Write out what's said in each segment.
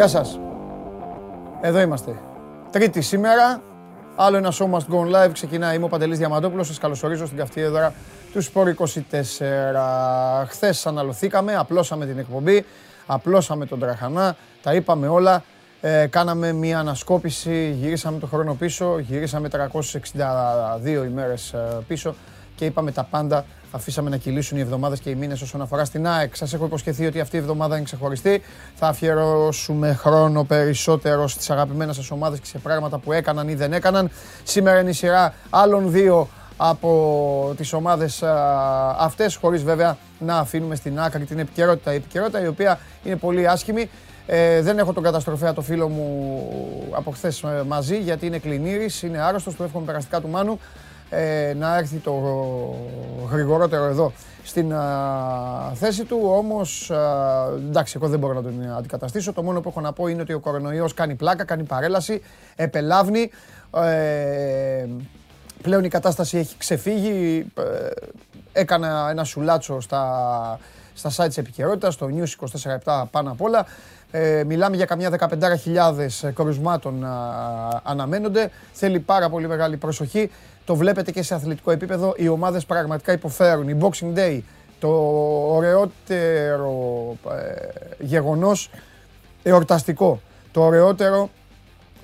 Γεια σας. Εδώ είμαστε. Τρίτη σήμερα. Άλλο ένα show must go live. Ξεκινάει. Είμαι ο Παντελής Διαμαντόπουλος. Σας καλωσορίζω στην καυτή έδρα του Σπορ 24. Χθες αναλωθήκαμε, απλώσαμε την εκπομπή, απλώσαμε τον Τραχανά, τα είπαμε όλα. Ε, κάναμε μια ανασκόπηση, γυρίσαμε το χρόνο πίσω, γυρίσαμε 362 ημέρες ε, πίσω και είπαμε τα πάντα Αφήσαμε να κυλήσουν οι εβδομάδες και οι μήνες όσον αφορά στην ΑΕΚ. Σας έχω υποσχεθεί ότι αυτή η εβδομάδα είναι ξεχωριστή. Θα αφιερώσουμε χρόνο περισσότερο στις αγαπημένες σας ομάδες και σε πράγματα που έκαναν ή δεν έκαναν. Σήμερα είναι η σειρά άλλων δύο από τις ομάδες αυτές, χωρίς βέβαια να αφήνουμε στην άκρη την επικαιρότητα. Η επικαιρότητα η οποία είναι πολύ άσχημη. Ε, δεν έχω τον καταστροφέα το φίλο μου από χθες ε, μαζί γιατί είναι κλινήρης, είναι άρρωστος. Του εύχομαι περαστικά του Μάνου ε, να έρθει το γρηγορότερο εδώ στην θέση του. Όμως, εντάξει, εγώ δεν μπορώ να τον αντικαταστήσω. Το μόνο που έχω να πω είναι ότι ο κορονοϊός κάνει πλάκα, κάνει παρέλαση, επελάβνει. Ε, πλέον η κατάσταση έχει ξεφύγει. Ε, έκανα ένα σουλάτσο στα, στα site της επικαιρότητας, στο News 24 πάνω απ' όλα. Ε, μιλάμε για καμιά 15.000 κορισμάτων αναμένονται. Θέλει πάρα πολύ μεγάλη προσοχή. Το βλέπετε και σε αθλητικό επίπεδο. Οι ομάδες πραγματικά υποφέρουν. Η Boxing Day, το ωραιότερο ε, γεγονός εορταστικό. Το ωραιότερο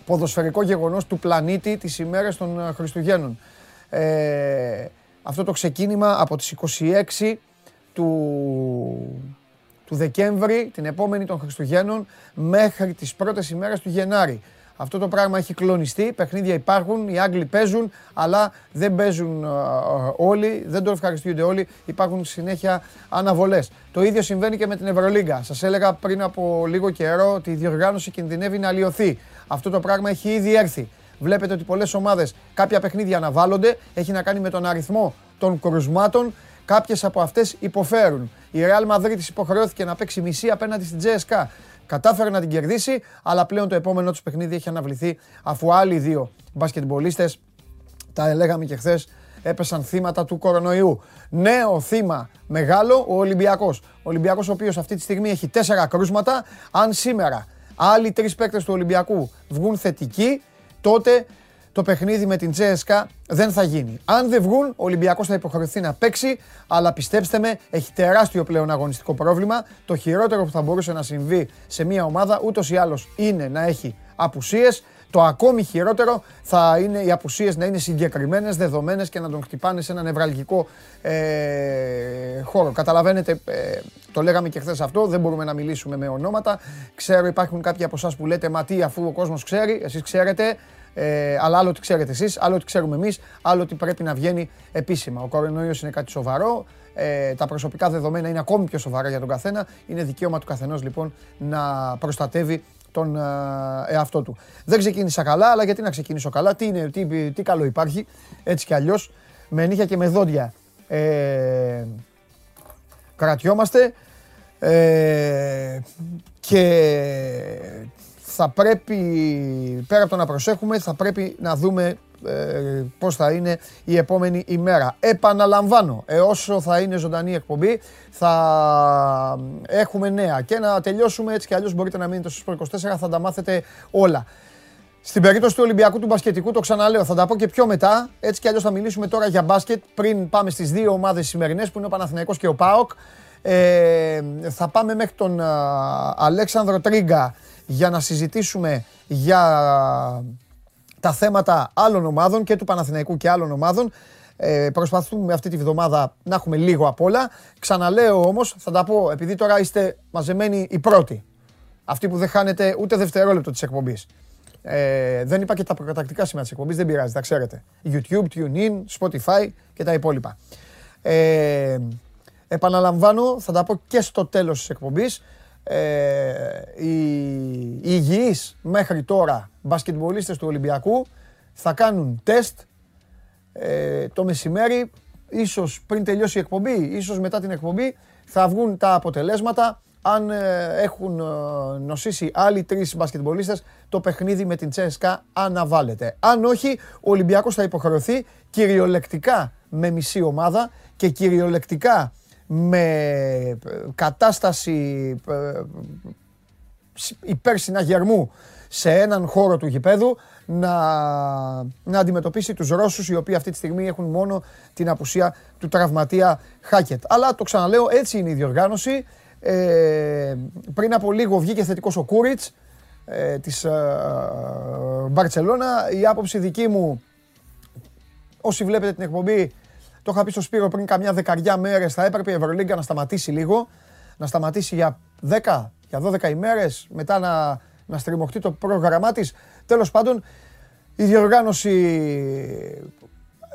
ποδοσφαιρικό γεγονός του πλανήτη τις ημέρες των ε, Χριστουγέννων. Ε, αυτό το ξεκίνημα από τις 26 του, του Δεκέμβρη, την επόμενη των Χριστουγέννων, μέχρι τις πρώτες ημέρες του Γενάρη. Αυτό το πράγμα έχει κλονιστεί. Παιχνίδια υπάρχουν, οι Άγγλοι παίζουν, αλλά δεν παίζουν ε, ε, όλοι, δεν το ευχαριστούνται όλοι. Υπάρχουν συνέχεια αναβολές. Το ίδιο συμβαίνει και με την Ευρωλίγκα. Σας έλεγα πριν από λίγο καιρό ότι η διοργάνωση κινδυνεύει να αλλοιωθεί. Αυτό το πράγμα έχει ήδη έρθει. Βλέπετε ότι πολλές ομάδες κάποια παιχνίδια αναβάλλονται. Έχει να κάνει με τον αριθμό των κρουσμάτων. Κάποιες από αυτές υποφέρουν. Η Real Madrid υποχρεώθηκε να παίξει μισή απέναντι στην Τζέσκα. Κατάφερε να την κερδίσει, αλλά πλέον το επόμενο τους παιχνίδι έχει αναβληθεί αφού άλλοι δύο μπασκετμπολίστες, τα λέγαμε και χθες, έπεσαν θύματα του κορονοϊού. Νέο θύμα μεγάλο ο Ολυμπιακός. Ο Ολυμπιακός, ο οποίος αυτή τη στιγμή έχει τέσσερα κρούσματα. Αν σήμερα άλλοι τρεις παίκτες του Ολυμπιακού βγουν θετικοί, τότε το παιχνίδι με την Τζέσκα δεν θα γίνει. Αν δεν βγουν, ο Ολυμπιακός θα υποχρεωθεί να παίξει, αλλά πιστέψτε με, έχει τεράστιο πλέον αγωνιστικό πρόβλημα. Το χειρότερο που θα μπορούσε να συμβεί σε μια ομάδα ούτως ή άλλως είναι να έχει απουσίες. Το ακόμη χειρότερο θα είναι οι απουσίες να είναι συγκεκριμένες, δεδομένες και να τον χτυπάνε σε ένα νευραλγικό ε, χώρο. Καταλαβαίνετε, ε, το λέγαμε και χθες αυτό, δεν μπορούμε να μιλήσουμε με ονόματα. Ξέρω υπάρχουν κάποιοι από εσάς που λέτε Μα τι, αφού ο κόσμος ξέρει, εσείς ξέρετε, ε, αλλά άλλο τι ξέρετε εσείς, άλλο τι ξέρουμε εμείς, άλλο τι πρέπει να βγαίνει επίσημα. Ο κορονοϊός είναι κάτι σοβαρό. Ε, τα προσωπικά δεδομένα είναι ακόμη πιο σοβαρά για τον καθένα. Είναι δικαίωμα του καθενός λοιπόν να προστατεύει τον ε, εαυτό του. Δεν ξεκίνησα καλά, αλλά γιατί να ξεκινήσω καλά, τι, είναι, τι, τι καλό υπάρχει, έτσι κι αλλιώς, με νύχια και με δόντια ε, κρατιόμαστε ε, και θα πρέπει, πέρα από το να προσέχουμε, θα πρέπει να δούμε ε, πώς θα είναι η επόμενη ημέρα. Επαναλαμβάνω, ε, όσο θα είναι ζωντανή εκπομπή, θα έχουμε νέα. Και να τελειώσουμε έτσι κι αλλιώς μπορείτε να μείνετε στο 24, θα τα μάθετε όλα. Στην περίπτωση του Ολυμπιακού του Μπασκετικού, το ξαναλέω, θα τα πω και πιο μετά. Έτσι κι αλλιώς θα μιλήσουμε τώρα για μπάσκετ πριν πάμε στις δύο ομάδες σημερινές που είναι ο Παναθηναϊκός και ο ΠΑΟΚ. Ε, θα πάμε μέχρι τον Αλέξανδρο Τρίγκα για να συζητήσουμε για τα θέματα άλλων ομάδων και του Παναθηναϊκού και άλλων ομάδων. Ε, προσπαθούμε αυτή τη βδομάδα να έχουμε λίγο απ' όλα. Ξαναλέω όμως, θα τα πω, επειδή τώρα είστε μαζεμένοι οι πρώτοι. Αυτοί που δεν χάνετε ούτε δευτερόλεπτο της εκπομπής. Ε, δεν είπα και τα προκατακτικά σημεία της εκπομπής, δεν πειράζει, τα ξέρετε. YouTube, TuneIn, Spotify και τα υπόλοιπα. Ε, επαναλαμβάνω, θα τα πω και στο τέλος της εκπομπής ε, οι, οι υγιείς μέχρι τώρα μπασκετμπολίστες του Ολυμπιακού θα κάνουν τεστ ε, το μεσημέρι, ίσως πριν τελειώσει η εκπομπή, ίσως μετά την εκπομπή, θα βγουν τα αποτελέσματα. Αν ε, έχουν ε, νοσήσει άλλοι τρεις μπασκετμπολίστες, το παιχνίδι με την Τσέσκα αναβάλλεται. Αν όχι, ο Ολυμπιακός θα υποχρεωθεί κυριολεκτικά με μισή ομάδα και κυριολεκτικά με ε, κατάσταση ε, υπέρ συναγερμού σε έναν χώρο του γηπέδου να, να αντιμετωπίσει τους Ρώσους οι οποίοι αυτή τη στιγμή έχουν μόνο την απουσία του τραυματία Χάκετ. Αλλά το ξαναλέω έτσι είναι η διοργάνωση. Ε, πριν από λίγο βγήκε θετικός ο Κούριτς ε, της ε, Μπαρτσελώνα. Η άποψη δική μου, όσοι βλέπετε την εκπομπή, το είχα πει στο Σπύρο πριν καμιά δεκαριά μέρες, θα έπρεπε η Ευρωλίγκα να σταματήσει λίγο, να σταματήσει για 10, για 12 ημέρες, μετά να, να στριμωχτεί το πρόγραμμά της. Τέλος πάντων, η διοργάνωση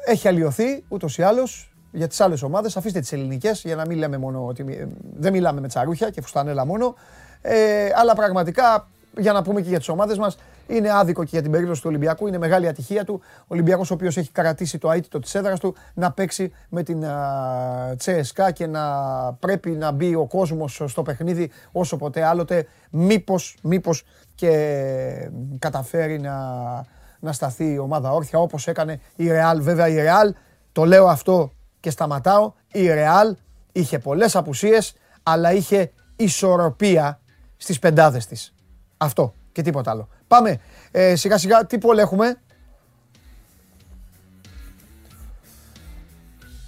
έχει αλλοιωθεί ούτως ή άλλως για τις άλλες ομάδες. Αφήστε τις ελληνικές για να μην λέμε μόνο ότι δεν μιλάμε με τσαρούχια και φουστανέλα μόνο. Ε, αλλά πραγματικά για να πούμε και για τις ομάδες μας είναι άδικο και για την περίπτωση του Ολυμπιακού. Είναι μεγάλη ατυχία του. Ο Ολυμπιακός ο οποίος έχει κρατήσει το αίτητο της έδρας του να παίξει με την Τσέσκα και να πρέπει να μπει ο κόσμος στο παιχνίδι όσο ποτέ άλλοτε. Μήπως, μήπως και καταφέρει να, να σταθεί η ομάδα όρθια όπως έκανε η Ρεάλ. Βέβαια η Ρεάλ, το λέω αυτό και σταματάω, η Ρεάλ είχε πολλές απουσίες αλλά είχε ισορροπία στις πεντάδες της. Αυτό και τίποτα άλλο. Πάμε. Ε, σιγά σιγά τι πόλ έχουμε;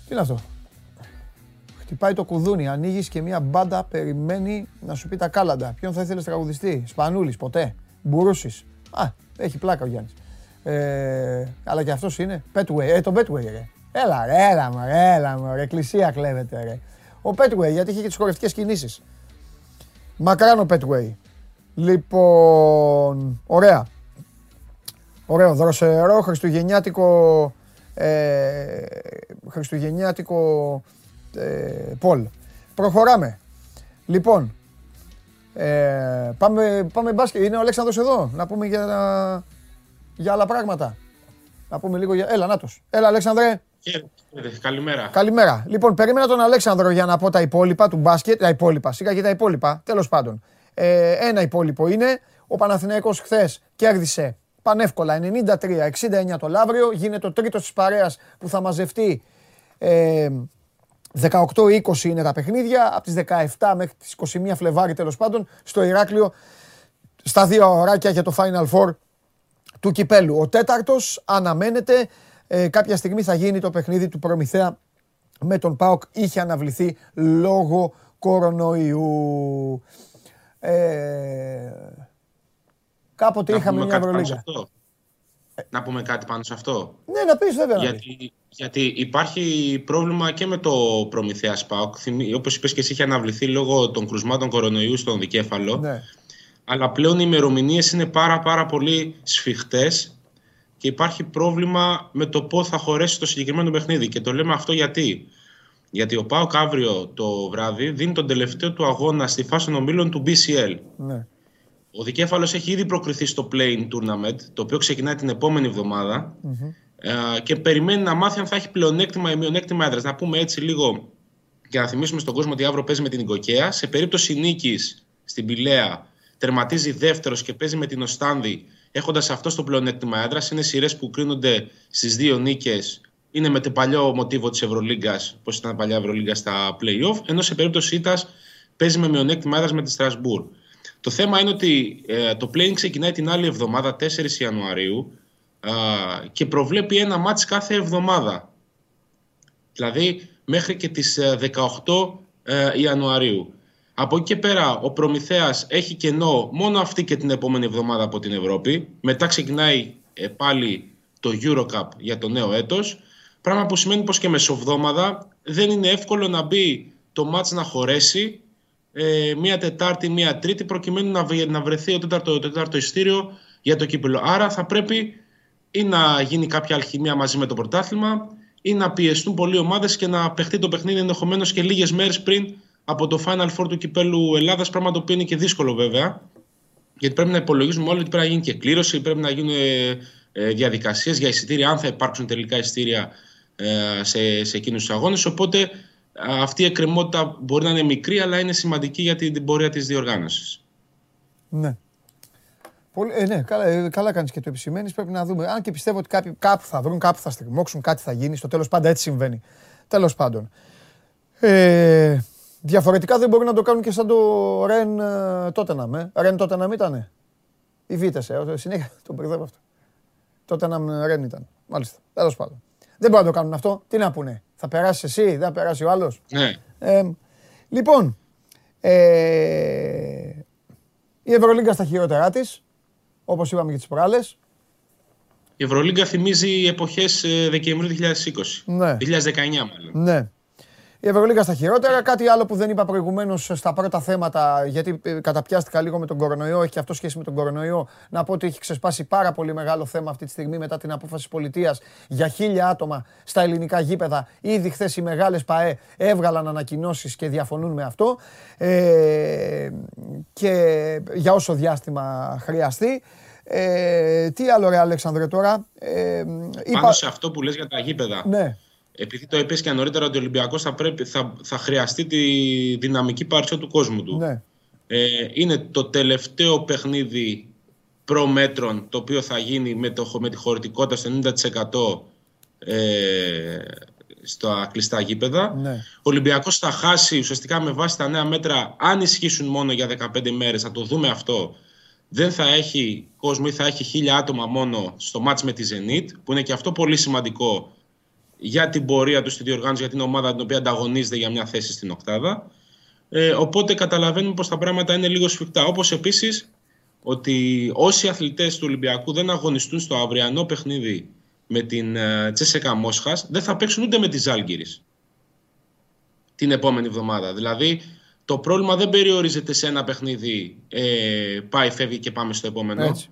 Τι είναι αυτό; Χτυπάει το κουδούνι. Ανοίγεις και μια μπάντα περιμένει να σου πει τα κάλαντα. Ποιον θα ήθελες τραγουδιστή. Σπανούλης, ποτέ; Μπουρούσης. Α, έχει πλάκα ο Γιάννης. Ε, αλλά και αυτός είναι. Πέτουεϊ. Ε, το Πέτουεϊ, ρε. Έλα, ρε, έλα, ρε, έλα, ρε. Εκκλησία κλέβεται, ρε. Ο Πέτουεϊ, γιατί είχε και τις χορευτικές κινήσεις. Μακράν ο Πέτουεϊ. Λοιπόν, ωραία. Ωραίο, δροσερό, χριστουγεννιάτικο, ε, χριστουγεννιάτικο ε, Πολ. Προχωράμε. Λοιπόν, ε, πάμε, πάμε μπάσκετ. Είναι ο Αλέξανδρος εδώ, να πούμε για, για άλλα πράγματα. Να πούμε λίγο για... Έλα, νάτος. Έλα, Αλέξανδρε. Καλημέρα. Καλημέρα. Λοιπόν, περίμενα τον Αλέξανδρο για να πω τα υπόλοιπα του μπάσκετ. Τα υπόλοιπα, σιγά και τα υπόλοιπα. Τέλος πάντων. Ε, ένα υπόλοιπο είναι. Ο Παναθηναϊκός χθες κέρδισε πανεύκολα 93-69 το Λαύριο. Γίνεται ο τρίτος της παρέας που θα μαζευτεί ε, 18-20 είναι τα παιχνίδια. Από τις 17 μέχρι τις 21 Φλεβάρι τέλος πάντων στο Ηράκλειο στα δύο ωράκια για το Final Four του Κυπέλου. Ο τέταρτος αναμένεται. Ε, κάποια στιγμή θα γίνει το παιχνίδι του Προμηθέα με τον ΠΑΟΚ. Είχε αναβληθεί λόγω κορονοϊού. Ε, κάποτε είχαμε μια Ευρωλίγα. Να πούμε κάτι πάνω σε αυτό. Ναι, να πεις βέβαια. Γιατί, γιατί υπάρχει πρόβλημα και με το Προμηθέας ΣΠΑΟΚ. Όπως είπες και εσύ, είχε αναβληθεί λόγω των κρουσμάτων κορονοϊού στον δικέφαλο. Ναι. Αλλά πλέον οι ημερομηνίες είναι πάρα, πάρα πολύ σφιχτές και υπάρχει πρόβλημα με το πώς θα χωρέσει το συγκεκριμένο παιχνίδι. Και το λέμε αυτό γιατί; Γιατί ο Πάοκ αύριο το βράδυ δίνει τον τελευταίο του αγώνα στη φάση των ομίλων του BCL. Ναι. Ο Δικέφαλος έχει ήδη προκριθεί στο Playing Tournament, το οποίο ξεκινάει την επόμενη ε, και περιμένει να μάθει αν θα έχει πλεονέκτημα ή μειονέκτημα έδρας. Να πούμε έτσι λίγο και να θυμίσουμε στον κόσμο ότι αύριο παίζει με την Οικοκαία. Σε περίπτωση νίκης στην Πηλαία, τερματίζει δεύτερος και παίζει με την Οστάνδη, έχοντας αυτό το πλεονέκτημα έδρας. Είναι σειρές που κρίνονται στις δύο νίκες είναι με το παλιό μοτίβο της Ευρωλίγκας, πώς ήταν παλιά Ευρωλίγκα στα playoff, ενώ σε περίπτωση ήττας παίζει με μειονέκτημα έδρα με τη Στρασβούρ. Το θέμα είναι ότι ε, το playing ξεκινάει την άλλη εβδομάδα, 4 Ιανουαρίου, ε, και προβλέπει ένα μάτς κάθε εβδομάδα. Δηλαδή μέχρι και τις 18 ε, ε, Ιανουαρίου. Από εκεί και πέρα ο Προμηθέας έχει κενό μόνο αυτή και την επόμενη εβδομάδα από την Ευρώπη. Μετά ξεκινάει πάλι το Eurocup για το νέο έτος Πράγμα που σημαίνει πως και μεσοβδόμαδα δεν είναι εύκολο να μπει το μάτς να χωρέσει ε, μία Τετάρτη, μία Τρίτη προκειμένου να, να βρεθεί το τέταρτο, το τέταρτο ειστήριο για το κύπελο. Άρα θα πρέπει ή να γίνει κάποια αλχημία μαζί με το πρωτάθλημα ή να πιεστούν πολλοί ομάδες και να παιχτεί το παιχνίδι ενδεχομένως και λίγες μέρες πριν από το Final Four του κυπέλου Ελλάδας. Πράγμα το οποίο είναι και δύσκολο βέβαια. Γιατί πρέπει να υπολογίζουμε όλοι ότι πρέπει να γίνει και κλήρωση, πρέπει να γίνουν ε, ε διαδικασίες για εισιτήρια, αν θα υπάρξουν τελικά εισιτήρια ε, σε, σε εκείνους τους αγώνες οπότε αυτή η εκκρεμότητα μπορεί να είναι μικρή αλλά είναι σημαντική για την πορεία της διοργάνωσης. Ναι. Πολύ, ε, ναι, καλά, ε, καλά κάνεις και το επισημαίνεις. Πρέπει να δούμε. Αν και πιστεύω ότι κάποιοι, κάπου θα βρουν, κάπου θα στριμώξουν, κάτι θα γίνει. Στο τέλος πάντα έτσι συμβαίνει. Τέλος πάντων. Ε, Διαφορετικά δεν μπορούν να το κάνουν και σαν το Ρεν τότε να με. Ρεν τότε να μην ήτανε. Η Βίτεσε, ε, συνέχεια τον μπερδεύω αυτό. Τότε να Ρεν ήταν. Μάλιστα. Τέλος πάντων. Δεν μπορούν να το κάνουν αυτό. Τι να πούνε. Θα περάσει εσύ, δεν θα περάσει ο άλλος. Ναι. Ε, λοιπόν, ε, η Ευρωλίγκα στα χειρότερά της, όπως είπαμε και τις προάλλες. Η Ευρωλίγκα θυμίζει εποχές ε, Δεκεμβρίου 2020. Ναι. 2019 μάλλον. Ναι. Η Ευρωλίγα στα χειρότερα. Κάτι άλλο που δεν είπα προηγουμένως στα πρώτα θέματα, γιατί ε, καταπιάστηκα λίγο με τον κορονοϊό, έχει και αυτό σχέση με τον κορονοϊό. Να πω ότι έχει ξεσπάσει πάρα πολύ μεγάλο θέμα αυτή τη στιγμή μετά την απόφαση πολιτείας για χίλια άτομα στα ελληνικά γήπεδα. Ήδη χθες οι μεγάλες ΠαΕ έβγαλαν ανακοινώσεις και διαφωνούν με αυτό. Ε, και για όσο διάστημα χρειαστεί. Ε, τι άλλο ρε Αλέξανδρε τώρα; Ε, Πάνω σε αυτό που λες για τα γήπεδα. Ναι επειδή το είπες και νωρίτερα ότι ο Ολυμπιακός θα, θα, θα χρειαστεί τη δυναμική παρουσία του κόσμου του. Ναι. Ε, είναι το τελευταίο παιχνίδι προμέτρων το οποίο θα γίνει με, το, με τη χωρητικότητα στο 90% ε, στα κλειστά γήπεδα. Ναι. Ο Ολυμπιακός θα χάσει ουσιαστικά με βάση τα νέα μέτρα αν ισχύσουν μόνο για 15 μέρες, θα το δούμε αυτό. Δεν θα έχει κόσμο ή θα έχει χίλια άτομα μόνο στο μάτς με τη Zenit, που είναι και αυτό πολύ σημαντικό για την πορεία τους στη διοργάνωση, για την ομάδα την οποία ανταγωνίζεται για μια θέση στην Οκτάδα. Ε, οπότε καταλαβαίνουμε πως τα πράγματα είναι λίγο σφιχτά. Όπως επίσης ότι όσοι αθλητές του Ολυμπιακού δεν αγωνιστούν στο αυριανό παιχνίδι με την ε, Τσέσεκα Μόσχας, δεν θα παίξουν ούτε με τη Ζάλγκυρης την επόμενη εβδομάδα. Δηλαδή, το πρόβλημα δεν περιορίζεται σε ένα παιχνίδι, ε, πάει, φεύγει και πάμε στο επόμενο. Έτσι.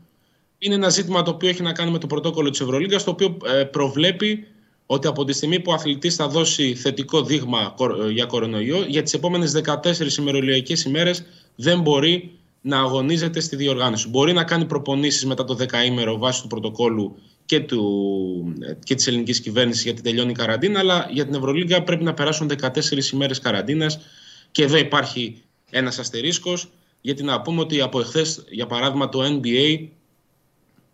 Είναι ένα ζήτημα το οποίο έχει να κάνει με το πρωτόκολλο της Ευρωλίγκας, το οποίο ε, προβλέπει ότι από τη στιγμή που ο αθλητής θα δώσει θετικό δείγμα για κορονοϊό, για τις επόμενες 14 ημερολογικές ημέρες δεν μπορεί να αγωνίζεται στη διοργάνωση. Μπορεί να κάνει προπονήσεις μετά το 10ήμερο βάσει του πρωτοκόλου και, του, και της ελληνικής κυβέρνησης γιατί τελειώνει η καραντίνα, αλλά για την Ευρωλίγκα πρέπει να περάσουν 14 ημέρες καραντίνας και εδώ υπάρχει ένας αστερίσκος, γιατί να πούμε ότι από εχθές, για παράδειγμα, το NBA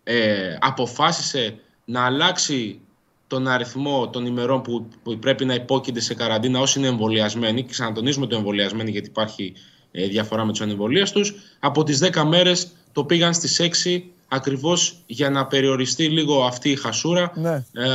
ε, αποφάσισε να αλλάξει τον αριθμό των ημερών που, που πρέπει να υπόκεινται σε καραντίνα όσοι είναι εμβολιασμένοι, και ξανατονίζουμε το εμβολιασμένοι γιατί υπάρχει ε, διαφορά με τους ανεμβολίες τους, από τις 10 μέρες το πήγαν στις 6 ακριβώς για να περιοριστεί λίγο αυτή η χασούρα, ναι. ε,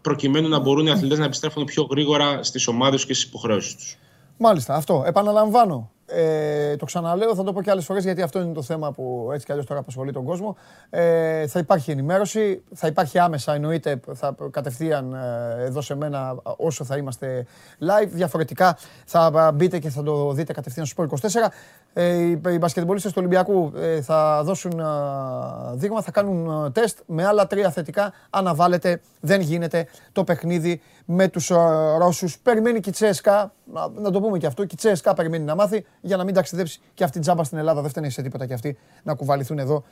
προκειμένου να μπορούν οι αθλητές να επιστρέφουν πιο γρήγορα στις ομάδες και στις υποχρεώσεις τους. Μάλιστα, αυτό. Επαναλαμβάνω. Ε, το ξαναλέω, θα το πω και άλλες φορές γιατί αυτό είναι το θέμα που έτσι κι αλλιώς τώρα απασχολεί τον κόσμο. Ε, θα υπάρχει ενημέρωση, θα υπάρχει άμεσα εννοείται θα κατευθείαν ε, εδώ σε μένα όσο θα είμαστε live. Διαφορετικά θα μπείτε και θα το δείτε κατευθείαν στο Sport 24. Ε, οι, οι μπασκετμπολίστες του Ολυμπιακού ε, θα δώσουν ε, δείγμα, θα κάνουν τεστ με άλλα τρία θετικά. Αναβάλλεται, δεν γίνεται το παιχνίδι με τους Ρώσους. Περιμένει και η Τσέσκα, να, το πούμε και αυτό, και η Τσέσκα περιμένει να μάθει για να μην ταξιδέψει και αυτή η τζάμπα στην Ελλάδα. Δεν φταίνει σε τίποτα και αυτοί να κουβαληθούν εδώ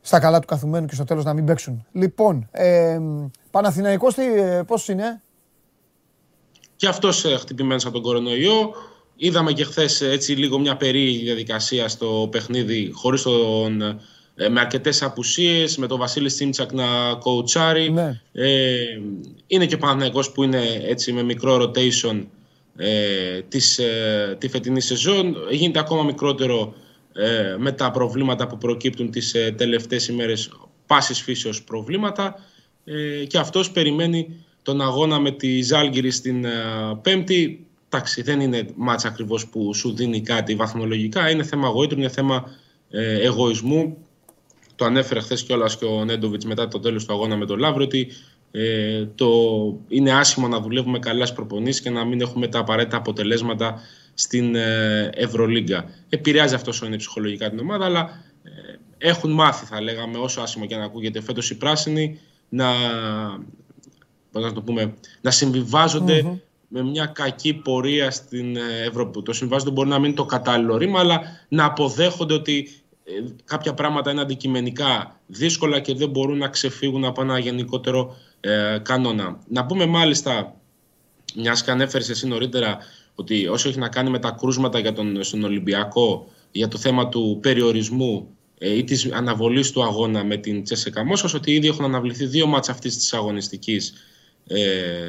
στα καλά του καθουμένου και στο τέλος να μην παίξουν. Λοιπόν, ε, Παναθηναϊκός πώς είναι; Και αυτός χτυπημένος από τον κορονοϊό. Είδαμε και χθες έτσι λίγο μια περίεργη διαδικασία στο παιχνίδι χωρίς τον, ε, με αρκετές απουσίες, με τον Βασίλη Τσίμτσακ να κοουτσάρει. Ναι. Ε, είναι και Παναθηναϊκός που είναι έτσι με μικρό rotation ε, της, ε, τη φετινή σεζόν. Γίνεται ακόμα μικρότερο ε, με τα προβλήματα που προκύπτουν τις ε, τελευταίες ημέρες πάσης φύσεως προβλήματα ε, και αυτός περιμένει τον αγώνα με τη Ζάλγκυρη στην ε, Πέμπτη εντάξει, δεν είναι μάτσα ακριβώς που σου δίνει κάτι βαθμολογικά. Είναι θέμα γοήτρου, είναι θέμα ε, εγωισμού. Το ανέφερε χθες κιόλας και ο Νέντοβιτς μετά το τέλος του αγώνα με τον Λαύρο ότι ε, το, είναι άσχημο να δουλεύουμε καλά προπονήσεις και να μην έχουμε τα απαραίτητα αποτελέσματα στην ε, Ευρωλίγκα. Επηρεάζει αυτός είναι ψυχολογικά την ομάδα, αλλά ε, έχουν μάθει, θα λέγαμε, όσο άσχημο και να ακούγεται φέτος οι πράσινοι, να, να, το πούμε, να συμβιβαζονται με μια κακή πορεία στην ε, Ευρώπη. Το συμβάζοντο μπορεί να μην είναι το κατάλληλο ρήμα, αλλά να αποδέχονται ότι ε, κάποια πράγματα είναι αντικειμενικά δύσκολα και δεν μπορούν να ξεφύγουν από ένα γενικότερο ε, κανόνα. Να πούμε μάλιστα, μιας και ανέφερες εσύ νωρίτερα, ότι όσο έχει να κάνει με τα κρούσματα για τον, στον Ολυμπιακό, για το θέμα του περιορισμού ε, ή της αναβολής του αγώνα με την Τσέσεκα Μόσχας, ότι ήδη έχουν αναβληθεί δύο μάτς αυτής της αγωνιστικής ε,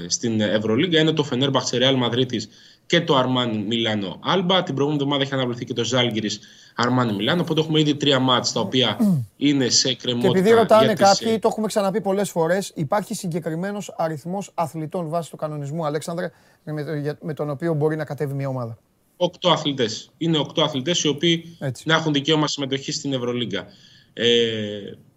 στην Ευρωλίγκα είναι το Φενέρ Ρεάλ Μαδρίτης και το Αρμάνι Μιλάνο Άλμπα. Την προηγούμενη εβδομάδα έχει αναβληθεί και το Ζάλγκυρη Αρμάνι Μιλάνο. Οπότε έχουμε ήδη τρία μάτς τα οποία είναι σε κρεμότητα. Και επειδή ρωτάνε κάποιοι, ε, το έχουμε ξαναπεί πολλές φορές, υπάρχει συγκεκριμένος αριθμός αθλητών βάσει του κανονισμού, Αλέξανδρε, με τον οποίο μπορεί να κατέβει μια ομάδα; Οκτώ αθλητές. Είναι οκτώ αθλητές οι οποίοι Έτσι. να έχουν δικαίωμα συμμετοχή στην Ευρωλίγκα. Ε,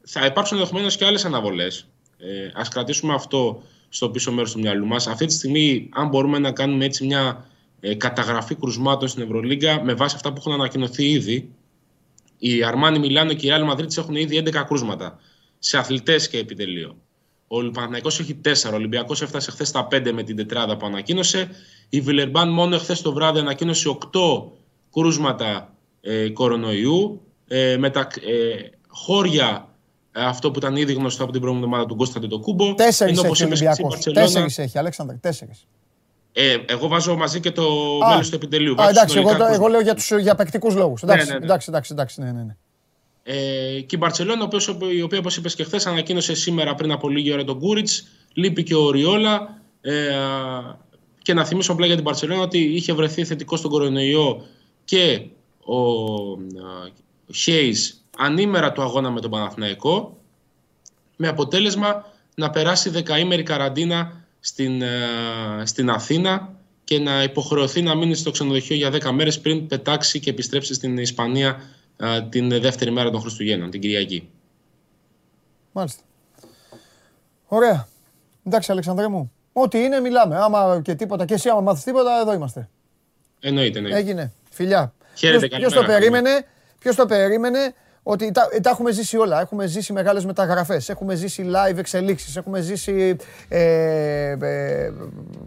θα υπάρξουν ενδεχομένως και άλλες αναβολές. Ε, Α κρατήσουμε αυτό στο πίσω μέρος του μυαλού μας. Αυτή τη στιγμή, αν μπορούμε να κάνουμε έτσι μια ε, καταγραφή κρουσμάτων στην Ευρωλίγκα με βάση αυτά που έχουν ανακοινωθεί ήδη, η Αρμάνι Μιλάνο και η Real Madrid έχουν ήδη 11 κρούσματα σε αθλητές και επιτελείο. Ο Παναθηναϊκός έχει 4. Ο Ολυμπιακός έφτασε χθες στα 5 με την τετράδα που ανακοίνωσε. Η Βιλερμπάν μόνο χθες το βράδυ ανακοίνωσε 8 κρούσματα ε, κορονοϊού. Ε, με τα ε, χώρια ε, αυτό που ήταν ήδη γνωστό από την προηγούμενη εβδομάδα του Κώστα Τετοκούμπο. Τέσσερις έχει ο Ολυμπιακός. Τέσσερις έχει, Αλέξανδρ. Τέσσερις. Ε, εγώ βάζω μαζί και το μέλος του επιτελείου. Α, εντάξει, εγώ, το, εγώ λέω για, τους, για παικτικούς λόγους. Ναι, εντάξει, ναι, ναι, εντάξει, εντάξει, εντάξει, ναι, ναι, ναι. Ε, και η Μπαρσελόνα, η οποία, όπως είπες και χθες, ανακοίνωσε σήμερα πριν από λίγη ώρα τον Κούριτς. Λείπει και ο Ριόλα. Ε, και να θυμίσω απλά για την Μπαρσελόνα ότι είχε βρεθεί θετικό στον κορονοϊό και ο Χέις ανήμερα του αγώνα με τον Παναθηναϊκό. Με αποτέλεσμα να περάσει δεκαήμερη καραντίνα στην, ε, στην Αθήνα και να υποχρεωθεί να μείνει στο ξενοδοχείο για 10 μέρες πριν πετάξει και επιστρέψει στην Ισπανία ε, την δεύτερη μέρα των Χριστουγέννων, την Κυριακή. Μάλιστα. Ωραία. Εντάξει, Αλεξανδρέ μου. Ό,τι είναι, μιλάμε. Άμα και τίποτα, και εσύ άμα μάθεις τίποτα, εδώ είμαστε. Εννοείται, εννοείται. Έγινε. Φιλιά. Χαίρετε, ποιος, το περίμενε, ποιος το περίμενε, ότι τα, τα έχουμε ζήσει όλα. Έχουμε ζήσει μεγάλες μεταγραφές, έχουμε ζήσει live εξελίξεις, έχουμε ζήσει ε, ε,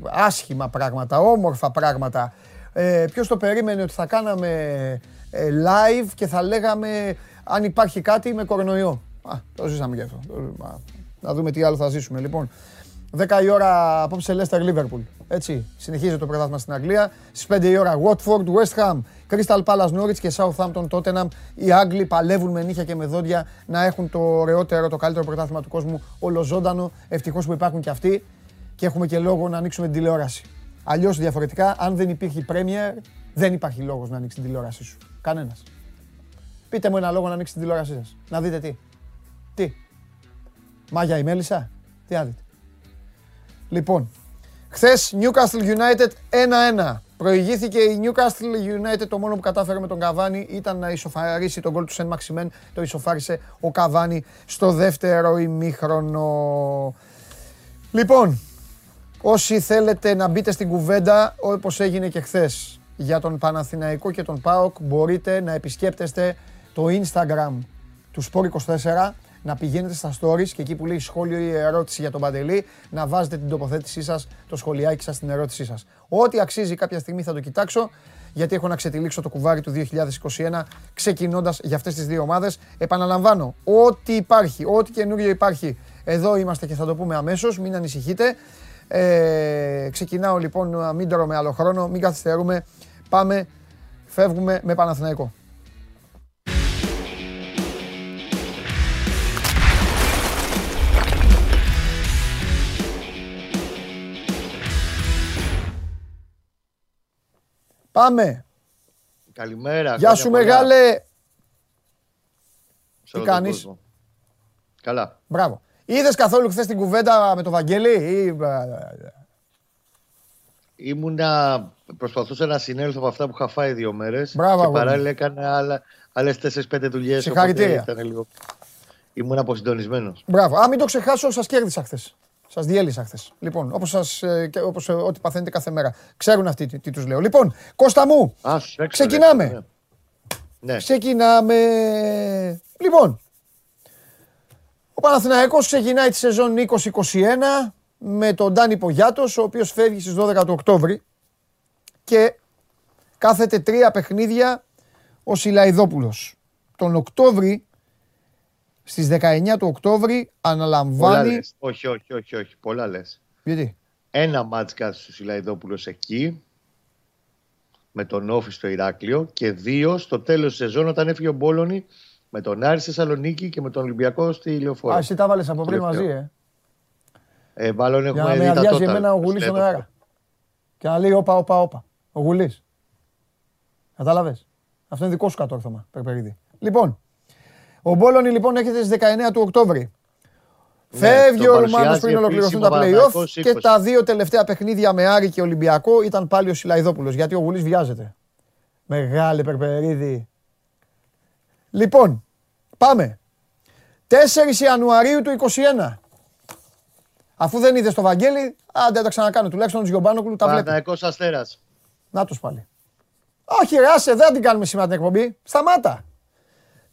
άσχημα πράγματα, όμορφα πράγματα. Ε, ποιος το περίμενε ότι θα κάναμε ε, live και θα λέγαμε αν υπάρχει κάτι με κορονοϊό. Α, το ζήσαμε και αυτό. Να δούμε τι άλλο θα ζήσουμε. Λοιπόν, 10 η ώρα απόψε Leicester Liverpool. Έτσι, συνεχίζει το πρωτάθλημα στην Αγγλία. Στις 5 η ώρα Watford, West Ham, Crystal Palace Norwich και Southampton Tottenham. Οι Άγγλοι παλεύουν με νύχια και με δόντια να έχουν το ωραιότερο, το καλύτερο πρωτάθλημα του κόσμου ολοζώντανο. Ευτυχώς που υπάρχουν και αυτοί και έχουμε και λόγο να ανοίξουμε την τηλεόραση. Αλλιώς διαφορετικά, αν δεν υπήρχε Premier, δεν υπάρχει λόγος να ανοίξει την τηλεόρασή σου. Κανένας. Πείτε μου ένα λόγο να ανοίξει την τηλεόρασή σας. Να δείτε τι. Τι. Μάγια η Μέλισσα. Τι άδειτε. Λοιπόν, χθες Newcastle United 1-1. Προηγήθηκε η Newcastle United, το μόνο που κατάφερε με τον Καβάνη ήταν να ισοφαρίσει τον γκολ του Σεν Μαξιμέν. Το ισοφάρισε ο Καβάνη στο δεύτερο ημίχρονο. Λοιπόν, όσοι θέλετε να μπείτε στην κουβέντα, όπως έγινε και χθες για τον Παναθηναϊκό και τον ΠΑΟΚ, μπορείτε να επισκέπτεστε το Instagram του Sport24 να πηγαίνετε στα stories και εκεί που λέει σχόλιο ή ερώτηση για τον Παντελή, να βάζετε την τοποθέτησή σας, το σχολιάκι σας, την ερώτησή σας. Ό,τι αξίζει κάποια στιγμή θα το κοιτάξω, γιατί έχω να ξετυλίξω το κουβάρι του 2021, ξεκινώντας για αυτές τις δύο ομάδες. Επαναλαμβάνω, ό,τι υπάρχει, ό,τι καινούριο υπάρχει, εδώ είμαστε και θα το πούμε αμέσως, μην ανησυχείτε. Ε, ξεκινάω λοιπόν, μην τρώμε άλλο χρόνο, μην καθυστερούμε. Πάμε, φεύγουμε με Παναθηναϊκό. Πάμε. Καλημέρα. Γεια σου μεγάλε. Τι κάνεις; Καλά. Μπράβο. Είδες καθόλου χθες την κουβέντα με το Βαγγέλη ή... Ήμουνα, προσπαθούσα να συνέλθω από αυτά που είχα φάει δύο μέρες Μπράβο, και παράλληλα έκανα άλλα, άλλες 4-5 δουλειές. Συγχαρητήρια. Λίγο... Ήμουν αποσυντονισμένος. Μπράβο. Α, μην το ξεχάσω, σας κέρδισα χθες. Σας διέλυσα χθες. Λοιπόν, όπως ε, όπως, ε, ό,τι παθαίνετε κάθε μέρα. Ξέρουν αυτοί τι, τι τους λέω. Λοιπόν, Κώστα μου, Α, ξεκινάμε. Ναι. ναι. Ξεκινάμε. Λοιπόν, ο Παναθηναϊκός ξεκινάει τη σεζόν 2021 με τον Ντάνι Πογιάτος, ο οποίος φεύγει στις 12 του Οκτώβρη και κάθεται τρία παιχνίδια ο Σιλαϊδόπουλος. Τον Οκτώβρη στις 19 του Οκτώβρη αναλαμβάνει... Όχι, όχι, όχι, όχι, πολλά λες. Γιατί; Ένα μάτς κάθε στο Σιλαϊδόπουλος εκεί, με τον Όφη στο Ηράκλειο και δύο στο τέλος της σεζόν όταν έφυγε ο Μπόλωνη με τον Άρη στη Θεσσαλονίκη και με τον Ολυμπιακό στη Λεωφόρο. Α, εσύ τα βάλες από πριν μαζί, ε. Ε, μάλλον έχουμε Για να με αδειάζει εμένα ο Γουλής στον αέρα. Και να λέει όπα, όπα, όπα. Ο Γουλής. Κατάλαβες. Αυτό είναι δικό σου κατόρθωμα, Περπερίδη. Λοιπόν, ο Μπόλωνη λοιπόν έρχεται στις 19 του Οκτώβρη. Ναι, Φεύγει ο Ρουμάνος πριν ολοκληρωθούν τα playoff και τα δύο τελευταία παιχνίδια με Άρη και Ολυμπιακό ήταν πάλι ο Σιλαϊδόπουλος. Γιατί ο Γουλής βιάζεται. Μεγάλη Περπερίδη. Λοιπόν, πάμε. 4 Ιανουαρίου του 21. Αφού δεν είδε το Βαγγέλη, άντε να τα ξανακάνω. Τουλάχιστον του Γιωμπάνοκλου τα βλέπει. Παναθηναϊκός Αστέρας. Να τους πάλι. Όχι ρε, άσε, δεν την κάνουμε σήμερα την εκπομπή. Σταμάτα.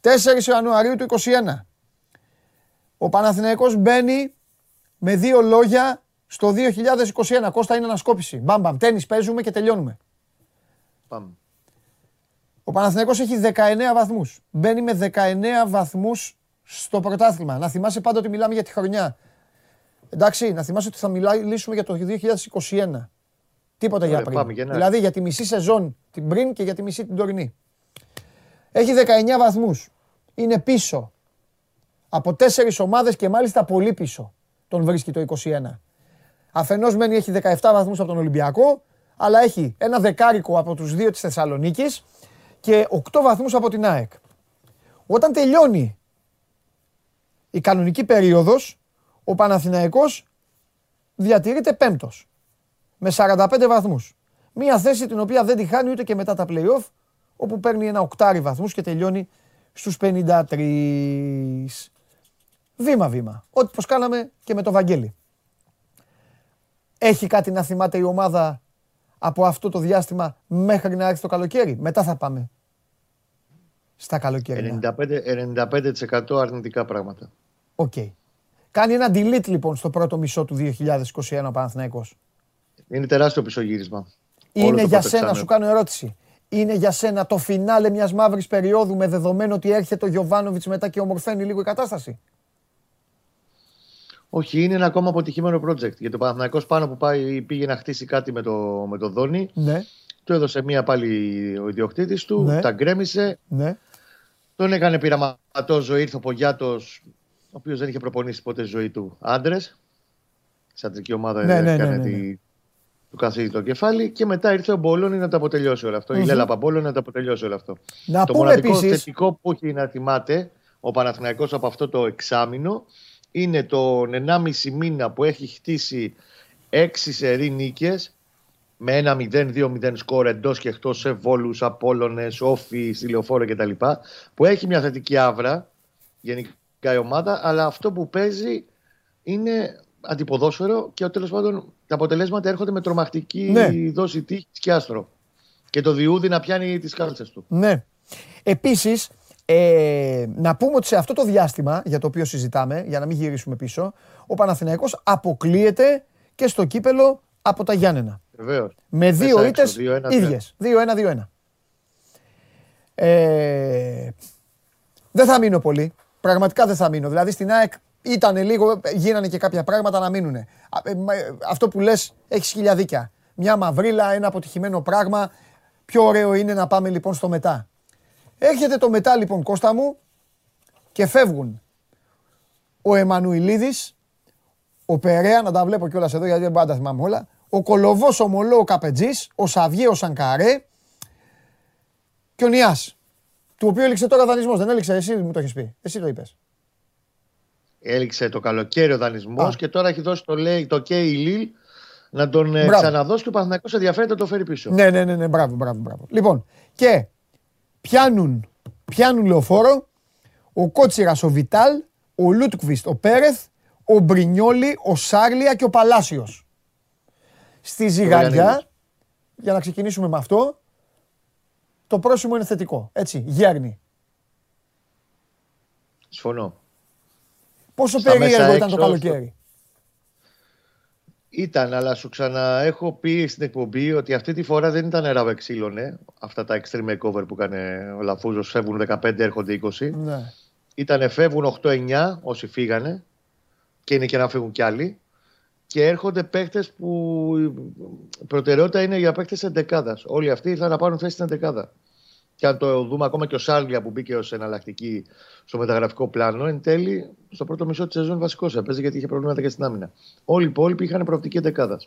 4 Ιανουαρίου του 21. Ο Παναθηναϊκός μπαίνει με δύο λόγια στο 2021. Κώστα είναι ανασκόπηση. Μπαμ μπαμ. Τένις παίζουμε και τελειώνουμε. Πάμε. Ο Παναθηναϊκός έχει 19 βαθμούς. Μπαίνει με 19 βαθμούς στο πρωτάθλημα. Να θυμάσαι πάντα ότι μιλάμε για τη χρονιά. Εντάξει, να θυμάσαι ότι θα μιλήσουμε για το 2021. Τίποτα για πριν. δηλαδή για τη μισή σεζόν την πριν και για τη μισή την τωρινή. Έχει 19 βαθμούς. Είναι πίσω από τέσσερις ομάδες και μάλιστα πολύ πίσω τον βρίσκει το 21. Αφενός μένει έχει 17 βαθμούς από τον Ολυμπιακό, αλλά έχει ένα δεκάρικο από τους δύο της Θεσσαλονίκης και 8 βαθμούς από την ΑΕΚ. Όταν τελειώνει η κανονική περίοδος, ο Παναθηναϊκός διατηρείται πέμπτος με 45 βαθμούς. Μία θέση την οποία δεν τη χάνει ούτε και μετά τα play-off, όπου παίρνει ένα οκτάρι βαθμούς και τελειώνει στους 53. Βήμα-βήμα. Ό,τι πως κάναμε και με το Βαγγέλη. Έχει κάτι να θυμάται η ομάδα από αυτό το διάστημα μέχρι να έρθει το καλοκαίρι; Μετά θα πάμε στα καλοκαίρια. 95%, 95 αρνητικά πράγματα. OK. Okay. Κάνει ένα delete λοιπόν στο πρώτο μισό του 2021 ο Παναθηναϊκός. Είναι τεράστιο πισωγύρισμα. Είναι για σένα, σου κάνω ερώτηση. Είναι για σένα το φινάλε μιας μαύρης περίοδου με δεδομένο ότι έρχεται ο Γιωβάνοβιτς μετά και ομορφαίνει λίγο η κατάσταση; Όχι, είναι ένα ακόμα αποτυχημένο project. Γιατί το Παναθηναϊκός πάνω που πάει, πήγε να χτίσει κάτι με το, με το Δόνι. Ναι. Του έδωσε μία πάλι ο ιδιοκτήτης του, ναι. τα γκρέμισε. Ναι. Τον έκανε πειραματός ζωή, ήρθε ο Πογιάτος, ο οποίος δεν είχε προπονήσει ποτέ ζωή του άντρες. Σαντρική ομάδα ναι, ναι, έκανε ναι, ναι, ναι. Του καθίδι το κεφάλι και μετά ήρθε ο Μπόλωνη να το αποτελειώσει όλο αυτό. Mm-hmm. Η Λέλα Παμπόλωνη να το αποτελειώσει όλο αυτό. Να το μοναδικό επίσης... θετικό που έχει να θυμάται ο Παναθηναϊκός από αυτό το εξάμεινο είναι τον 1,5 μήνα που έχει χτίσει 6 σερή νίκες με ένα 0-2-0 σκορ εντός και εκτός σε βόλους, απόλωνε, όφης, στυλιοφόρο κτλ. Που έχει μια θετική άβρα γενικά η ομάδα, αλλά αυτό που παίζει είναι αντιποδόσφαιρο και τέλος πάντων τα αποτελέσματα έρχονται με τρομακτική ναι. δόση τύχης και άστρο. Και το διούδι να πιάνει τις κάλτσες του. Ναι. Επίσης, ε, να πούμε ότι σε αυτό το διάστημα για το οποίο συζητάμε, για να μην γυρίσουμε πίσω, ο Παναθηναϊκός αποκλείεται και στο κύπελο από τα Γιάννενα. Βεβαίως. Με δύο ήττες ίδιες. 2-1-2-1. Ε, δεν θα μείνω πολύ. Πραγματικά δεν θα μείνω. Δηλαδή στην ΑΕΚ ήταν λίγο, γίνανε και κάποια πράγματα να μείνουν. Ε, αυτό που λες έχει χιλιά δίκια. Μια μαυρίλα, ένα αποτυχημένο πράγμα. Πιο ωραίο είναι να πάμε λοιπόν στο μετά. Έρχεται το μετά λοιπόν Κώστα μου και φεύγουν ο Εμμανουιλίδης, ο Περέα, να τα βλέπω κιόλας εδώ γιατί δεν πάντα θυμάμαι όλα, ο Κολοβός ο Μολό ο Καπετζής, ο Σαβιέ ο Σανκαρέ και ο Νιάς, του οποίου έληξε τώρα δανεισμός, δεν έληξε, εσύ μου το έχεις πει, εσύ το είπες. Έληξε το καλοκαίρι ο δανεισμός και τώρα έχει δώσει το, λέει, το Κέι Λίλ να τον ε, ξαναδώσει και ο Παναθηναϊκός ενδιαφέρεται να το φέρει πίσω. Ναι, ναι, ναι, ναι, μπράβο, μπράβο, μπράβο. Λοιπόν, και πιάνουν, πιάνουν λεωφόρο ο Κότσιρας ο Βιτάλ, ο Λούτκβιστ ο Πέρεθ, ο Μπρινιόλι, ο Σάρλια και ο Παλάσιος. Στη ζυγαριά, για να ξεκινήσουμε με αυτό, το πρόσημο είναι θετικό. Έτσι, γέρνει. Συμφωνώ. Πόσο περίεργο ήταν το καλοκαίρι. Ήταν, αλλά σου ξαναέχω πει στην εκπομπή ότι αυτή τη φορά δεν ήταν ράβε ξύλωνε. Αυτά τα extreme makeover που έκανε ο Λαφούζος. Φεύγουν 15, έρχονται 20. Ναι. Ήτανε φεύγουν 8-9 όσοι φύγανε. Και είναι και να φύγουν κι άλλοι. Και έρχονται παίχτε που η προτεραιότητα είναι για παίχτε εντεκάδας. Όλοι αυτοί ήρθαν να πάρουν θέση στην εντεκάδα και αν το δούμε ακόμα και ο Σάλγια που μπήκε ως εναλλακτική στο μεταγραφικό πλάνο, εν τέλει στο πρώτο μισό της σεζόν βασικός έπαιζε γιατί είχε προβλήματα και στην άμυνα. Όλοι οι υπόλοιποι είχαν προοπτική δεκάδα.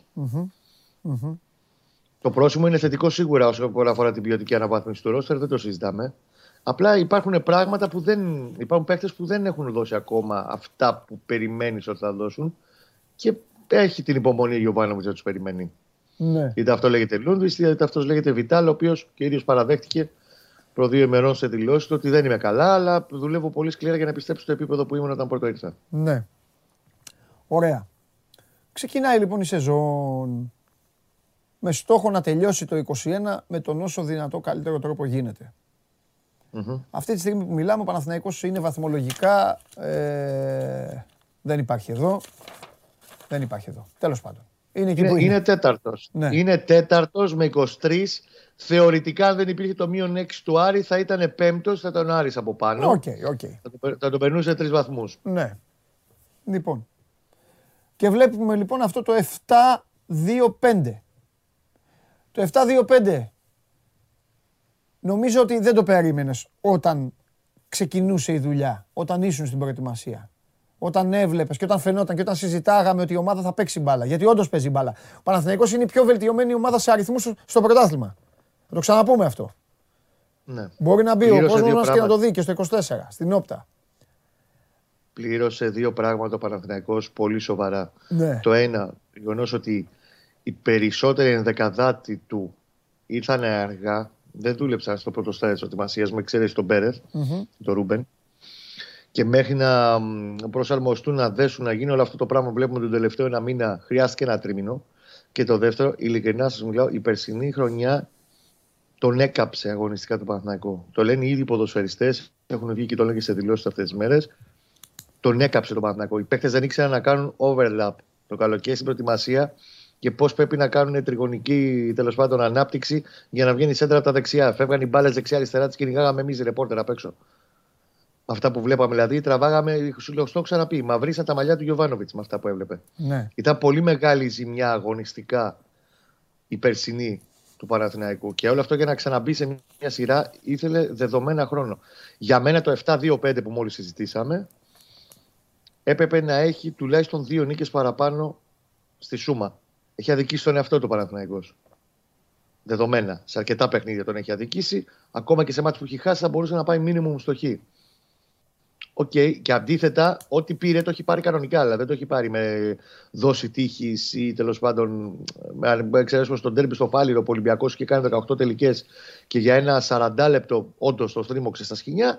Το πρόσημο είναι θετικό σίγουρα όσο αφορά την ποιοτική αναβάθμιση του ρόστερ, δεν το συζητάμε. Απλά υπάρχουν πράγματα που δεν. Υπάρχουν παίχτε που δεν έχουν δώσει ακόμα αυτά που περιμένεις ότι θα δώσουν και έχει την υπομονή ο Γιωβάνοβιτ να τους περιμένει. Ναι. Είτε αυτό λέγεται Λούντβις, είτε αυτός λέγεται Βιτάλ, ο οποίος και ίδιο παραδέχτηκε προ δύο ημερών σε δηλώσεις ότι δεν είμαι καλά, αλλά δουλεύω πολύ σκληρά για να πιστέψω στο επίπεδο που ήμουν όταν πρώτο ήρθα. Ναι. Ωραία. Ξεκινάει λοιπόν η σεζόν με στόχο να τελειώσει το 21 με τον όσο δυνατό καλύτερο τρόπο γίνεται. Αυτή τη στιγμή που μιλάμε, ο Παναθηναϊκός είναι βαθμολογικά. Ε, δεν υπάρχει εδώ. Δεν υπάρχει εδώ. Τέλος πάντων. Είναι, είναι, είναι. είναι τέταρτος. Ναι. Είναι τέταρτος με 23. Θεωρητικά, αν δεν υπήρχε το μείον 6 του Άρη, θα ήταν πέμπτος, θα ήταν ο Άρης από πάνω. Okay, okay. Θα, το, θα το περνούσε τρεις βαθμούς. Ναι. Λοιπόν. Και βλέπουμε λοιπόν αυτό το 7-2-5. Το 7-2-5 νομίζω ότι δεν το περίμενες όταν ξεκινούσε η δουλειά, όταν ήσουν στην προετοιμασία. Όταν έβλεπες και όταν φαινόταν και όταν συζητάγαμε ότι η ομάδα θα παίξει μπάλα. Γιατί όντως παίζει μπάλα. Ο Παναθηναϊκός είναι η πιο βελτιωμένη ομάδα σε αριθμούς στο πρωτάθλημα. Θα το ξαναπούμε αυτό. Ναι. Μπορεί να μπει ο κόσμος μας και να το δει και στο 24, στην όπτα. Πλήρωσε δύο πράγματα ο Παναθηναϊκός πολύ σοβαρά. Ναι. Το ένα, γεγονός ότι οι περισσότεροι ενδεκαδάτοι του ήρθαν αργά, δεν δούλεψαν στο πρώτο στάδιο της ετοιμασία, με εξαίρεση τον Πέρεθ, mm-hmm. τον Ρούμπεν. Και μέχρι να προσαρμοστούν, να δέσουν, να γίνει όλο αυτό το πράγμα που βλέπουμε τον τελευταίο ένα μήνα, χρειάστηκε ένα τρίμηνο. Και το δεύτερο, ειλικρινά σας μιλάω, η περσινή χρονιά τον έκαψε αγωνιστικά το Παναθηναϊκό. Το λένε ήδη οι ποδοσφαιριστές, έχουν βγει και το λένε και σε δηλώσεις αυτές τις μέρες. Τον έκαψε το Παναθηναϊκό. Οι παίκτες δεν ήξεραν να κάνουν overlap το καλοκαίρι στην προετοιμασία και πώς πρέπει να κάνουν τριγωνική τέλος πάντων ανάπτυξη για να βγαίνει η σέντρα από τα δεξιά. Φεύγαν οι μπάλες δεξιά-αριστερά, τις κυνηγάγαμε εμείς ρεπόρτερ απ' έξω. Αυτά που βλέπαμε δηλαδή, τραβάγαμε, σου λέω, στο ξαναπεί, μαυρίσα τα μαλλιά του Γιωβάνοβιτς με αυτά που έβλεπε. Ναι. Ήταν πολύ μεγάλη ζημιά αγωνιστικά η περσινή του Παναθηναϊκού. Και όλο αυτό για να ξαναμπεί σε μια σειρά ήθελε δεδομένα χρόνο. Για μένα το 7-2-5 που μόλις συζητήσαμε έπρεπε να έχει τουλάχιστον δύο νίκες παραπάνω στη Σούμα. Έχει αδικήσει τον εαυτό του Παναθηναϊκός. Δεδομένα. Σε αρκετά παιχνίδια τον έχει αδικήσει. Ακόμα και σε ματς που έχει χάσει θα μπορούσε να πάει μίνιμουμ στο Χ. OK. Okay. Και αντίθετα, ό,τι πήρε το έχει πάρει κανονικά. Αλλά δεν το έχει πάρει με δόση τύχης ή τέλος πάντων. Αν εξαιρέσουμε στο ντέρμπι στο Φάληρο, ο Ολυμπιακός και κάνει 18 τελικές και για ένα 40 λεπτό όντως το στρίμωξε στα σχοινιά.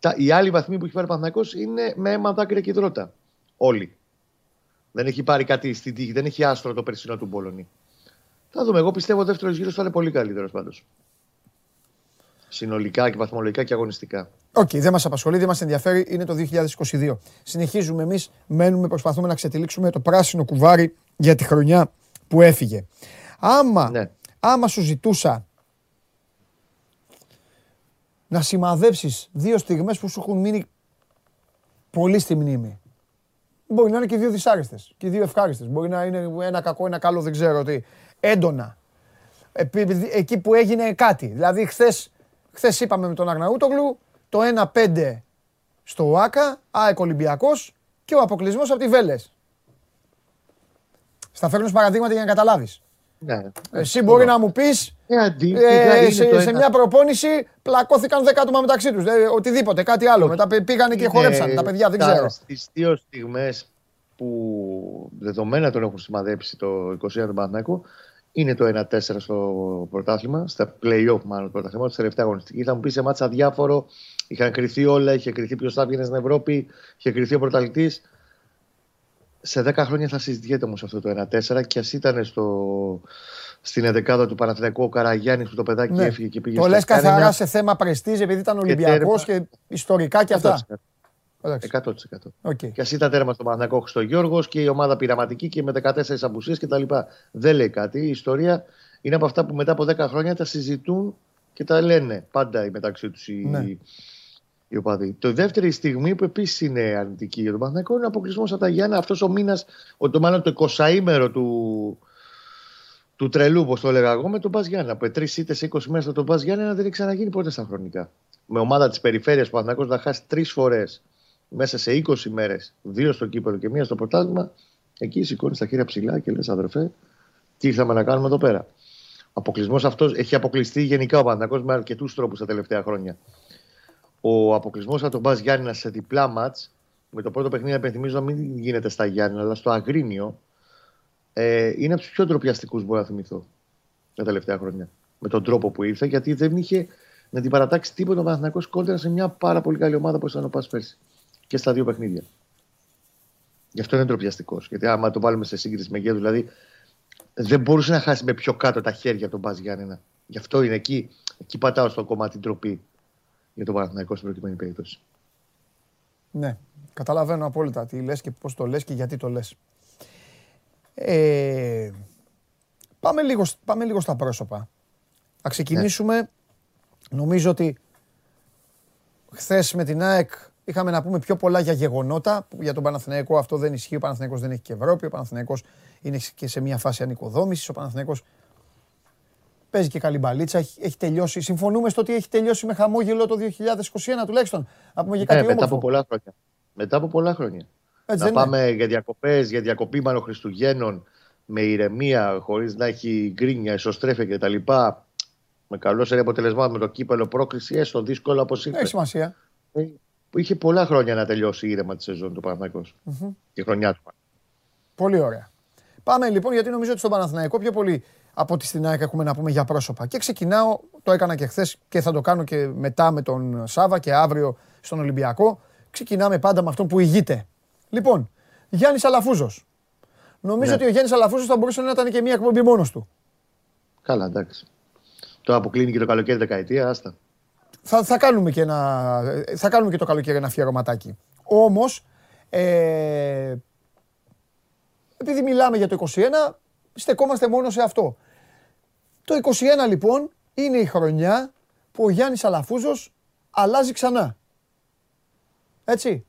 Τα, οι άλλοι βαθμοί που έχει πάρει ο Παναθηναϊκός είναι με αίμα, δάκρυα και ιδρώτα. Όλοι. Δεν έχει πάρει κάτι στην τύχη, δεν έχει άστρο το περσινό του Μπολόνι. Θα δούμε. Εγώ πιστεύω ο δεύτερος γύρος θα είναι πολύ καλύτερος πάντως. Συνολικά και βαθμολογικά και αγωνιστικά. OK, okay, δεν μας απασχολεί, δεν μας ενδιαφέρει, είναι το 2022. Συνεχίζουμε εμείς, μένουμε, προσπαθούμε να ξετυλίξουμε το πράσινο κουβάρι για τη χρονιά που έφυγε. Άμα, ναι. άμα σου ζητούσα να σημαδέψεις δύο στιγμές που σου έχουν μείνει πολύ στη μνήμη Μπορεί να είναι και δύο δυσάρεστες και δύο ευχάριστες. Μπορεί να είναι ένα κακό, ένα καλό, δεν ξέρω τι. Έντονα. Εκεί που έγινε κάτι. Δηλαδή, χθες χθες είπαμε με τον Αγναούτογλου το 1-5 στο ΟΑΚΑ, ΑΕΚ Ολυμπιακός και ο αποκλεισμός από τη Βέλες. Στα φέρνω παραδείγματα για να καταλάβεις. Ναι. Εσύ μπορεί να μου πεις ε, ε σε, σε μια προπόνηση πλακώθηκαν δέκα μεταξύ τους. Ε, οτιδήποτε, κάτι άλλο. Μετά πήγανε και χορέψαν τα παιδιά, δεν ξέρω. Στις δύο στιγμές που δεδομένα τον έχουν σημαδέψει το 21 του Παναθηναϊκού είναι το 1-4 στο πρωτάθλημα, στα play-off μάλλον πρωτάθλημα, στη τελευταία αγωνιστικής. Θα μου πεις σε μάτσα διάφορο, είχαν κρυθεί όλα, είχε κρυθεί ποιος θα βγαίνει στην Ευρώπη, είχε κρυθεί ο πρωταθλητής. Σε 10 χρόνια θα συζητιέται όμως αυτό το 1-4 και ας ήταν στο, στην εδεκάδα του Παναθηναϊκού ο Καραγιάννης που το παιδάκι ναι. έφυγε και πήγε Το λες καθαρά σε θέμα πρεστή επειδή ήταν Ολυμπιακός και, και, ιστορικά και αυτά. 100%. Okay. Και ας ήταν τέρμα στο Παναθηναϊκό στο Γιώργος και η ομάδα πειραματική και με 14 απουσίες κτλ. Δεν λέει κάτι. Η ιστορία είναι από αυτά που μετά από 10 χρόνια τα συζητούν και τα λένε πάντα οι μεταξύ τους οι, ναι. οι οπαδοί. Το δεύτερη στιγμή που επίσης είναι αρνητική για τον Παναθηναϊκό είναι ο αποκλεισμός από τα Γιάννα. Αυτός ο μήνας, μάλλον το 20ήμερο του, του τρελού, όπως το έλεγα εγώ, με τον Μπα Γιάννα. Από τρεις ήττες σε 20 μέρε τον Μπα Γιάννα δεν έχει ξαναγίνει ποτέ στα χρονικά. Με ομάδα της περιφέρειας που Παναθηναϊκός να χάσει τρεις φορές μέσα σε 20 μέρες, δύο στο κύπελο και μία στο πρωτάθλημα, εκεί σηκώνεις τα χέρια ψηλά και λες, αδερφέ, τι ήρθαμε να κάνουμε εδώ πέρα. αποκλεισμός αυτός έχει αποκλειστεί γενικά ο Παναθηναϊκός με αρκετούς τρόπους τα τελευταία χρόνια. Ο αποκλεισμός από τον Μπας Γιάννη σε διπλά ματ, με το πρώτο παιχνίδι, επενθυμίζω να μην γίνεται στα Γιάννη, αλλά στο Αγρίνιο, ε, είναι από τους πιο ντροπιαστικούς μπορώ να θυμηθώ τα τελευταία χρόνια. Με τον τρόπο που ήρθε, γιατί δεν είχε να την παρατάξει τίποτα ο Παναθηναϊκός κόντρα σε μια πάρα πολύ καλή ομάδα που ήταν ο Πας πέρσι. Και στα δύο παιχνίδια. Γι' αυτό είναι ντροπιαστικός. Γιατί άμα το βάλουμε σε σύγκριση με γέρο, δηλαδή δεν μπορούσε να χάσει με πιο κάτω τα χέρια τον Μπα Γιάννενα. Γι' αυτό είναι εκεί, εκεί πατάω στο κομμάτι ντροπή για τον Παναθηναϊκό στην προκειμένη περίπτωση. Ναι, καταλαβαίνω απόλυτα τι λες και πώς το λες και γιατί το λες. Ε, πάμε, λίγο, πάμε λίγο στα πρόσωπα. Θα ξεκινήσουμε, ναι. νομίζω ότι χθες με την ΑΕΚ είχαμε να πούμε πιο πολλά για γεγονότα. Για τον Παναθηναϊκό αυτό δεν ισχύει. Ο Παναθηναϊκός δεν έχει και Ευρώπη. Ο Παναθηναϊκός είναι και σε μια φάση ανοικοδόμησης. Ο Παναθηναϊκός παίζει και καλή μπαλίτσα. Έχει, έχει τελειώσει. Συμφωνούμε στο ότι έχει τελειώσει με χαμόγελο το 2021 τουλάχιστον. Να πούμε για κάτι ναι, μετά από πολλά χρόνια. Μετά από πολλά χρόνια. Έτσι, να πάμε για διακοπές, για διακοπή μάλλον Χριστουγέννων με ηρεμία, χωρίς να έχει γκρίνια, ισοστρέφεια κτλ. Με καλό σερή αποτελεσμά με το κύπελο πρόκληση, έστω δύσκολο όπως ήρθε. Έχει σημασία. Ε, είχε πολλά χρόνια να τελειώσει ήρεμα της σεζόν του Παναθηναϊκός. Mm-hmm. Η χρονιά του. Πολύ ωραία. Πάμε λοιπόν, γιατί νομίζω ότι στον Παναθηναϊκό πιο πολύ από ό,τι στην ΑΕΚ έχουμε να πούμε για πρόσωπα. Και ξεκινάω, το έκανα και χθες και θα το κάνω και μετά με τον Σάβα και αύριο στον Ολυμπιακό. Ξεκινάμε πάντα με αυτόν που ηγείται. Λοιπόν, Γιάννης Αλαφούζος. Νομίζω ναι. ότι ο Γιάννης Αλαφούζος θα μπορούσε να ήταν και μία εκπομπή μόνος του. Καλά, εντάξει. Το αποκλίνει και το καλοκαίρι δεκαετία, άστα. Θα, θα, κάνουμε και ένα, θα κάνουμε και το καλοκαίρι ένα αφιερωματάκι. Όμως, ε, επειδή μιλάμε για το 21, στεκόμαστε μόνο σε αυτό. Το 21 λοιπόν είναι η χρονιά που ο Γιάννης Αλαφούζος αλλάζει ξανά. Έτσι.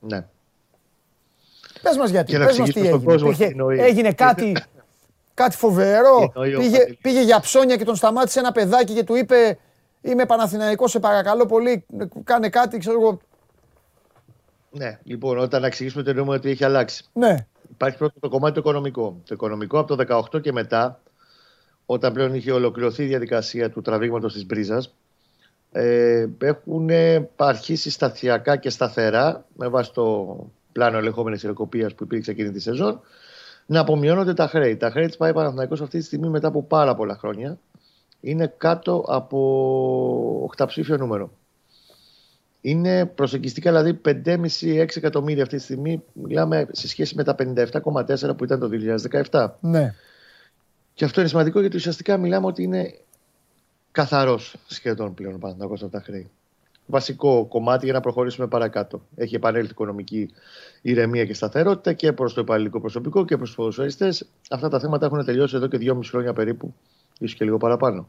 Ναι. Πες μας γιατί, πες μας τι έγινε. έγινε κάτι, κάτι φοβερό. Πήγε, πήγε για ψώνια και τον σταμάτησε ένα παιδάκι και του είπε Είμαι Παναθηναϊκός, σε παρακαλώ πολύ, κάνε κάτι, ξέρω εγώ. Ναι, λοιπόν, όταν εξηγήσουμε το εννοούμε ότι έχει αλλάξει. Ναι. Υπάρχει πρώτο το κομμάτι το οικονομικό. Το οικονομικό από το 18 και μετά, όταν πλέον είχε ολοκληρωθεί η διαδικασία του τραβήγματος της μπρίζας, ε, έχουν αρχίσει σταθιακά και σταθερά, με βάση το πλάνο ελεγχόμενης ιεροκοπίας που υπήρξε εκείνη τη σεζόν, να απομειώνονται τα χρέη. Τα χρέη της πάει Παναθηναϊκός αυτή τη στιγμή μετά από πάρα πολλά χρόνια είναι κάτω από οχταψήφιο νούμερο. Είναι προσεγγιστικά δηλαδή 5,5-6 εκατομμύρια αυτή τη στιγμή. Μιλάμε σε σχέση με τα 57,4 που ήταν το 2017. Ναι. Και αυτό είναι σημαντικό γιατί ουσιαστικά μιλάμε ότι είναι καθαρός σχεδόν πλέον ο Παναθηναϊκός από τα χρέη. Βασικό κομμάτι για να προχωρήσουμε παρακάτω. Έχει επανέλθει οικονομική ηρεμία και σταθερότητα και προς το υπαλληλικό προσωπικό και προς τους ποδοσφαιριστές. Αυτά τα θέματα έχουν τελειώσει εδώ και δυόμιση χρόνια περίπου, ίσως και λίγο παραπάνω.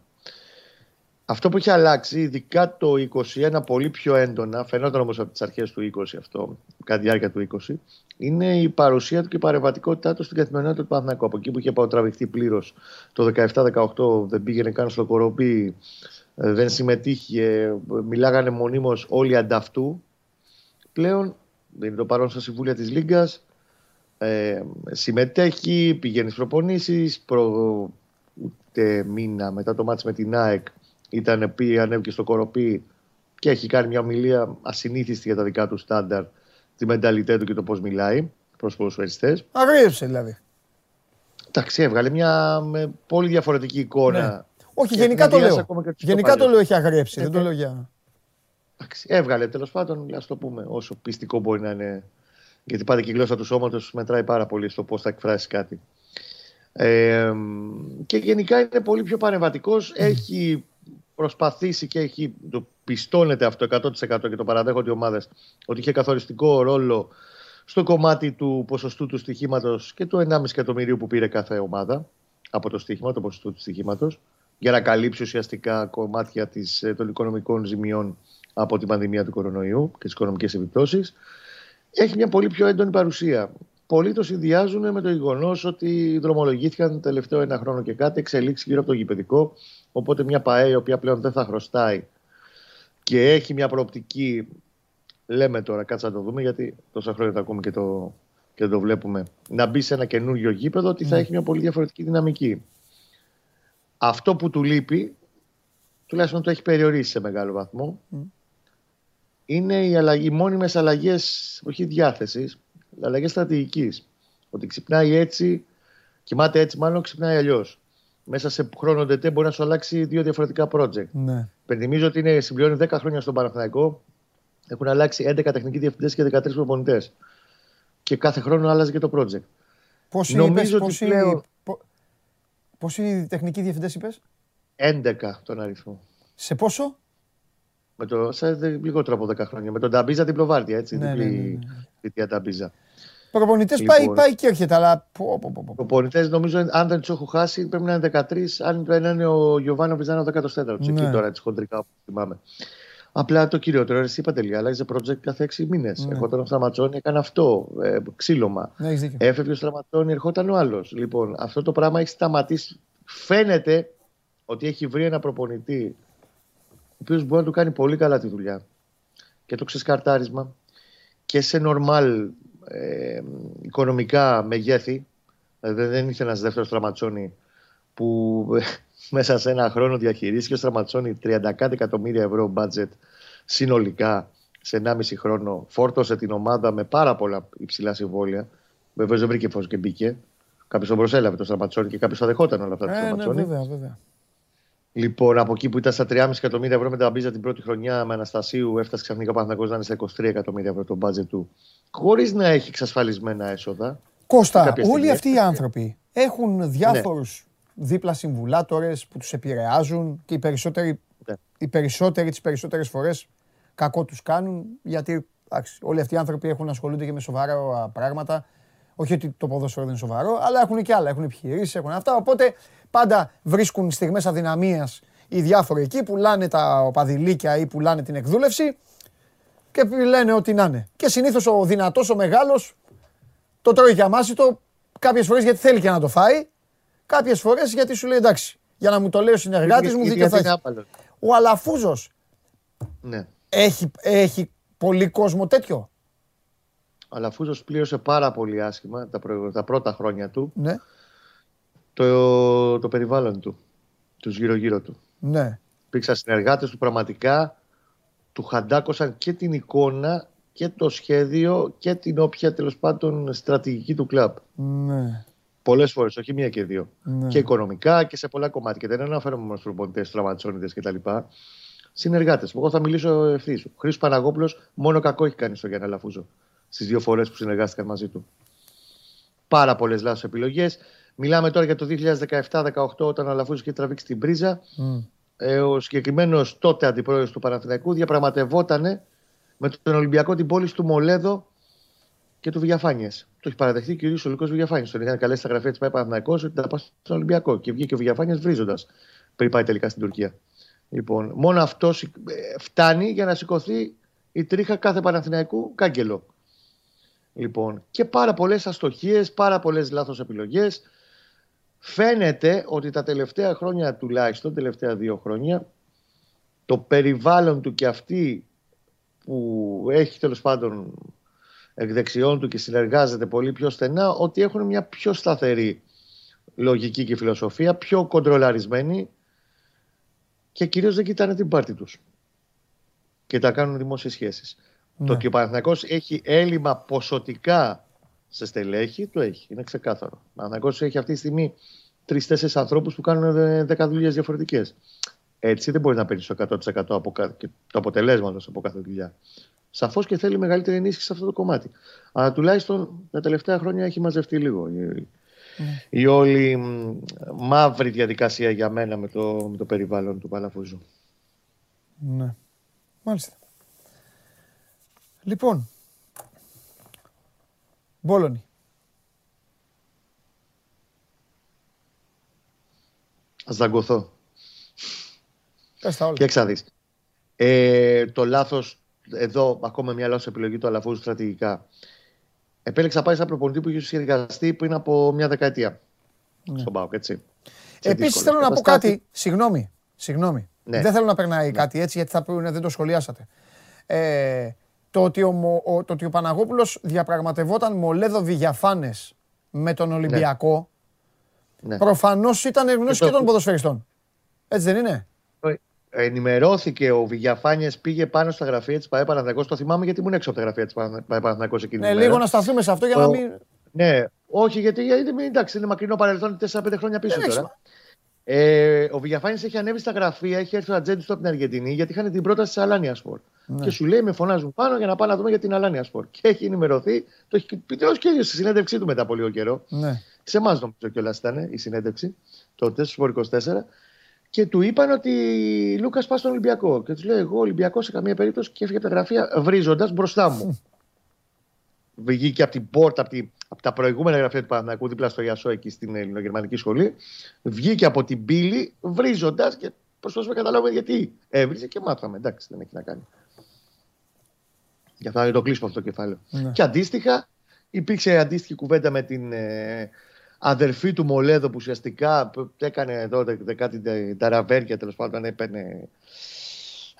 Αυτό που έχει αλλάξει, ειδικά το 2021 πολύ πιο έντονα, φαινόταν όμως από τις αρχές του 20 αυτό, κατά τη διάρκεια του 20, είναι η παρουσία του και η παρεμβατικότητά του στην καθημερινότητα του Παναθηναϊκού. Από εκεί που είχε τραβηχτεί πλήρως το 17-18, δεν πήγαινε καν στο κοροπή, ε, δεν συμμετείχε, μιλάγανε μονίμως όλοι ανταυτού. Πλέον είναι το παρόν στα συμβούλια της Λίγκας. Ε, συμμετέχει, πηγαίνει στις προπονήσεις. Προ... Ούτε μήνα μετά το μάτς με την ΑΕΚ ήταν πει, ανέβηκε στο κοροπή και έχει κάνει μια ομιλία ασυνήθιστη για τα δικά του στάνταρ, τη μενταλιτέ του και το πώς μιλάει προ ποδοσφαιριστέ. Αγρίεψε δηλαδή. Εντάξει, έβγαλε μια με πολύ διαφορετική εικόνα. Ναι. Όχι, γενικά το λέω. Γενικά το λέω έχει αγριέψει. δεν το λέω για. Εντάξει, έβγαλε τέλος πάντων, ας το πούμε, όσο πιστικό μπορεί να είναι. Γιατί πάντα και η γλώσσα του σώματος μετράει πάρα πολύ στο πώς θα εκφράσει κάτι. Ε, και γενικά είναι πολύ πιο παρεμβατικός. Έχει προσπαθήσει και έχει, το πιστώνεται αυτό 100% και το παραδέχονται οι ομάδες ότι είχε καθοριστικό ρόλο στο κομμάτι του ποσοστού του στοιχήματος και του 1,5 εκατομμυρίου που πήρε κάθε ομάδα από το στοίχημα, το ποσοστό του στοιχήματο, για να καλύψει ουσιαστικά κομμάτια της, ε, των οικονομικών ζημιών από την πανδημία του κορονοϊού και τις οικονομικές επιπτώσεις. Έχει μια πολύ πιο έντονη παρουσία. Πολλοί το συνδυάζουν με το γεγονός ότι δρομολογήθηκαν το τελευταίο ένα χρόνο και κάτι εξελίξεις γύρω από το γηπαιδικό Οπότε μια ΠαΕ η οποία πλέον δεν θα χρωστάει και έχει μια προοπτική, λέμε τώρα, κάτσε να το δούμε γιατί τόσα χρόνια το ακούμε και το, και το βλέπουμε, να μπει σε ένα καινούργιο γήπεδο ότι θα ναι. έχει μια πολύ διαφορετική δυναμική. Αυτό που του λείπει, τουλάχιστον το έχει περιορίσει σε μεγάλο βαθμό, είναι οι, αλλαγ... οι μόνιμες αλλαγές, όχι διάθεσης, αλλαγές στρατηγικής. Ότι ξυπνάει έτσι, κοιμάται έτσι μάλλον, ξυπνάει αλλιώς. Μέσα σε χρόνο τετέ μπορεί να σου αλλάξει δύο διαφορετικά project. Ναι. Πενθυμίζω ότι είναι, συμπληρώνει 10 χρόνια στον Παναθηναϊκό. Έχουν αλλάξει 11 τεχνικοί διευθυντές και 13 προπονητές. Και κάθε χρόνο άλλαζε και το project. Πόσοι Νομίζω είπες, ότι πλέον... Πόσοι τεχνικοί διευθυντές είπες, 11 τον αριθμό. Σε πόσο; Με το, σε λιγότερο από 10 χρόνια. Με τον Ταμπίζα την προβάρτια, έτσι. Ναι, διπλή ναι, ναι, ναι. Ταμπίζα. Προπονητές λοιπόν, πάει, πάει και έρχεται, αλλά. Προπονητές νομίζω, αν δεν τους έχω χάσει, πρέπει να είναι 13. Αν πρέπει να είναι ο Γιωβάνο Βιζάνο 14. Ναι. Εκεί τώρα, έτσι χοντρικά, όπως θυμάμαι. Απλά το κυριότερο, εσύ είπα τελικά, άλλαζε project κάθε 6 μήνες. Ναι. Ερχόταν ο Στραματσόνη, έκανε αυτό. Ε, ξύλωμα. Ναι, Έφευγε ο Στραματσόνη, ερχόταν ο άλλος. Λοιπόν, αυτό το πράγμα έχει σταματήσει. Φαίνεται ότι έχει βρει ένα προπονητή ο οποίος μπορεί να του κάνει πολύ καλά τη δουλειά και το ξεσκαρτάρισμα και σε normal ε, οικονομικά μεγέθη. Δηλαδή δεν ήθελε ένας δεύτερος Στραματσόνη που μέσα σε ένα χρόνο διαχειρίστηκε ο Στραματσόνη 30 εκατομμύρια ευρώ budget συνολικά σε 1,5 χρόνο. Φόρτωσε την ομάδα με πάρα πολλά υψηλά συμβόλαια. Βεβαίως δεν βρήκε φως και μπήκε. Κάποιος τον προσέλαβε το Στραματσόνη και κάποιος θα δεχόταν όλα αυτά το ε, Στραματσόνη. Ναι, βέβαια, βέβαια. Λοιπόν, από εκεί που ήταν στα 3,5 εκατομμύρια ευρώ με τα μπίζα την πρώτη χρονιά με Αναστασίου, έφτασε ξαφνικά ο να είναι στα 23 εκατομμύρια ευρώ το μπάτζετ του, χωρίς να έχει εξασφαλισμένα έσοδα. Κώστα, όλοι αυτοί οι άνθρωποι έχουν διάφορους ναι. δίπλα συμβουλάτορες που τους επηρεάζουν και οι περισσότεροι, ναι. οι περισσότεροι τις περισσότερες φορές κακό τους κάνουν γιατί άξι, όλοι αυτοί οι άνθρωποι έχουν ασχολούνται και με σοβαρά πράγματα. Όχι ότι το ποδόσφαιρο δεν είναι σοβαρό, αλλά έχουν και άλλα. Έχουν επιχειρήσεις, έχουν αυτά. Οπότε πάντα βρίσκουν στιγμές αδυναμίας οι διάφοροι εκεί, πουλάνε τα οπαδηλίκια ή πουλάνε την εκδούλευση και λένε ό,τι να είναι. Και συνήθως ο δυνατός, ο μεγάλος, το τρώει για το κάποιες φορές γιατί θέλει και να το φάει, κάποιες φορές γιατί σου λέει εντάξει, για να μου το λέει ο συνεργάτης μου δίκιο θα Ο Αλαφούζος ναι. έχει, έχει πολύ κόσμο τέτοιο; Ο Αλαφούζος πλήρωσε πάρα πολύ άσχημα τα, τα πρώτα χρόνια του. Ναι το, το περιβάλλον του, τους γύρω-γύρω του. Ναι. Υπήρξαν συνεργάτες του πραγματικά, του χαντάκωσαν και την εικόνα και το σχέδιο και την όποια τέλος πάντων στρατηγική του κλαμπ. Ναι. Πολλές φορές, όχι μία και δύο. Ναι. Και οικονομικά και σε πολλά κομμάτια. Και δεν αναφέρομαι μόνο στους προπονητές, τραυματσόνιδε κτλ. Συνεργάτες. Εγώ θα μιλήσω ευθύς. Ο Χρήσο Παναγόπουλος μόνο κακό έχει κάνει στο Γιάννα Λαφούζο στις δύο φορές που συνεργάστηκαν μαζί του. Πάρα πολλές λάθος επιλογές. Μιλάμε τώρα για το 2017-18 όταν ο Αλαφούζος είχε τραβήξει την πρίζα. Mm. Ε, ο συγκεκριμένος τότε αντιπρόεδρος του Παναθηναϊκού διαπραγματευόταν με τον Ολυμπιακό την πόλη του Μολέδο και του Βιαφάνιες. Το έχει παραδεχτεί και ο ίδιος ο Λουκός Βιαφάνιες. Τον είχαν καλέσει στα γραφεία της ΠΑΕ Παναθηναϊκός ότι θα πάει στον Ολυμπιακό. Και βγήκε ο Βιαφάνιες βρίζοντας πριν πάει τελικά στην Τουρκία. Λοιπόν, μόνο αυτός ε, φτάνει για να σηκωθεί η τρίχα κάθε Παναθηναϊκού κάγκελο. Λοιπόν, και πάρα πολλές αστοχίες, πάρα πολλές λάθος επιλογές. Φαίνεται ότι τα τελευταία χρόνια τουλάχιστον, τελευταία δύο χρόνια, το περιβάλλον του και αυτή που έχει τέλος πάντων εκδεξιών του και συνεργάζεται πολύ πιο στενά, ότι έχουν μια πιο σταθερή λογική και φιλοσοφία, πιο κοντρολαρισμένη και κυρίως δεν κοιτάνε την πάρτη τους και τα κάνουν δημόσιες σχέσεις. Το ναι. ότι ο Παναθηναϊκός έχει έλλειμμα ποσοτικά σε στελέχη, το έχει. Είναι ξεκάθαρο. Ο Παναθηναϊκός έχει αυτή τη στιγμή τρει-τέσσερι ανθρώπους που κάνουν δέκα δουλειές διαφορετικές. Έτσι δεν μπορεί να παίρνεις το 100% από το αποτελέσματος από κάθε δουλειά. Σαφώς και θέλει μεγαλύτερη ενίσχυση σε αυτό το κομμάτι. Αλλά τουλάχιστον τα τελευταία χρόνια έχει μαζευτεί λίγο η, ναι. η όλη μαύρη διαδικασία για μένα με το, με το περιβάλλον του Παλαφούζου. Ναι. Μάλιστα. Λοιπόν, Μπόλωνη. Ας δαγκωθώ. Πες τα όλα. Και Ε, το λάθος, εδώ ακόμα μια λάθος επιλογή του Αλαφούζου στρατηγικά. Επέλεξα να πάει σαν προπονητή που είχε συνεργαστεί πριν από μια δεκαετία. Ναι. Στον Πάοκ, έτσι. Επίσης θέλω να πω κάτι. Συγγνώμη. Συγγνώμη. Ναι. Δεν θέλω να περνάει ναι. κάτι έτσι γιατί θα πούνε δεν το σχολιάσατε. Ε, το, ότι ο, ο, το ότι ο Παναγόπουλος διαπραγματευόταν Μολέδο Βηγιαφάνες με τον Ολυμπιακό ναι. προφανώς ήταν γνώση και των ποδοσφαιριστών. Έτσι δεν είναι; Ενημερώθηκε ο Βηγιαφάνιε, πήγε πάνω στα γραφεία της ΠαΕ Το θυμάμαι γιατί ήμουν έξω από τα γραφεία της ΠαΕ Παναθηναϊκός εκείνη ναι, λίγο να σταθούμε σε αυτό για να μην. Ναι, όχι γιατί, γιατί εντάξει, είναι μακρινό παρελθόν 4-5 χρόνια πίσω τώρα. Ε, ο Βηγιαφάνη έχει ανέβει στα γραφεία, έχει έρθει ο ατζέντη του από την Αργεντινή γιατί είχαν την πρόταση της Αλάνια Σπορ. Ναι. Και σου λέει: Με φωνάζουν πάνω για να πάμε να δούμε για την Αλάνια Σπορ. Και έχει ενημερωθεί, το έχει πει τέλο και ίδιο στη συνέντευξή του μετά από λίγο καιρό. Ναι. Σε εμάς νομίζω κιόλας ήταν η συνέντευξη τότε στους 24. Και του είπαν ότι Λούκας πας στον Ολυμπιακό. Και τους λέει: Εγώ Ολυμπιακός σε καμία περίπτωση και έφυγε από τα γραφεία βρίζοντας μπροστά μου. Βγήκε από την πόρτα, από, τη, από τα προηγούμενα γραφεία του Παναγιακού, δίπλα στο Ιασό, εκεί στην Ελληνογερμανική σχολή. Βγήκε από την πύλη βρίζοντας και προσπαθούμε να καταλάβουμε γιατί έβριζε και μάθαμε. Εντάξει, δεν έχει να κάνει. Για θα το κλείσουμε αυτό το κεφάλαιο. Ναι. Και αντίστοιχα, υπήρξε αντίστοιχη κουβέντα με την ε, αδερφή του Μολέδο που ουσιαστικά έκανε εδώ κάτι ταραβέρια τέλος πάντων, έπαιρνε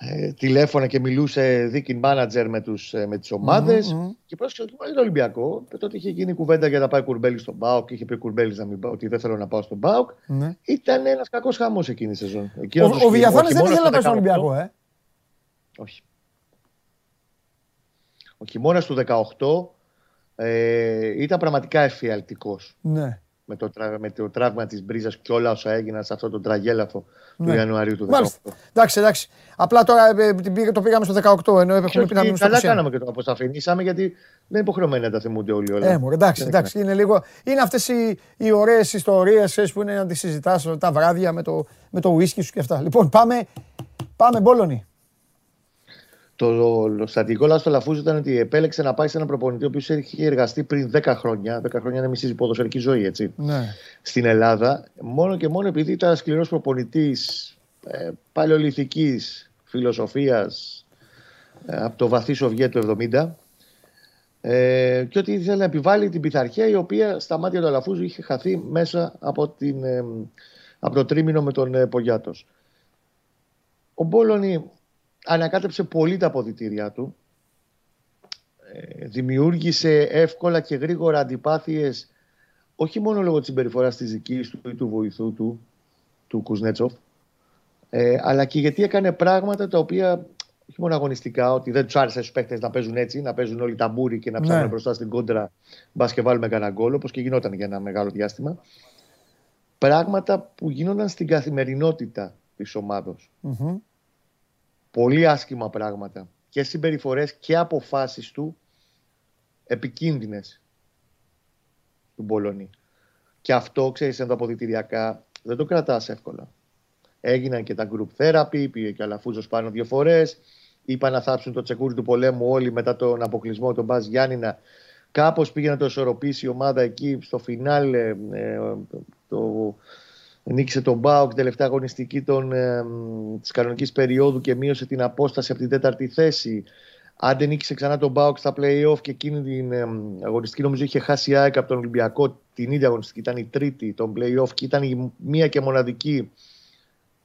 ε, τηλέφωνα και μιλούσε δίκιν manager με, τους, ε, με τις ομαδες mm-hmm. και πρόσεξε ότι είναι Ολυμπιακό. Τότε είχε γίνει κουβέντα για να πάει κουρμπέλι στον Μπάουκ και είχε πει κουρμπέλι να μην, ότι δεν θέλω να πάω στον Μπάουκ. Mm-hmm. Ήταν ένας κακός χαμός εκείνη η σεζόν. ο ο, ο Βιαφάνης δεν ήθελε να πάει στον Ολυμπιακό, ε. Όχι. Ο χειμώνας του 18 ε, ήταν πραγματικά εφιαλτικός. Ναι με το, με το τραύμα της μπρίζας και όλα όσα έγιναν σε αυτό το τραγέλαφο του ναι. Ιανουαρίου του 2018. Εντάξει, εντάξει. Απλά τώρα ε, το πήγαμε στο 18 ενώ έχουμε πει να μείνουμε στο Καλά κάναμε και το αποσαφηνίσαμε γιατί δεν είναι υποχρεωμένοι να τα θυμούνται όλοι όλα. Ε, μωρέ, εντάξει, εντάξει. Είναι, λίγο, είναι αυτές οι, οι ωραίες ιστορίες που είναι να τις συζητάς τα βράδια με το, με το whisky σου και αυτά. Λοιπόν, πάμε, πάμε μπόλονι. Το στατικό λάθος του Λαφούζου ήταν ότι επέλεξε να πάει σε έναν προπονητή ο οποίος είχε εργαστεί πριν 10 χρόνια. 10 χρόνια είναι μισή ποδοσφαιρική ζωή, έτσι. Ναι. Στην Ελλάδα. Μόνο και μόνο επειδή ήταν σκληρός προπονητής ε, παλαιοληθική φιλοσοφίας ε, από το βαθύ Σοβιέτ του 70. Ε, και ότι ήθελε να επιβάλλει την πειθαρχία η οποία στα μάτια του Αλαφούζου είχε χαθεί μέσα από, την, ε, από το τρίμηνο με τον ε, Πογιάτος. Ο Μπόλωνη ανακάτεψε πολύ τα αποδητήριά του. Ε, δημιούργησε εύκολα και γρήγορα αντιπάθειες όχι μόνο λόγω της συμπεριφοράς της δικής του ή του βοηθού του, του Κουζνέτσοφ, ε, αλλά και γιατί έκανε πράγματα τα οποία όχι μόνο αγωνιστικά, ότι δεν τους άρεσε στους παίχτε να παίζουν έτσι, να παίζουν όλοι ταμπούρι και να ψάχνουν ναι. μπροστά στην κόντρα, μπας και βάλουμε κανένα γκολ, όπως και γινόταν για ένα μεγάλο διάστημα. Πράγματα που γίνονταν στην καθημερινότητα της ομαδα πολύ άσχημα πράγματα και συμπεριφορές και αποφάσεις του επικίνδυνες του Μπολόνι. Και αυτό, ξέρεις, εδώ αποδητηριακά δεν το κρατάς εύκολα. Έγιναν και τα group therapy, πήγε και ο Αλαφούζος πάνω δύο φορές. Είπαν να θάψουν το τσεκούρι του πολέμου όλοι μετά τον αποκλεισμό του Μπάζ Γιάννηνα. Κάπως πήγε να το ισορροπήσει η ομάδα εκεί στο φινάλε. Ε, το, νίκησε τον Μπάουκ την τελευταία αγωνιστική των, ε, της κανονικής περίοδου και μείωσε την απόσταση από την τέταρτη θέση. Αν δεν νίκησε ξανά τον Μπάουκ στα play-off και εκείνη την ε, αγωνιστική νομίζω είχε χάσει η ΑΕΚ από τον Ολυμπιακό την ίδια αγωνιστική, ήταν η τρίτη των play-off και ήταν η μία και μοναδική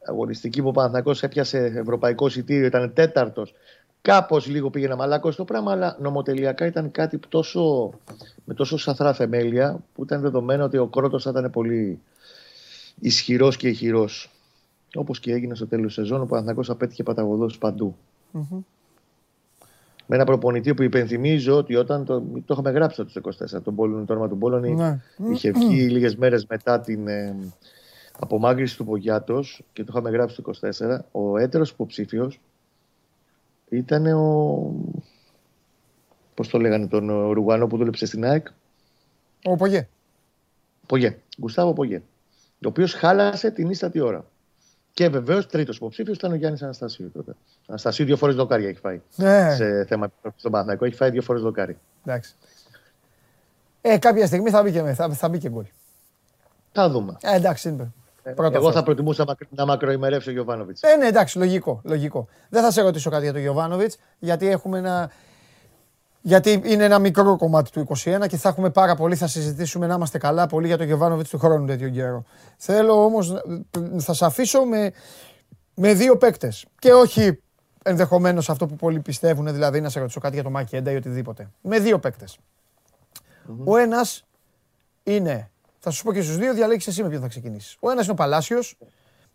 αγωνιστική που ο Παναθηναϊκός έπιασε ευρωπαϊκό εισιτήριο, ήταν τέταρτος. Κάπως λίγο πήγε μαλάκο στο πράγμα, αλλά νομοτελειακά ήταν κάτι τόσο, με τόσο σαθρά θεμέλια που ήταν δεδομένο ότι ο Κρότος θα ήταν πολύ ισχυρός και ηχηρός. Όπως και έγινε στο τέλος της σεζόν, ο Παναθυνακό απέτυχε παταγωδός παντού. Mm-hmm. Με ένα προπονητή που υπενθυμίζω ότι όταν το, το είχαμε γράψει το 24, τον Πόλωνο, το όνομα του Πόλωνη, ναι. είχε βγει λίγες μέρες μετά την ε, απομάκρυνση του Πογιάτος και το είχαμε γράψει το 24. Ο έτερος υποψήφιος ήταν ο. Πώς το λέγανε τον Ρουγανό που δούλεψε στην ΑΕΚ. Ο Πογέ. Πογέ. Γκουστάβο Πογέ ο οποίος χάλασε την ίστατη ώρα. Και βεβαίως τρίτος υποψήφιος ήταν ο Γιάννης Αναστασίου τότε. Αναστασίου δύο φορές δοκάρια έχει φάει. Ναι. Σε θέμα στον Παναθηναϊκό έχει φάει δύο φορές δοκάρι. Εντάξει. Ε, κάποια στιγμή θα μπει και, θα, θα μπει και γκολ. Θα δούμε. Ε, εντάξει, είναι. Ε, εγώ θα προτιμούσα να μακροημερεύσει ο Γιωβάνοβιτς. Ε, ναι, εντάξει, λογικό, λογικό. Δεν θα σε ρωτήσω κάτι για τον Γιωβάνοβιτς, γιατί έχουμε ένα, γιατί είναι ένα μικρό κομμάτι του 21 και θα έχουμε πάρα πολύ, θα συζητήσουμε να είμαστε καλά πολύ για τον Γεβάνοβιτ του χρόνου τέτοιο καιρό. Θέλω όμως, θα σε αφήσω με, με δύο παίκτες. Και όχι ενδεχομένως αυτό που πολλοί πιστεύουν, δηλαδή να σε ρωτήσω κάτι για το Μάκη Έντα ή οτιδήποτε. Με δύο παίκτες. Ο ένας είναι Θα σου πω και στους δύο, διαλέξεις εσύ με ποιον θα ξεκινήσεις. Ο ένας είναι ο Παλάσιος,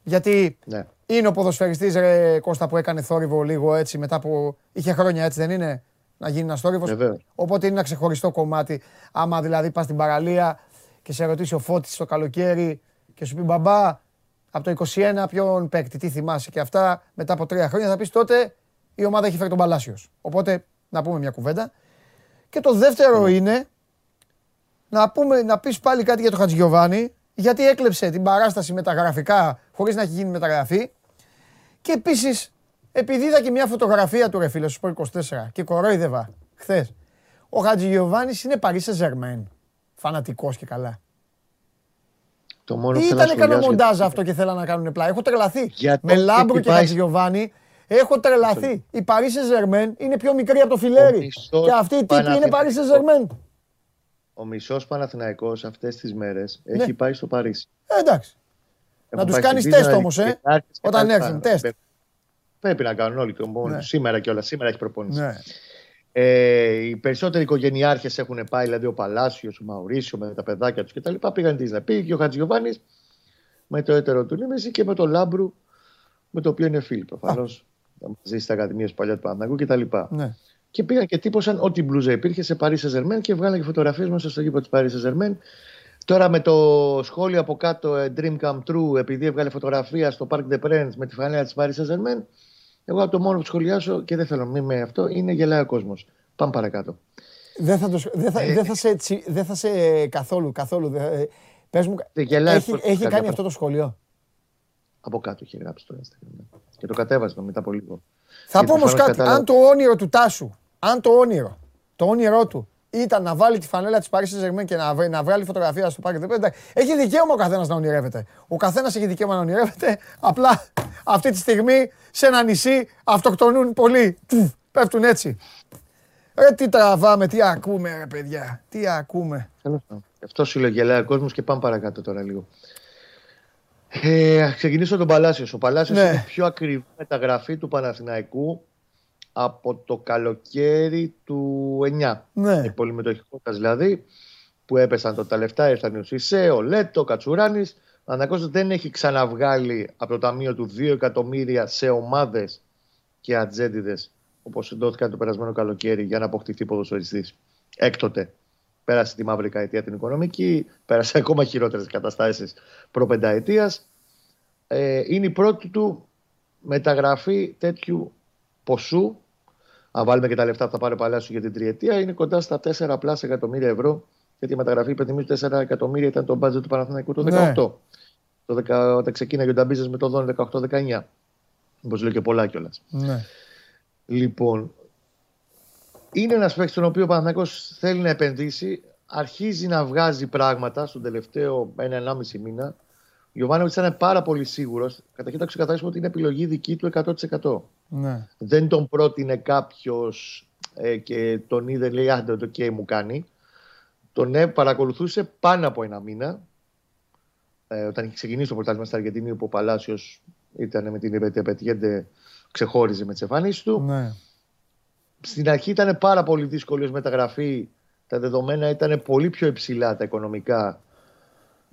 γιατί ναι. είναι ο ποδοσφαιριστής ρε Κώστα που έκανε θόρυβο λίγο έτσι μετά που είχε χρόνια έτσι δεν είναι; Να γίνει ένας θόρυβος. Οπότε είναι ένα ξεχωριστό κομμάτι. Άμα δηλαδή πας στην παραλία και σε ρωτήσει ο Φώτης το καλοκαίρι και σου πει μπαμπά από το 21 ποιον παίκτη, τι θυμάσαι και αυτά, μετά από τρία χρόνια θα πεις τότε η ομάδα έχει φέρει τον Παλάσιος. Οπότε να πούμε μια κουβέντα. Και το δεύτερο ναι. είναι να, πούμε, να πεις πάλι κάτι για τον Χατζηγιοβάνη, γιατί έκλεψε την παράσταση με τα γραφικά χωρίς να έχει γίνει μεταγραφή. Και επίσης, επειδή είδα και μια φωτογραφία του ρε φίλε στο 24 και κορόιδευα χθες. Ο Χατζηγιοβάνης είναι Παρίσι Ζερμέν. Φανατικός και καλά. Το μόνο Ή ήταν κανένα μοντάζ αυτό και θέλανε να κάνουν πλάι. Έχω τρελαθεί. Με Λάμπρου και Χατζηγιοβάνη Έχω τρελαθεί. Η Paris Saint-Germain είναι πιο μικρή από το φιλέρι. Και αυτή η τύπη είναι Paris Saint-Germain. Ο μισός Παναθηναϊκός αυτές τις μέρες ναι. έχει πάει στο Παρίσι. Ε, εντάξει. να τους κάνεις τεστ όμως, ε, όταν έρθουν. Τεστ. Πρέπει να κάνουν όλοι. Ναι. Σήμερα και όλα. Σήμερα έχει προπόνηση. Ναι. Ε, οι περισσότεροι οικογενειάρχες έχουν πάει, δηλαδή ο Παλάσιος, ο Μαουρίσιο με τα παιδάκια τους κτλ. Πήγαν τι να πει και ο Χατζιωβάνη με το έτερο του Νίμεση και με το Λάμπρου με το οποίο είναι φίλοι προφανώς μαζί στι ακαδημίες παλιά του Παναγού κτλ. Ναι. Και πήγαν και τύπωσαν ό,τι μπλούζα υπήρχε σε Paris Saint-Germain και βγάλαν και φωτογραφίες μέσα στο γήπεδο της Paris Saint-Germain. Τώρα με το σχόλιο από κάτω ε, Dream Come True, επειδή έβγαλε φωτογραφία στο Parc des Princes με τη φανέλα της Paris Saint-Germain, εγώ το μόνο που σχολιάσω και δεν θέλω να μην με αυτό είναι γελάει ο κόσμος. Πάμε παρακάτω. Δεν θα, το, δεν θα, ε, δεν θα, σε, δεν θα σε καθόλου, καθόλου. Ε, πες μου, έχει, έχει κάνει αυτό το σχόλιο. Από κάτω είχε γράψει το Instagram. Και το κατέβασμα μετά από λίγο. Θα πω όμως κάτι. Αν το όνειρο του Τάσου, αν το όνειρο, το όνειρό του ήταν να βάλει τη φανέλα της Παρίσι Ζερμέν και να, να βγάλει φωτογραφία στο πάρκι έχει δικαίωμα ο καθένας να ονειρεύεται. Ο καθένας έχει δικαίωμα να ονειρεύεται. Απλά αυτή τη στιγμή σε ένα νησί αυτοκτονούν πολλοί. Πέφτουν έτσι. Ρε τι τραβάμε, τι ακούμε ρε παιδιά, τι ακούμε. Αυτό σου λέει γελάει ο κόσμος και πάμε παρακάτω τώρα λίγο. Ε, ξεκινήσω τον Παλάσιος. Ο Παλάσιος ναι. είναι η πιο ακριβή μεταγραφή του Παναθηναϊκού από το καλοκαίρι του 9. Ναι. Η πολυμετοχικότητα δηλαδή που έπεσαν τα λεφτά, ήρθαν ο Σισε, ο Λέτο, ο Κατσουράνης. Ανακόστο δεν έχει ξαναβγάλει από το ταμείο του 2 εκατομμύρια σε ομάδες και ατζέντιδες όπως δόθηκαν το περασμένο καλοκαίρι για να αποκτηθεί ποδοσφαιριστής. Έκτοτε πέρασε τη μαύρη καετία την οικονομική, πέρασε ακόμα χειρότερες καταστάσεις προπενταετία. Ε, είναι η πρώτη του μεταγραφή τέτοιου ποσού. Αν βάλουμε και τα λεφτά που θα πάρει παλιάς σου για την τριετία, είναι κοντά στα 4 πλάσια εκατομμύρια ευρώ. Γιατί η μεταγραφή, υπενθυμίζω, 4 εκατομμύρια ήταν το μπάτζετ του Παναθηναϊκού το 2018. Ναι. Το 10, όταν ξεκίναγε ο Νταμπίζα με το Δόν 18-19. Όπως λέω και πολλά κιόλας. Ναι. Λοιπόν, είναι ένας παίκτης στον οποίο ο Παναθυνακό θέλει να επενδύσει. Αρχίζει να βγάζει πράγματα στον τελευταίο ένα-ενάμιση μήνα. Ο Γιωβάνοβιτς ήταν πάρα πολύ σίγουρος. Καταρχήν θα ξεκαθαρίσουμε ότι είναι επιλογή δική του 100%. Ναι. Δεν τον πρότεινε κάποιος ε, και τον είδε, λέει, άντε το okay μου κάνει. Τον ε, παρακολουθούσε πάνω από ένα μήνα. Ε, όταν είχε ξεκινήσει το πρωτάθλημα στην Αργεντινή, που ο Παλάσιος ήταν με την Επετιέντε, ξεχώριζε με τις εμφανίσεις του. Ναι στην αρχή ήταν πάρα πολύ δύσκολη ως μεταγραφή. Τα δεδομένα ήταν πολύ πιο υψηλά τα οικονομικά.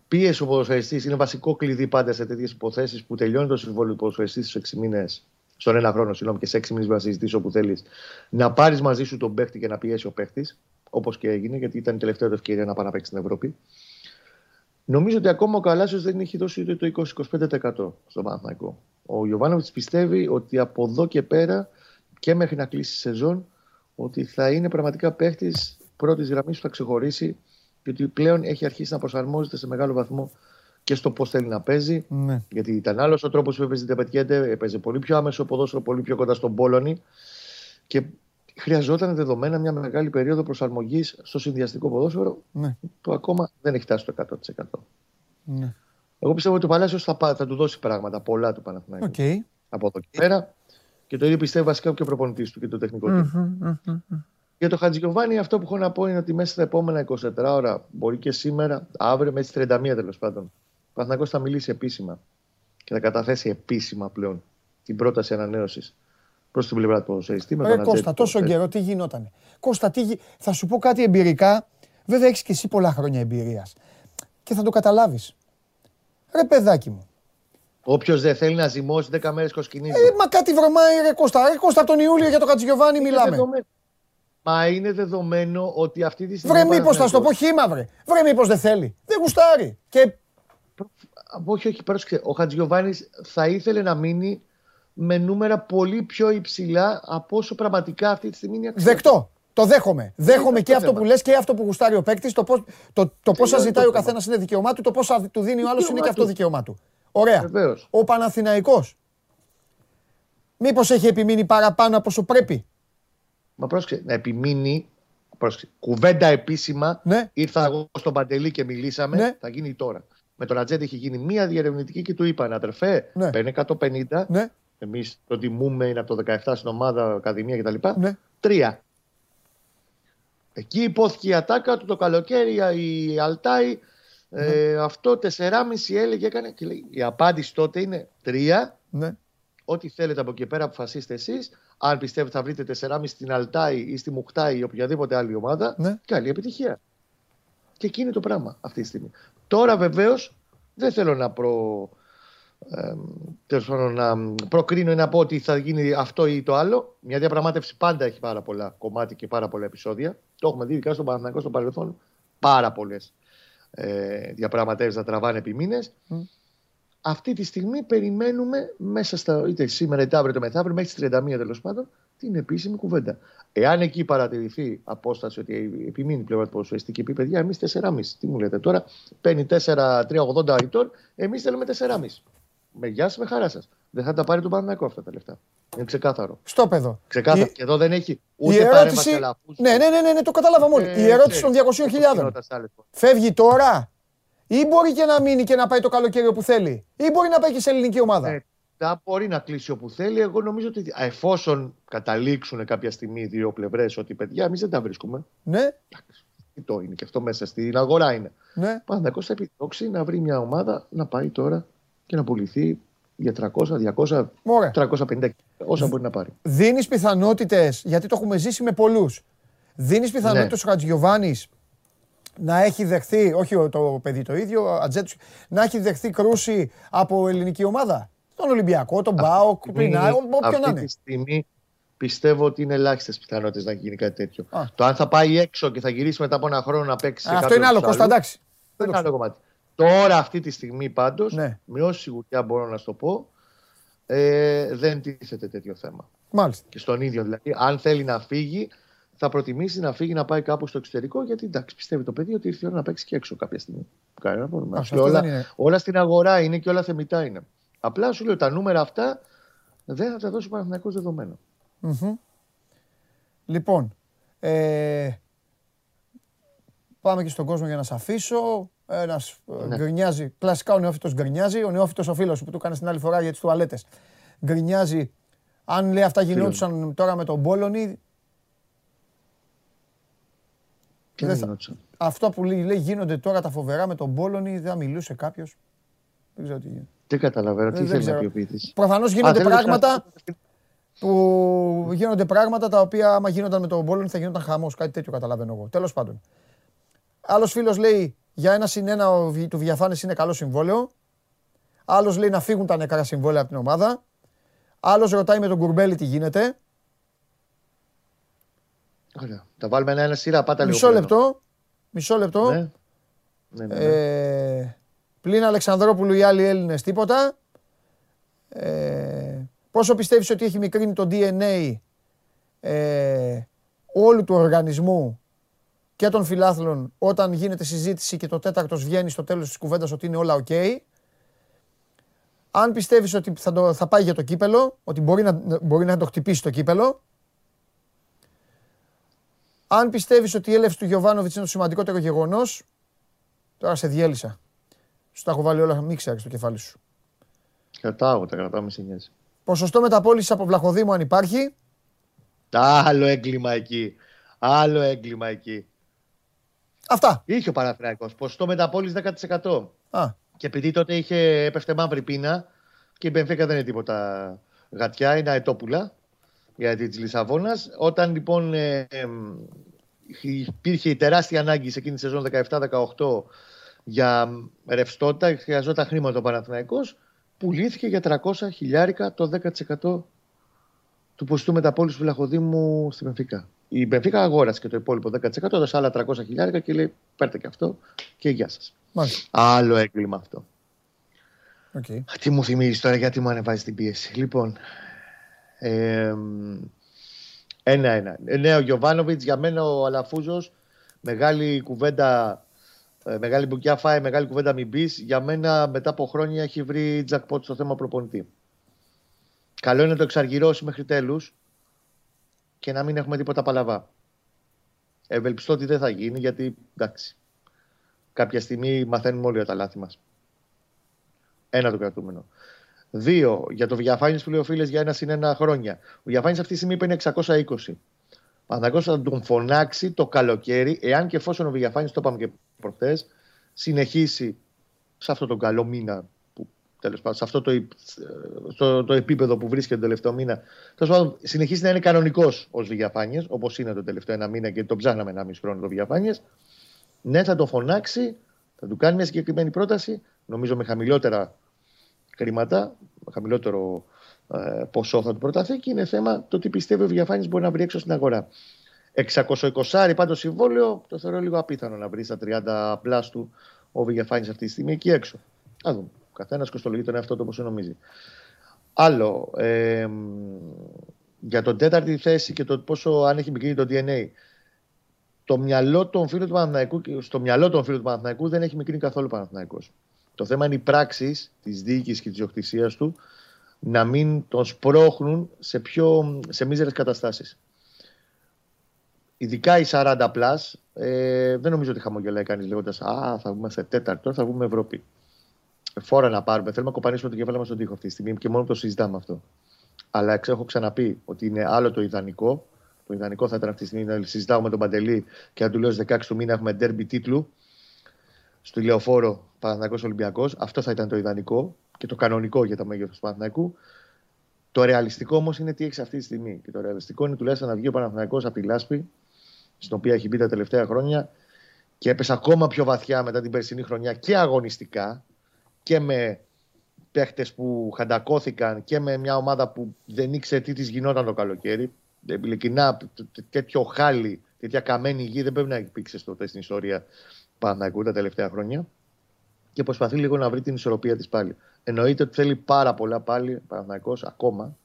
Πίεση ο ποδοσφαιριστής είναι βασικό κλειδί πάντα σε τέτοιες υποθέσεις που τελειώνει το συμβόλαιο του ποδοσφαιριστή στους 6 μήνες, στον ένα χρόνο, συγγνώμη, και σε 6 μήνες να συζητήσεις όπου θέλεις, να πάρεις μαζί σου τον παίχτη και να πιέσεις ο παίχτης, όπως και έγινε, γιατί ήταν η τελευταία του ευκαιρία να πάει να παίξει στην Ευρώπη. Νομίζω ότι ακόμα ο Καλάσιος δεν έχει δώσει ούτε το 20-25% στον Παναθηναϊκό. Ο Γιωβάνοβιτς πιστεύει ότι από εδώ και πέρα και μέχρι να κλείσει η σεζόν ότι θα είναι πραγματικά παίχτης πρώτης γραμμής που θα ξεχωρίσει και ότι πλέον έχει αρχίσει να προσαρμόζεται σε μεγάλο βαθμό και στο πώς θέλει να παίζει. Ναι. Γιατί ήταν άλλος ο τρόπος που έπαιζε την Τεπετιέντε, έπαιζε πολύ πιο άμεσο ποδόσφαιρο, πολύ πιο κοντά στον Πόλωνη και χρειαζόταν δεδομένα μια μεγάλη περίοδο προσαρμογής στο συνδυαστικό ποδόσφαιρο ναι. που ακόμα δεν έχει φτάσει στο 100%. Ναι. Εγώ πιστεύω ότι ο Παλάσιος θα, θα του δώσει πράγματα, πολλά του Παναθηναϊκού. Okay. Από εδώ και πέρα. Και το ίδιο πιστεύει βασικά και ο προπονητής του και το τεχνικό του. Mm-hmm, Για το Χατζηγιοβάνι, αυτό που έχω να πω είναι ότι μέσα στα επόμενα 24 ώρα, μπορεί και σήμερα, αύριο με τι 31 τέλος πάντων, ο Παναθυνακό θα μιλήσει επίσημα και θα καταθέσει επίσημα πλέον την πρόταση ανανέωσης προς την πλευρά του ποδοσφαιριστή. Με τον Κώστα, τόσο καιρό τι γινόταν. Κώστα, τι... θα σου πω κάτι εμπειρικά. Βέβαια, έχεις και εσύ πολλά χρόνια εμπειρίας. και θα το καταλάβεις. Ρε παιδάκι μου. Όποιος δεν θέλει να ζυμώσει 10 μέρες κοσκινίζει. Ε, μα κάτι βρωμάει, ρε Κώστα. Ρε Κώστα, τον Ιούλιο για το Κατζιωβάνι μιλάμε. Δεδομένο. Μα είναι δεδομένο ότι αυτή τη στιγμή. Βρε, μήπως θα στο πω χήμα, βρε. Βρε, μήπως δεν θέλει. Δεν γουστάρει. Και... Όχι, όχι, πρόσεξε. Ο Χατζιωβάνη θα ήθελε να μείνει με νούμερα πολύ πιο υψηλά από όσο πραγματικά αυτή τη στιγμή είναι αξία. Δεκτό. Το δέχομαι. Δέχομαι και αυτό που λες και αυτό που γουστάρει ο παίκτης. Το, πώ το, το πόσα ζητάει ο καθένας είναι δικαίωμά του. Το πόσα του δίνει ο άλλος είναι και αυτό δικαίωμά του. Ωραία. Βεβαίως. Ο Παναθηναϊκός. Μήπως έχει επιμείνει παραπάνω από όσο πρέπει; Μα πρόσεξε, να επιμείνει. Πρόσεξε, κουβέντα επίσημα. Ναι. Ήρθα εγώ στον Παντελή και μιλήσαμε. Ναι. Θα γίνει τώρα. Με τον Ατζέντη έχει γίνει μία διερευνητική και του είπαν αδερφέ, Ναι. παίρνει 150. Ναι. Εμείς το τιμούμε, είναι από το 17 στην ομάδα, Ακαδημία κτλ. Ναι. Τρία. Εκεί υπόθηκε η ατάκα του το καλοκαίρι, η Αλτάη. Ε, αυτό 4,5 έλεγε έκανε. Και λέει, η απάντηση τότε είναι 3. Ναι. Ό,τι θέλετε από εκεί πέρα αποφασίστε εσείς. Αν πιστεύετε θα βρείτε 4,5 στην Αλτάη ή στη Μουχτάη ή οποιαδήποτε άλλη ομάδα. Ναι. Καλή επιτυχία. Και εκεί είναι το πράγμα αυτή τη στιγμή. Τώρα βεβαίως δεν θέλω να προ. Ε, τέλος πάντων, να προκρίνω ή να πω ότι θα γίνει αυτό ή το άλλο. Μια διαπραγμάτευση πάντα έχει πάρα πολλά κομμάτια και πάρα πολλά επεισόδια. Το έχουμε δει ειδικά στον Παναθηναϊκό στο παρελθόν. Πάρα πολλές ε, διαπραγματεύσεις να τραβάνε επί μήνες. Μμ. Αυτή τη στιγμή περιμένουμε μέσα στα, είτε σήμερα είτε αύριο το μεθαύριο, μέχρι τις 31 τέλος πάντων, την επίσημη κουβέντα. Εάν εκεί παρατηρηθεί απόσταση ότι επιμείνει πλέον η ποδοσφαιριστική πει, παιδιά, εμεί 4,5. Τι μου λέτε τώρα, παίρνει 4-3-80 ρητών, εμεί θέλουμε 4,5. Με γεια σα, με χαρά σα. Δεν θα τα πάρει το Παναγιακό αυτά τα λεφτά. Είναι ξεκάθαρο. Στο παιδό. Ξεκάθαρο. Η- Και εδώ δεν έχει Η ούτε παρέμβαση ερώτηση. αλαφούς, Ναι, ναι, ναι, ναι, ναι, το καταλάβαμε όλοι. ούτε, Η ερώτηση των ξέρεις, 200.000. γινόταν σε άλλες φορές. Φεύγει τώρα ή μπορεί και να μείνει και να πάει το καλοκαίρι όπου θέλει. Ή μπορεί να πάει και σε ελληνική ομάδα. Ε, θα μπορεί να κλείσει όπου θέλει. Εγώ νομίζω ότι εφόσον καταλήξουν κάποια στιγμή οι δύο πλευρές ότι παιδιά, εμείς δεν τα βρίσκουμε. Ναι, Τι το είναι και αυτό μέσα στην αγορά είναι. ναι. Παναθηναϊκός θα επιδιώξει να βρει μια ομάδα να πάει τώρα και να πουληθεί για 300, 200, Ωραία. 350 όσα μπορεί να πάρει. Δίνεις πιθανότητες, γιατί το έχουμε ζήσει με πολλούς. Δίνεις πιθανότητες Ναι. ο Χατζιωβάνη να έχει δεχθεί, όχι ο- το παιδί το ίδιο, ο Ατζέτου, να έχει δεχθεί κρούση από ελληνική ομάδα; Τον Ολυμπιακό, τον Μπάοκ, πριν, όποιον να αυτή είναι. τη στιγμή πιστεύω ότι είναι ελάχιστες πιθανότητες να γίνει κάτι τέτοιο. Α. Το αν θα πάει έξω και θα γυρίσει μετά από ένα χρόνο να παίξει. σε Αυτό κάποιον είναι άλλο, τους Κώστα, άλλους, εντάξει. Δεν είναι το άλλο κομμάτι. Τώρα αυτή τη στιγμή πάντως, Ναι. με όση σιγουριά μπορώ να σου το πω, ε, δεν τίθεται τέτοιο θέμα. Μάλιστα. Και στον ίδιο δηλαδή, αν θέλει να φύγει, θα προτιμήσει να φύγει να πάει κάπου στο εξωτερικό, γιατί εντάξει, πιστεύει το παιδί ότι ήρθε η ώρα να παίξει και έξω κάποια στιγμή. Κανένα πρόβλημα. Αυτό Και όλα, δεν είναι. όλα στην αγορά είναι και όλα θεμητά είναι. Απλά σου λέω τα νούμερα αυτά δεν θα τα δώσει ο Παναθηναϊκός δεδομένο. Μμμ. Λοιπόν, ε, πάμε και στον κόσμο για να σε αφήσω. Ένας Ναι. γκρινιάζει, κλασικά ο νεόφυτος γκρινιάζει. Ο νεόφυτος ο φίλος σου που του έκανε την άλλη φορά για τις τουαλέτες. Γκρινιάζει. Αν λέει αυτά γινόντουσαν τώρα με τον Μπόλωνη, Και Δεν δεν θα- γινόντουσαν; αυτό που λέει, λέει γίνονται τώρα τα φοβερά με τον Μπόλωνη, δεν θα μιλούσε κάποιος. Δεν ξέρω τι γίνεται. Δεν καταλαβαίνω τι δεν θέλει να ξέρω. πει ο ποιητής. Προφανώς Α, γίνονται θέλει να πράγματα πει- που γίνονται πράγματα τα οποία άμα γίνονταν με τον Μπόλον θα γινόταν χαμός. Κάτι τέτοιο καταλαβαίνω εγώ. Τέλος πάντων. Άλλος φίλος λέει για ένα συν ένα ο Βι- του Διαφάνης είναι καλό συμβόλαιο. Άλλος λέει να φύγουν τα νεκρά συμβόλαια από την ομάδα. Άλλος ρωτάει με τον Κουρμπέλη τι γίνεται. Ωραία. Να βάλουμε ένα-ένα σειρά, πάτα λίγο. Μισό πλέον. λεπτό. Μισό λεπτό. Ναι. Ναι, ναι, ναι. Ε, πλην Αλεξανδρόπουλου οι άλλοι Έλληνες τίποτα. Ε, πόσο πιστεύεις ότι έχει μικρύνει το DNA ε, όλου του οργανισμού και των φιλάθλων όταν γίνεται συζήτηση και το τέταρτος βγαίνει στο τέλος της κουβέντας ότι είναι όλα οκ; Αν πιστεύεις ότι θα, το, θα πάει για το κύπελο, ότι μπορεί να, μπορεί να το χτυπήσει το κύπελο. Αν πιστεύεις ότι η έλευση του Γιωβάνοβιτς είναι το σημαντικότερο γεγονός, Τώρα σε διέλυσα. Σου τα έχω βάλει όλα, μην ξέρει το κεφάλι σου. Κρατάω, τα κρατάω, μη σε νοιάζει. Ποσοστό μεταπόλησης από Βλαχοδήμο αν υπάρχει. Άλλο έγκλημα εκεί. Άλλο έγκλημα εκεί. Αυτά. Είχε ο Παναθηναϊκός ποσοστό μεταπόλης 10%. Α, Και επειδή τότε είχε έπεφτε μαύρη πείνα και η Μπενφίκα δεν είναι τίποτα γατιά, είναι αετόπουλα γιατί τη Λισαβόνας. Όταν λοιπόν ε, ε, υπήρχε η τεράστια ανάγκη σε εκείνη τη σεζόν 17-18 για ρευστότητα, χρειαζόταν χρήματα ο Παναθηναϊκός, πουλήθηκε για 300 χιλιάρικα το 10% του ποστού μεταπόληση του Βλαχοδήμου στην Πενφύκα. Η Μπενφίκα αγόρασε και το υπόλοιπο 10%, έδωσε άλλα 300 χιλιάρικα και λέει: Παίρνετε και αυτό και γεια σας. Άλλο έγκλημα αυτό. Okay. Τι μου θυμίζεις τώρα, γιατί μου ανεβάζεις την πίεση. Λοιπόν. Ένα-ένα. Ε, ναι, ο Γιωβάνοβιτς για μένα ο Αλαφούζος. Μεγάλη κουβέντα. Ε, μεγάλη μπουκιά φάει, μεγάλη κουβέντα μην πεις. Για μένα μετά από χρόνια έχει βρει τζακπότ στο θέμα προπονητή. Καλό είναι να το εξαργυρώσει μέχρι τέλους και να μην έχουμε τίποτα παλαβά. Ευελπιστώ ότι δεν θα γίνει γιατί εντάξει. Κάποια στιγμή μαθαίνουμε όλοι τα λάθη μας. Ένα το κρατούμενο. Δύο, για το Βιαφάνη που λέει ο φίλε για ένα συν ένα χρόνια. Ο Βιαφάνη αυτή τη στιγμή παίρνει 620. Παναγό θα τον φωνάξει το καλοκαίρι, εάν και εφόσον ο Βιαφάνη, το είπαμε και προχθές, συνεχίσει σε αυτό τον καλό μήνα τέλος πάντων, σε αυτό το, στο, το επίπεδο που βρίσκεται τον τελευταίο μήνα. Τέλος πάντων, συνεχίζει να είναι κανονικός ως Βηγιαφάνιε, όπως είναι το τελευταίο ένα μήνα και το ψάχναμε ένα μισό χρόνο το Βηγιαφάνιε. Ναι, θα το φωνάξει, θα του κάνει μια συγκεκριμένη πρόταση, νομίζω με χαμηλότερα χρήματα, με χαμηλότερο ε, ποσό θα του προταθεί και είναι θέμα το τι πιστεύει ο Βηγιαφάνιε μπορεί να βρει έξω στην αγορά. 620 πάντως συμβόλαιο, το θεωρώ λίγο απίθανο να βρει στα 30 πλάστου ο Βηγιαφάνιε αυτή τη στιγμή εκεί έξω. Α δούμε καθένας κοστολογεί τον εαυτό του όπως νομίζει. Άλλο, ε, για τον τέταρτη θέση και το πόσο αν έχει μικρύνει το DNA. Το μυαλό των φίλων του Παναθηναϊκού, στο μυαλό των φίλων του Παναθηναϊκού δεν έχει μικρύνει καθόλου ο Το θέμα είναι οι πράξεις της διοίκησης και της διοκτησία του να μην τον σπρώχνουν σε, πιο, σε μίζερες καταστάσεις. Ειδικά οι 40 plus, ε, δεν νομίζω ότι χαμογελάει κανείς λέγοντας Α, θα βγούμε σε τέταρτο, θα βγούμε Ευρώπη φόρα να πάρουμε. Θέλουμε να κοπανίσουμε το κεφάλαιο μας στον τοίχο αυτή τη στιγμή και μόνο το συζητάμε αυτό. Αλλά έχω ξαναπεί ότι είναι άλλο το ιδανικό. Το ιδανικό θα ήταν αυτή τη στιγμή να συζητάω με τον Παντελή και να του λέω 16 του μήνα έχουμε ντέρμπι τίτλου στο ηλιοφόρο Παναθυνακό Ολυμπιακός. Αυτό θα ήταν το ιδανικό και το κανονικό για το μέγεθος του Παναθηναϊκού. Το ρεαλιστικό όμως είναι τι έχεις αυτή τη στιγμή. Και το ρεαλιστικό είναι τουλάχιστον να βγει ο Παναθηναϊκός από τη λάσπη, στην οποία έχει μπει τα τελευταία χρόνια και έπεσε ακόμα πιο βαθιά μετά την περσινή χρονιά και αγωνιστικά και με παίχτες που χαντακώθηκαν και με μια ομάδα που δεν ήξερε τι της γινόταν το καλοκαίρι. Ειλικρινά, τέτοιο χάλι, τέτοια καμένη γη δεν πρέπει να υπήρξε τότε στην ιστορία Παναγού τα τελευταία χρόνια. Και προσπαθεί λίγο να βρει την ισορροπία της πάλι. Εννοείται ότι θέλει πάρα πολλά πάλι Παναγό ακόμα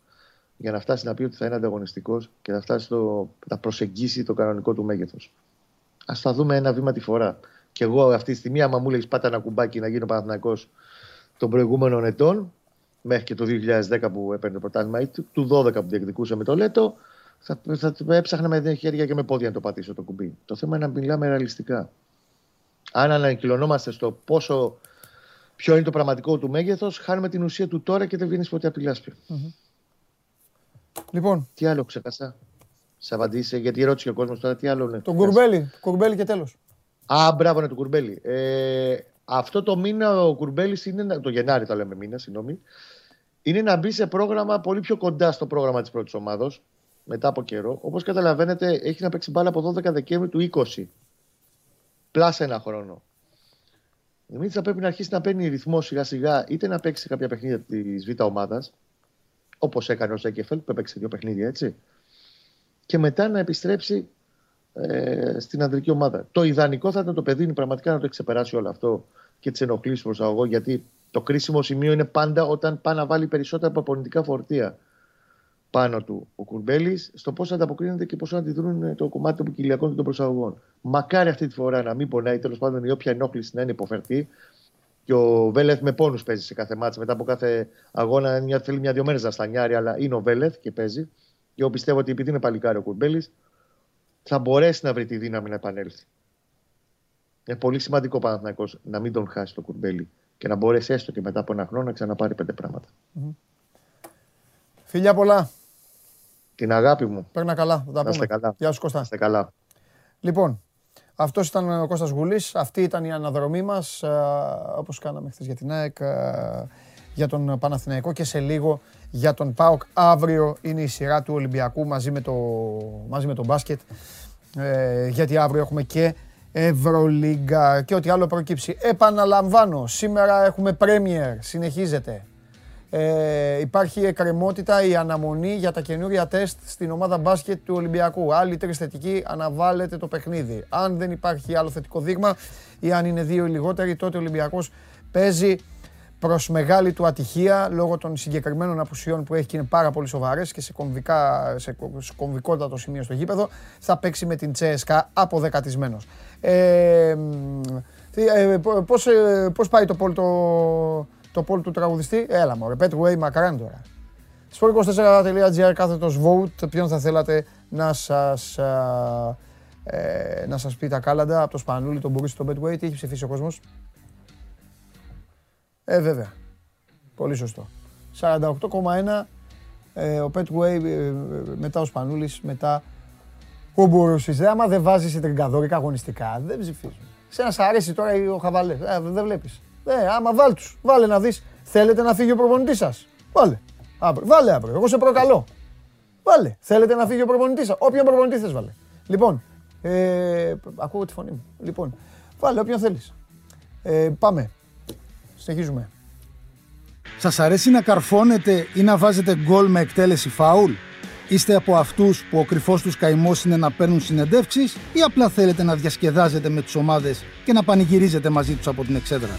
για να φτάσει να πει ότι θα είναι ανταγωνιστικός και να φτάσει στο, να προσεγγίσει το κανονικό του μέγεθος. Α τα δούμε ένα βήμα τη φορά. Και εγώ αυτή τη στιγμή, άμα μου λέει πάτα ένα κουμπάκι να γίνω Παναθυνακό των προηγούμενων ετών, μέχρι και το 2010 που έπαιρνε το πρωτάθλημα ή του 2012 που διεκδικούσε με το Λέτο, θα, θα, θα έψαχνα με χέρια και με πόδια να το πατήσω το κουμπί. Το θέμα είναι να μιλάμε ρεαλιστικά. Αν ανακοινωνόμαστε στο πόσο, ποιο είναι το πραγματικό του μέγεθος, χάνουμε την ουσία του τώρα και δεν βγαίνει ποτέ από τη λασπη Λοιπόν. Τι άλλο ξέχασα. Σε απαντήσει, γιατί ρώτησε ο κόσμος τώρα τι άλλο είναι. Τον κουρμπέλι. Κουρμπέλι και τέλος. Α, μπράβο, είναι το κουρμπέλι. Ε, αυτό το μήνα ο Κουρμπέλης είναι. Το Γενάρη το λέμε μήνα, συγγνώμη. Είναι να μπει σε πρόγραμμα πολύ πιο κοντά στο πρόγραμμα της πρώτης ομάδα μετά από καιρό. Όπως καταλαβαίνετε, έχει να παίξει μπάλα από 12 Δεκέμβρη του 20. Πλάσα ένα χρόνο. Δημήτρη θα πρέπει να αρχίσει να παίρνει ρυθμό σιγά σιγά είτε να παίξει κάποια παιχνίδια της Β' ομάδας, όπως έκανε ο Ζέκεφελ που έπαιξε δύο παιχνίδια έτσι, και μετά να επιστρέψει ε, στην ανδρική ομάδα. Το ιδανικό θα ήταν το παιδί πραγματικά να το ξεπεράσει όλο αυτό και τις ενοχλήσεις προς αγώ, γιατί το κρίσιμο σημείο είναι πάντα όταν πάει να βάλει περισσότερα προπονητικά φορτία πάνω του ο Κουρμπέλης, στο πώς ανταποκρίνεται και πώς αντιδρούν το κομμάτι των ποικιλιακών και των προσαγωγών. Μακάρι αυτή τη φορά να μην πονάει, τέλος πάντων η όποια ενόχληση να είναι υποφερτή. Και ο Βέλεθ με πόνους παίζει σε κάθε μάτσα. Μετά από κάθε αγώνα μια, θέλει μια-δυο μέρες να στανιάρει, αλλά είναι ο Βέλεθ και παίζει. Και εγώ πιστεύω ότι επειδή είναι παλικάρι ο Κουρμπέλης, θα μπορέσει να βρει τη δύναμη να επανέλθει. Είναι πολύ σημαντικό Παναθυνακό να μην τον χάσει το κουρμπέλι και να μπορέσει έστω και μετά από ένα χρόνο να ξαναπάρει πέντε πράγματα. Φιλιά πολλά. Την αγάπη μου. Παίρνα καλά. Θα τα πούμε. καλά. Γεια σου Κώστα. Είστε καλά. Λοιπόν, αυτός ήταν ο Κώστας Γουλής. Αυτή ήταν η αναδρομή μας, όπως κάναμε χθες για την ΑΕΚ, για τον Παναθηναϊκό και σε λίγο για τον ΠΑΟΚ. Αύριο είναι η σειρά του Ολυμπιακού μαζί με το, μαζί με το μπάσκετ. Ε, γιατί αύριο έχουμε και Ευρωλίγκα και ό,τι άλλο προκύψει. Επαναλαμβάνω, σήμερα έχουμε Premier, συνεχίζεται. Ε, υπάρχει εκκρεμότητα, η αναμονή για τα καινούρια τεστ στην ομάδα μπάσκετ του Ολυμπιακού. Άλλοι τρεις θετικοί, αναβάλλεται το παιχνίδι. Αν δεν υπάρχει άλλο θετικό δείγμα ή αν είναι δύο ή λιγότεροι, τότε ο Ολυμπιακός παίζει προς μεγάλη του ατυχία λόγω των συγκεκριμένων απουσιών που έχει και είναι πάρα πολύ σοβαρές και σε, κομβικά, σε κομβικότατο σημείο στο γήπεδο. Θα παίξει με την Τσέσκα αποδεκατισμένος. Ε, ε, πώς, ε, πώς πάει το πόλ, το, το πόλ του τραγουδιστή. Έλα μωρέ, Way μακράν τώρα. Sport24.gr κάθετος vote. Ποιον θα θέλατε να σας, ε, να σας πει τα κάλαντα από το Σπανούλι, τον Μπουρίσι, τον Betway. Τι έχει ψηφίσει ο κόσμος; Ε, βέβαια. Πολύ σωστό. 48,1 ε, ο Petway, ε, μετά ο Σπανούλης, μετά ο Μπουρούσης. Ε, άμα δεν βάζεις τριγκαδόρικα αγωνιστικά, δεν ψηφίζουν. Σε να σ' αρέσει τώρα ο Χαβαλές, ε, δεν βλέπεις. Ε, άμα βάλ τους, βάλε να δεις. Θέλετε να φύγει ο προπονητής σας. Βάλε. Αύριο. Βάλε αύριο. Εγώ σε προκαλώ. Βάλε. Θέλετε να φύγει ο προπονητής σας. Όποιον προπονητή θες βάλε. Λοιπόν, ε, ακούω τη φωνή μου. Λοιπόν, βάλε όποιον θέλεις. Ε, πάμε. Συνεχίζουμε. Σας αρέσει να καρφώνετε ή να βάζετε γκολ με εκτέλεση φάουλ; Είστε από αυτούς που ο κρυφός τους καημός είναι να παίρνουν συνεντεύξεις ή απλά θέλετε να διασκεδάζετε με τις ομάδες και να πανηγυρίζετε μαζί τους από την εξέδρα;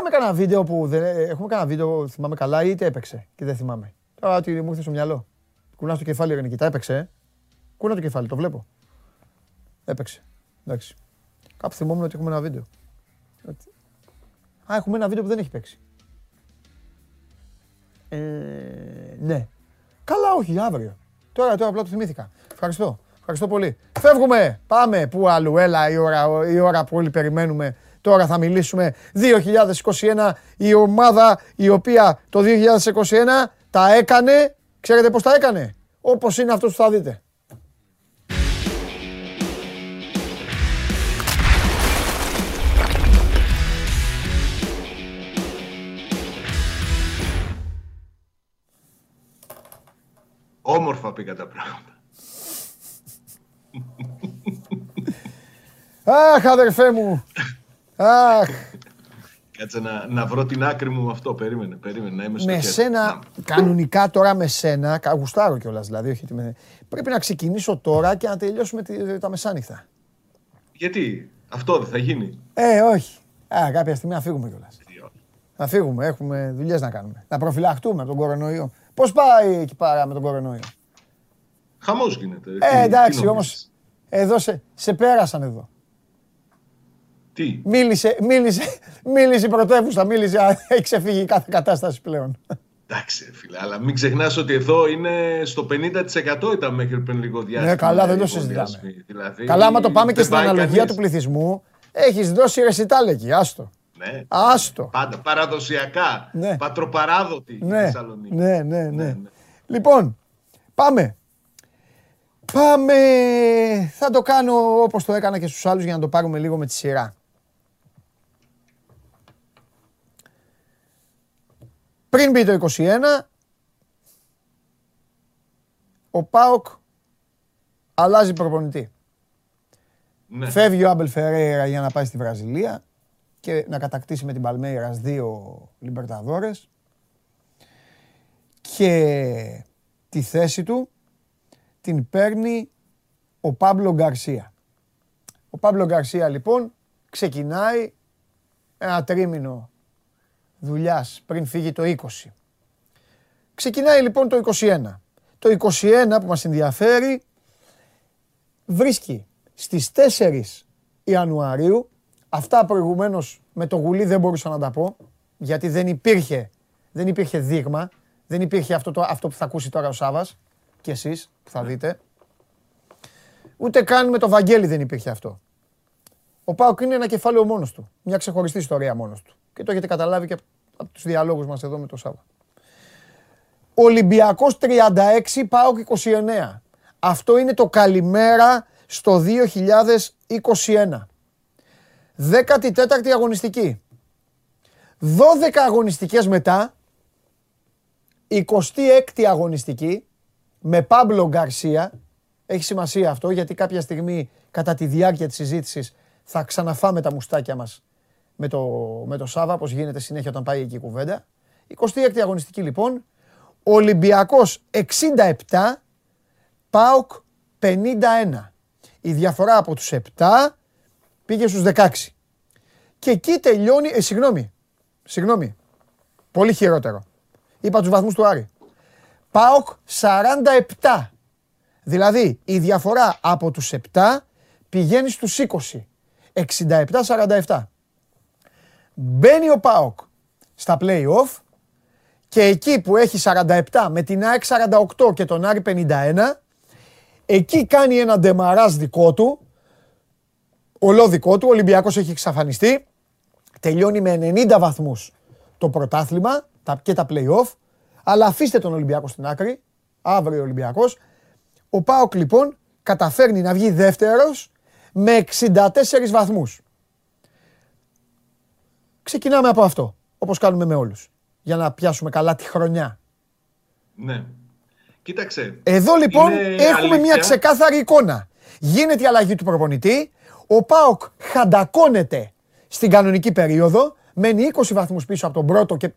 Είχαμε κανένα βίντεο που δεν... Έχουμε κανένα βίντεο, θυμάμαι καλά, είτε έπαιξε και δεν θυμάμαι. Τώρα ότι μου ήρθε στο μυαλό. Κουνάς το κεφάλι, Ρενική. Τα έπαιξε. Ε; Κούνα το κεφάλι, το βλέπω. Έπαιξε. Εντάξει. Κάπου θυμόμουν ότι έχουμε ένα βίντεο. Α, έχουμε ένα βίντεο που δεν έχει παίξει. Ε, ναι. Καλά, όχι, αύριο. Τώρα, τώρα απλά το θυμήθηκα. Ευχαριστώ. Ευχαριστώ πολύ. Φεύγουμε. Πάμε. Πού αλλού. Έλα η ώρα, η ώρα που όλοι περιμένουμε. Τώρα θα μιλήσουμε 2021 η ομάδα η οποία το 2021 τα έκανε. Ξέρετε πώς τα έκανε; Όπως είναι αυτός που θα δείτε. Όμορφα πήγα τα πράγματα. Αχ, αδερφέ μου. Αχ. Κάτσε να, να βρω την άκρη μου με αυτό. Περίμενε, περίμενε να είμαι στο Με σένα, κανονικά τώρα με σένα, γουστάρω κιόλας δηλαδή, όχι, πρέπει να ξεκινήσω τώρα και να τελειώσουμε τα μεσάνυχτα. Γιατί, αυτό δεν θα γίνει. Ε, όχι. Α, κάποια στιγμή να φύγουμε κιόλας. Να φύγουμε, έχουμε δουλειές να κάνουμε. Να προφυλαχτούμε από τον κορονοϊό. Πώς πάει εκεί πέρα με τον κορονοϊό; Χαμός γίνεται. Ε, εντάξει, όμως. Εδώ σε, σε πέρασαν εδώ. Τι; Μίλησε, μίλησε, μίλησε η πρωτεύουσα, μίλησε, έχει ξεφύγει κάθε κατάσταση πλέον. Εντάξει, φίλε, αλλά μην ξεχνάς ότι εδώ είναι στο 50% ήταν μέχρι πριν λίγο διάστημα. Ναι, καλά, δεν το συζητάμε. Δηλαδή, καλά, άμα το πάμε και στην αναλογία του πληθυσμού, έχεις δώσει ρεσιτάλ εκεί, άστο. Ναι. Άστο. Πάντα παραδοσιακά. Ναι. Πατροπαράδοτη ναι. Θεσσαλονίκη. Ναι, ναι, ναι, ναι. Λοιπόν, πάμε. Πάμε. Θα το κάνω όπως το έκανα και στους άλλους για να το πάρουμε λίγο με τη σειρά. Πριν μπει το 21, ο ΠΑΟΚ αλλάζει προπονητή. Ναι. Φεύγει ο Άμπελ Φερέιρα για να πάει στη Βραζιλία και να κατακτήσει με την Παλμέιρας δύο Λιμπερταδόρες και τη θέση του την παίρνει ο Πάμπλο Γκαρσία. Ο Πάμπλο Γκαρσία λοιπόν ξεκινάει ένα τρίμηνο δουλειάς πριν φύγει το 20. Ξεκινάει λοιπόν το 21. Το 21 που μας ενδιαφέρει βρίσκει στις 4 Ιανουαρίου Αυτά προηγουμένως με το γουλί δεν μπορούσα να τα πω, γιατί δεν υπήρχε, δεν υπήρχε δείγμα, δεν υπήρχε αυτό, το, αυτό που θα ακούσει τώρα ο Σάβας και εσείς που θα δείτε. Ούτε καν με το Βαγγέλη δεν υπήρχε αυτό. Ο Πάοκ είναι ένα κεφάλαιο μόνος του. Μια ξεχωριστή ιστορία μόνος του. Και το έχετε καταλάβει και από τους διαλόγους μας εδώ με το Σάβα. Ολυμπιακός 36, Πάοκ 29. Αυτό είναι το καλημέρα στο 2021. 14η αγωνιστική. 12 αγωνιστικές μετά, 26η αγωνιστική, με Πάμπλο Γκαρσία, έχει σημασία αυτό γιατί κάποια στιγμή κατά τη διάρκεια της συζήτησης θα ξαναφάμε τα μουστάκια μας με το, με το Σάβα, όπως γίνεται συνέχεια όταν πάει εκεί η κουβέντα. 26η αγωνιστική λοιπόν, Ολυμπιακός 67, ΠΑΟΚ 51. Η διαφορά από τους 7 πήγε στους 16. Και εκεί τελειώνει, ε, συγγνώμη, συγγνώμη, πολύ χειρότερο. Είπα τους βαθμούς του Άρη. ΠΑΟΚ 47. Δηλαδή η διαφορά από τους 7 πηγαίνει στους 20. 67-47. Μπαίνει ο ΠΑΟΚ στα play-off και εκεί που έχει 47 με την ΑΕΚ 48 και τον Άρη 51, εκεί κάνει ένα ντεμαράζ δικό του, ολό δικό του, ο Ολυμπιακός έχει εξαφανιστεί, τελειώνει με 90 βαθμούς το πρωτάθλημα και τα play-off, αλλά αφήστε τον Ολυμπιακό στην άκρη, αύριο ο Ολυμπιακός. Ο ΠΑΟΚ λοιπόν καταφέρνει να βγει δεύτερος με 64 βαθμούς. Ξεκινάμε από αυτό, όπως κάνουμε με όλους, για να πιάσουμε καλά τη χρονιά. Ναι. Κοίταξε. Εδώ λοιπόν έχουμε μια ξεκάθαρη εικόνα. Γίνεται η αλλαγή του προπονητή, ο ΠΑΟΚ χαντακώνεται στην κανονική περίοδο, μένει 20 βαθμούς πίσω από τον πρώτο και,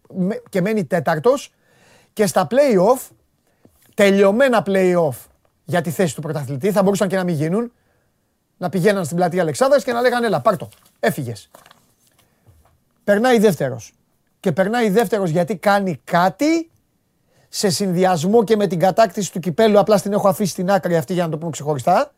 και μένει τέταρτος και στα play-off, τελειωμένα play-off για τη θέση του πρωταθλητή, θα μπορούσαν και να μην γίνουν, να πηγαίναν στην πλατεία Αλεξάνδρας και να λέγανε έλα πάρτο, έφυγες. Περνάει δεύτερος. Και περνάει δεύτερος γιατί κάνει κάτι σε συνδυασμό και με την κατάκτηση του κυπέλου, απλά την έχω αφήσει στην άκρη αυτή για να το πούμε ξεχωριστά,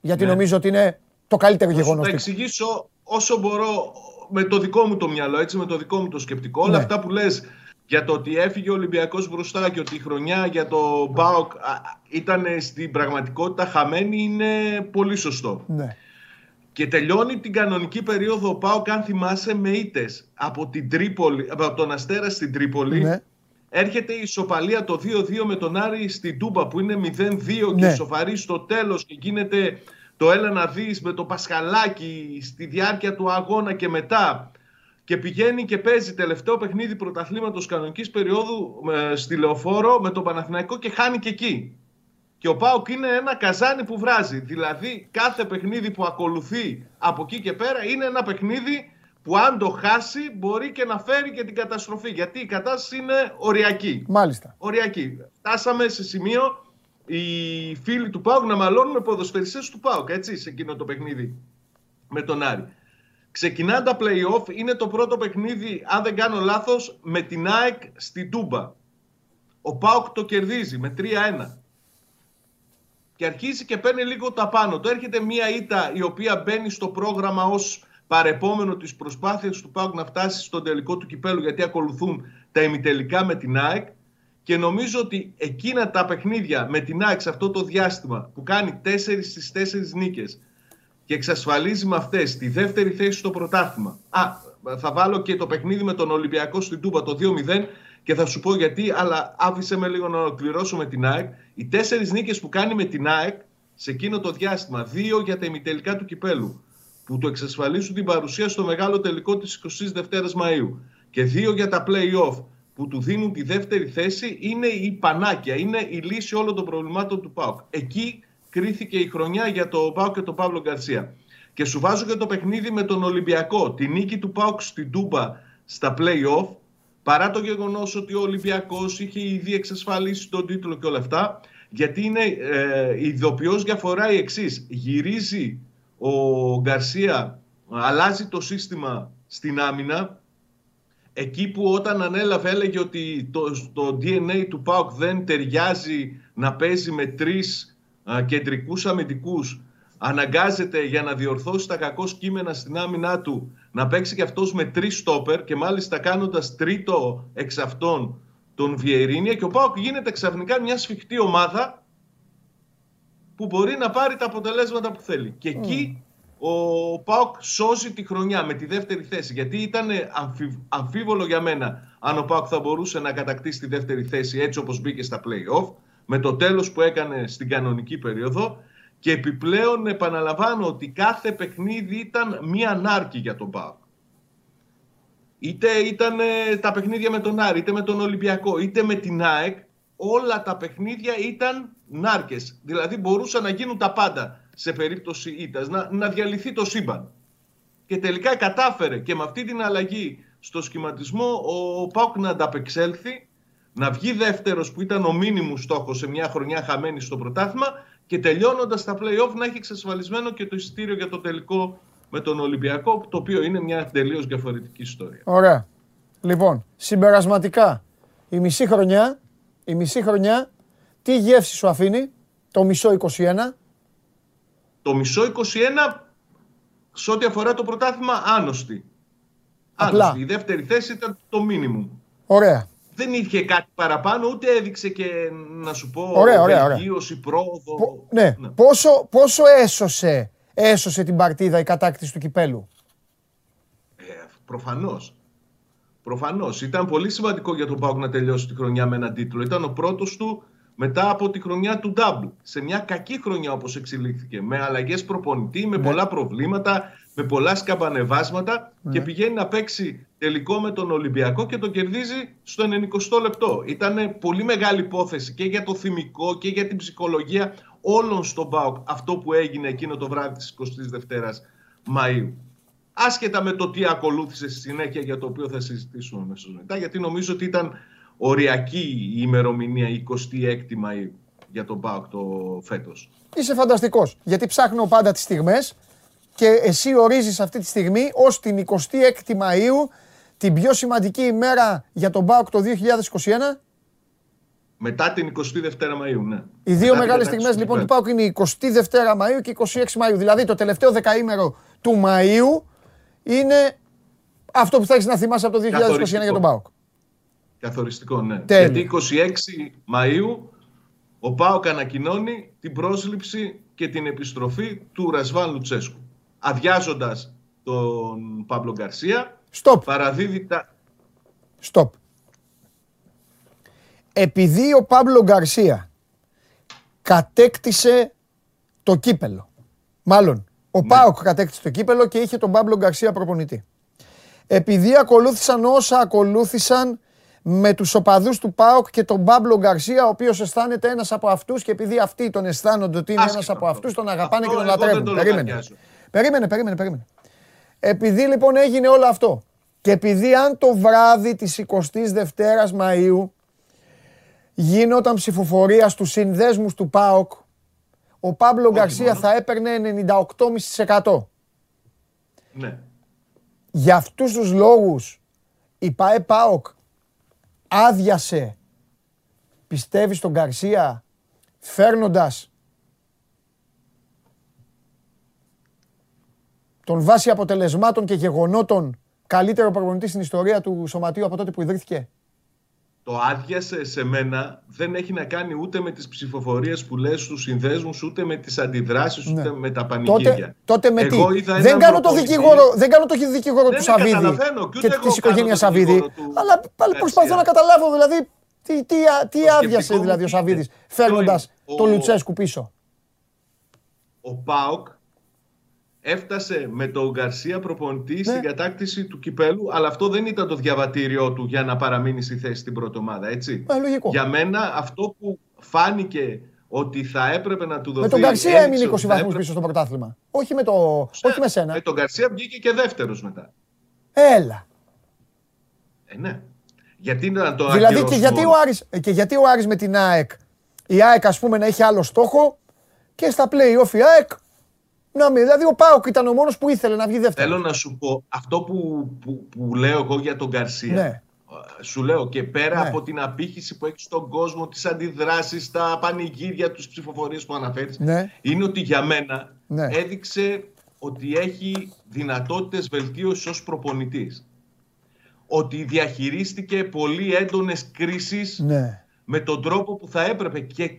γιατί ναι. νομίζω ότι είναι το καλύτερο γεγονός. Θα εξηγήσω όσο μπορώ με το δικό μου το μυαλό, έτσι, με το δικό μου το σκεπτικό. Όλα ναι. αυτά που λες για το ότι έφυγε ο Ολυμπιακός μπροστά και ότι η χρονιά για το ΠΑΟΚ ήταν στην πραγματικότητα χαμένη είναι πολύ σωστό. Ναι. Και τελειώνει την κανονική περίοδο ο ΠΑΟΚ, αν θυμάσαι, με ήττες από, την Τρίπολη, από τον Αστέρας στην Τρίπολη. Ναι. Έρχεται η ισοπαλία το 2-2 με τον Άρη στην Τούμπα που είναι 0-2 ναι. και ισοφαρεί στο τέλος και γίνεται το έλα να δεις με το Πασχαλάκι στη διάρκεια του αγώνα και μετά και πηγαίνει και παίζει τελευταίο παιχνίδι πρωταθλήματος κανονικής περίοδου ε, στη Λεωφόρο με τον Παναθηναϊκό και χάνει και εκεί. Και ο Πάοκ είναι ένα καζάνι που βράζει. Δηλαδή κάθε παιχνίδι που ακολουθεί από εκεί και πέρα είναι ένα παιχνίδι που αν το χάσει μπορεί και να φέρει και την καταστροφή. Γιατί η κατάσταση είναι οριακή. Μάλιστα. Οριακή. Φτάσαμε σε σημείο οι φίλοι του Πάουκ να μαλώνουν με ποδοσφαιριστές του Πάουκ, έτσι, σε εκείνο το παιχνίδι με τον Άρη. Ξεκινά τα play-off, είναι το πρώτο παιχνίδι, αν δεν κάνω λάθος, με την ΑΕΚ στην Τούμπα. Ο Πάουκ το κερδίζει με 3-1. Και αρχίζει και παίρνει λίγο τα πάνω. Το έρχεται μια ήττα η οποία μπαίνει στο πρόγραμμα ως παρεπόμενο της προσπάθειας του Πάουκ να φτάσει στον τελικό του κυπέλου γιατί ακολουθούν τα ημιτελικά με την ΑΕΚ και νομίζω ότι εκείνα τα παιχνίδια με την ΑΕΚ σε αυτό το διάστημα που κάνει 4 στις 4 νίκες και εξασφαλίζει με αυτές τη δεύτερη θέση στο πρωτάθλημα. Α, θα βάλω και το παιχνίδι με τον Ολυμπιακό στην Τούμπα το 2-0 και θα σου πω γιατί, αλλά άφησε με λίγο να ολοκληρώσω με την ΑΕΚ. Οι τέσσερις νίκες που κάνει με την ΑΕΚ σε εκείνο το διάστημα, δύο για τα ημιτελικά του κυπέλου, που του εξασφαλίσουν την παρουσία στο μεγάλο τελικό της 22ης Μαΐου και δύο για τα play-off που του δίνουν τη δεύτερη θέση είναι η πανάκια, είναι η λύση όλων των προβλημάτων του ΠΑΟΚ. Εκεί κρίθηκε η χρονιά για το ΠΑΟΚ και τον Παύλο Γκαρσία. Και σου βάζω και το παιχνίδι με τον Ολυμπιακό. Τη νίκη του ΠΑΟΚ στην Τούμπα στα play-off, παρά το γεγονός ότι ο Ολυμπιακός είχε ήδη εξασφαλίσει τον τίτλο και όλα αυτά, γιατί είναι ε, ειδοποιώς διαφορά η εξής. Γυρίζει ο Γκαρσία, αλλάζει το σύστημα στην άμυνα, εκεί που όταν ανέλαβε έλεγε ότι το, το DNA του ΠΑΟΚ δεν ταιριάζει να παίζει με τρεις α, κεντρικούς αμυντικούς αναγκάζεται για να διορθώσει τα κακό κείμενα στην άμυνά του να παίξει και αυτός με τρεις στόπερ και μάλιστα κάνοντας τρίτο εξ αυτών τον Βιερίνια και ο ΠΑΟΚ γίνεται ξαφνικά μια σφιχτή ομάδα που μπορεί να πάρει τα αποτελέσματα που θέλει. Και εκεί ο Πάοκ σώζει τη χρονιά με τη δεύτερη θέση. Γιατί ήταν αμφίβολο για μένα αν ο Πάοκ θα μπορούσε να κατακτήσει τη δεύτερη θέση έτσι όπως μπήκε στα play-off με το τέλος που έκανε στην κανονική περίοδο και επιπλέον επαναλαμβάνω ότι κάθε παιχνίδι ήταν μία νάρκη για τον Πάοκ. Είτε ήταν τα παιχνίδια με τον Άρη, είτε με τον Ολυμπιακό, είτε με την ΑΕΚ, όλα τα παιχνίδια ήταν νάρκες. Δηλαδή μπορούσαν να γίνουν τα πάντα σε περίπτωση ήττας, να, να διαλυθεί το σύμπαν. Και τελικά κατάφερε και με αυτή την αλλαγή στο σχηματισμό ο Πάουκ να ανταπεξέλθει, να βγει δεύτερος που ήταν ο μήνυμου στόχος σε μια χρονιά χαμένη στο πρωτάθλημα και τελειώνοντας τα play-off να έχει εξασφαλισμένο και το εισιτήριο για το τελικό με τον Ολυμπιακό, το οποίο είναι μια τελείως διαφορετική ιστορία. Ωραία. Λοιπόν, συμπερασματικά, η μισή χρονιά, η μισή χρονιά, τι γεύση σου αφήνει, το μισό 21, το μισό 21 σε ό,τι αφορά το πρωτάθλημα άνοστη. Απλά. Η δεύτερη θέση ήταν το μίνιμουμ. Ωραία. Δεν είχε κάτι παραπάνω, ούτε έδειξε και να σου πω ωραία, ωραία, ωραία. πρόοδο. ναι. ναι. Πόσο, πόσο έσωσε, έσωσε την παρτίδα η κατάκτηση του κυπέλου; Ε, προφανώς. Προφανώς. Ήταν πολύ σημαντικό για τον Πάουκ να τελειώσει τη χρονιά με έναν τίτλο. Ήταν ο πρώτος του μετά από τη χρονιά του Double. Σε μια κακή χρονιά όπως εξελίχθηκε. Με αλλαγές προπονητή, με ναι. πολλά προβλήματα, με πολλά σκαμπανεβάσματα και ναι. πηγαίνει να παίξει τελικό με τον Ολυμπιακό και το κερδίζει στο 90 λεπτό. Ήταν πολύ μεγάλη υπόθεση και για το θυμικό και για την ψυχολογία όλων στον ΠΑΟΚ αυτό που έγινε εκείνο το βράδυ της 22ης Μαΐου. Άσχετα με το τι ακολούθησε στη συνέχεια για το οποίο θα συζητήσουμε αμέσως μετά, γιατί νομίζω ότι ήταν οριακή η ημερομηνία 26η Μαΐου για τον ΠΑΟΚ το φέτος. Είσαι φανταστικός, γιατί ψάχνω πάντα τις στιγμές και εσύ ορίζεις αυτή τη στιγμή ως την 26η Μαΐου την πιο σημαντική ημέρα για τον ΠΑΟΚ το 2021. Μετά την 22η Μαΐου, ναι. Οι δύο μεγάλες στιγμές λοιπόν του ΠΑΟΚ είναι η 22η Μαΐου και 26 Μαΐου. Δηλαδή το τελευταίο δεκαήμερο του Μαΐου είναι αυτό που θα έχεις να θυμάσαι από το 2021 για τον ΠΑΟΚ. Καθοριστικό, ναι. Γιατί 26 Μαΐου ο ΠΑΟΚ ανακοινώνει την πρόσληψη και την επιστροφή του Ρασβάν Λουτσέσκου. Αδειάζοντας τον Παύλο Γκαρσία, Stop. παραδίδει τα... Stop. Επειδή ο Παύλο Γκαρσία κατέκτησε το κύπελο, μάλλον ο ναι. ΠΑΟΚ κατέκτησε το κύπελο και είχε τον Παύλο Γκαρσία προπονητή. Επειδή ακολούθησαν όσα ακολούθησαν με τους οπαδούς του ΠΑΟΚ και τον Μπάμπλο Γκαρσία, ο οποίος αισθάνεται ένας από αυτούς και επειδή αυτοί τον αισθάνονται ότι είναι ένας από αυτούς, τον αγαπάνε και τον λατρεύουν. Περίμενε. Περίμενε, περίμενε, περίμενε. Επειδή λοιπόν έγινε όλο αυτό και επειδή αν το βράδυ της 22ης Μαΐου γίνονταν ψηφοφορία στους συνδέσμους του ΠΑΟΚ, ο Πάμπλο Γκαρσία θα έπαιρνε 98,5%. Ναι. Για αυτούς τους λόγους η ΠΑΕ ΠΑΟΚ άδειασε, πιστεύεις στον Καρσία, φέρνοντας τον βάση αποτελεσμάτων και γεγονότων καλύτερο προπονητή στην ιστορία του Σωματείου από τότε που ιδρύθηκε; Το άδειασε σε μένα δεν έχει να κάνει ούτε με τις ψηφοφορίες που λες στους συνδέσμους, ούτε με τις αντιδράσεις, ούτε ναι. με τα πανηγύρια. Τότε, τότε με τι; Δεν κάνω, το δικηγόρο, δεν κάνω το δικηγόρο του Σαββίδη και, και της οικογένειας Σαββίδη. Αλλά πάλι προσπαθώ να καταλάβω δηλαδή τι, τι, τι άδειασε δηλαδή ο Σαββίδης φέρνοντας το Λουτσέσκου πίσω. Ο ΠΑΟΚ έφτασε με τον Γκαρσία προπονητή ναι. στην κατάκτηση του κυπέλου, αλλά αυτό δεν ήταν το διαβατήριό του για να παραμείνει στη θέση στην πρώτη ομάδα, έτσι. Ε, για μένα αυτό που φάνηκε ότι θα έπρεπε να του δοθεί. Με τον Γκαρσία έμεινε 20 βαθμούς πίσω στο πρωτάθλημα. Όχι με, το... όχι με σένα. Με τον Γκαρσία βγήκε και δεύτερος μετά. Έλα. Ε, ναι. Γιατί να το Δηλαδή και γιατί, ο Άρης, και γιατί ο Άρης με την ΑΕΚ, η ΑΕΚ ας πούμε να έχει άλλο στόχο και στα play-off η ΑΕΚ να μην, δηλαδή ο Πάοκ ήταν ο μόνος που ήθελε να βγει δεύτερος. Θέλω να σου πω αυτό που, που, που λέω εγώ για τον Γκαρσία. Ναι. Σου λέω και πέρα ναι. από την απήχηση που έχει στον κόσμο, τις αντιδράσεις, τα πανηγύρια, τους ψηφοφορίες που αναφέρεις, ναι. είναι ότι για μένα ναι. έδειξε ότι έχει δυνατότητες βελτίωσης ως προπονητής. Ότι διαχειρίστηκε πολύ έντονες κρίσεις ναι. με τον τρόπο που θα έπρεπε και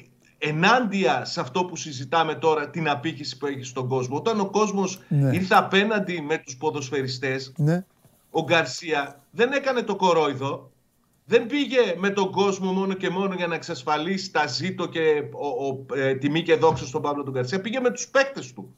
ενάντια σε αυτό που συζητάμε τώρα, την απήχηση που έχει στον κόσμο. Όταν ο κόσμος ναι. ήρθε απέναντι με τους ποδοσφαιριστές, ναι. ο Γκαρσία δεν έκανε το κορόιδο, δεν πήγε με τον κόσμο μόνο και μόνο για να εξασφαλίσει τα ζήτο και ο, ο, ε, τιμή και δόξα στον Παύλο τον Γκαρσία, πήγε με τους παίκτες του.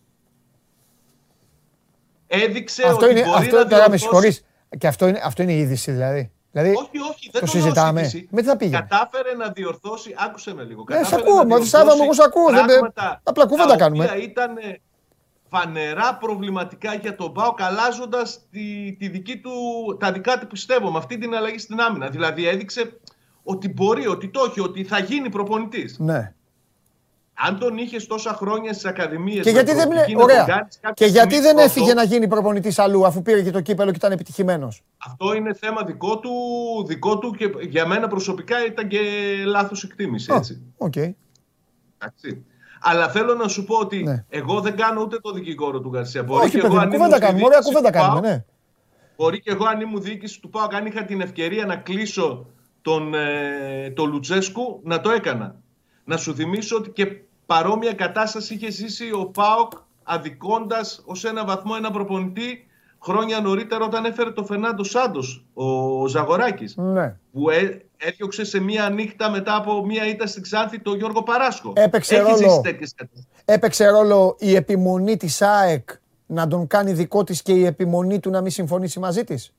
Έδειξε αυτό ότι είναι, μπορεί αυτό, να διορθώσει... Και αυτό είναι, αυτό είναι η είδηση δηλαδή. Δηλαδή, όχι, όχι, δεν το, συζητάμε. Με τι θα πήγε. Κατάφερε να διορθώσει. Άκουσε με λίγο. Ναι, σε ακούω. Μα Σάβα μου, εγώ σε ακούω. Δεν... Απλά κουβέντα κάνουμε. ήταν φανερά προβληματικά για τον Πάο, καλάζοντας τη, τη δική του, τα δικά του πιστεύω με αυτή την αλλαγή στην άμυνα. Δηλαδή έδειξε ότι μπορεί, ότι το έχει, ότι θα γίνει προπονητής. Ναι. Αν τον είχες τόσα χρόνια στις ακαδημίες. Και γιατί δεν, ωραία. και γιατί δεν έφυγε να γίνει προπονητής αλλού, αφού πήρε και το κύπελο και ήταν επιτυχημένος; Αυτό είναι θέμα δικό του, δικό του και για μένα προσωπικά ήταν και λάθος εκτίμηση. Έτσι. Okay. Αλλά θέλω να σου πω ότι ναι. εγώ δεν κάνω ούτε το δικηγόρο του Γκαρσία. Μπορεί Όχι, και εγώ, αν κουβέντα κάνουμε. Ωραία, κουβέντα κάνουμε, ναι. Μπορεί και εγώ αν ήμουν διοίκηση του ΠΑΟΚ, αν είχα την ευκαιρία να κλείσω τον, ε, τον Λουτσέσκου, να το έκανα. Να σου θυμίσω ότι και παρόμοια κατάσταση είχε ζήσει ο ΠΑΟΚ αδικώντας ως ένα βαθμό ένα προπονητή χρόνια νωρίτερα όταν έφερε το Φερνάντο Σάντος, ο Ζαγοράκης ναι. που έ, έδιωξε σε μία νύχτα μετά από μία ήττα στην Ξάνθη το Γιώργο Παράσκο. Έπαιξε ρόλο, έπαιξε ρόλο η επιμονή της ΑΕΚ να τον κάνει δικό της και η επιμονή του να μην συμφωνήσει μαζί της;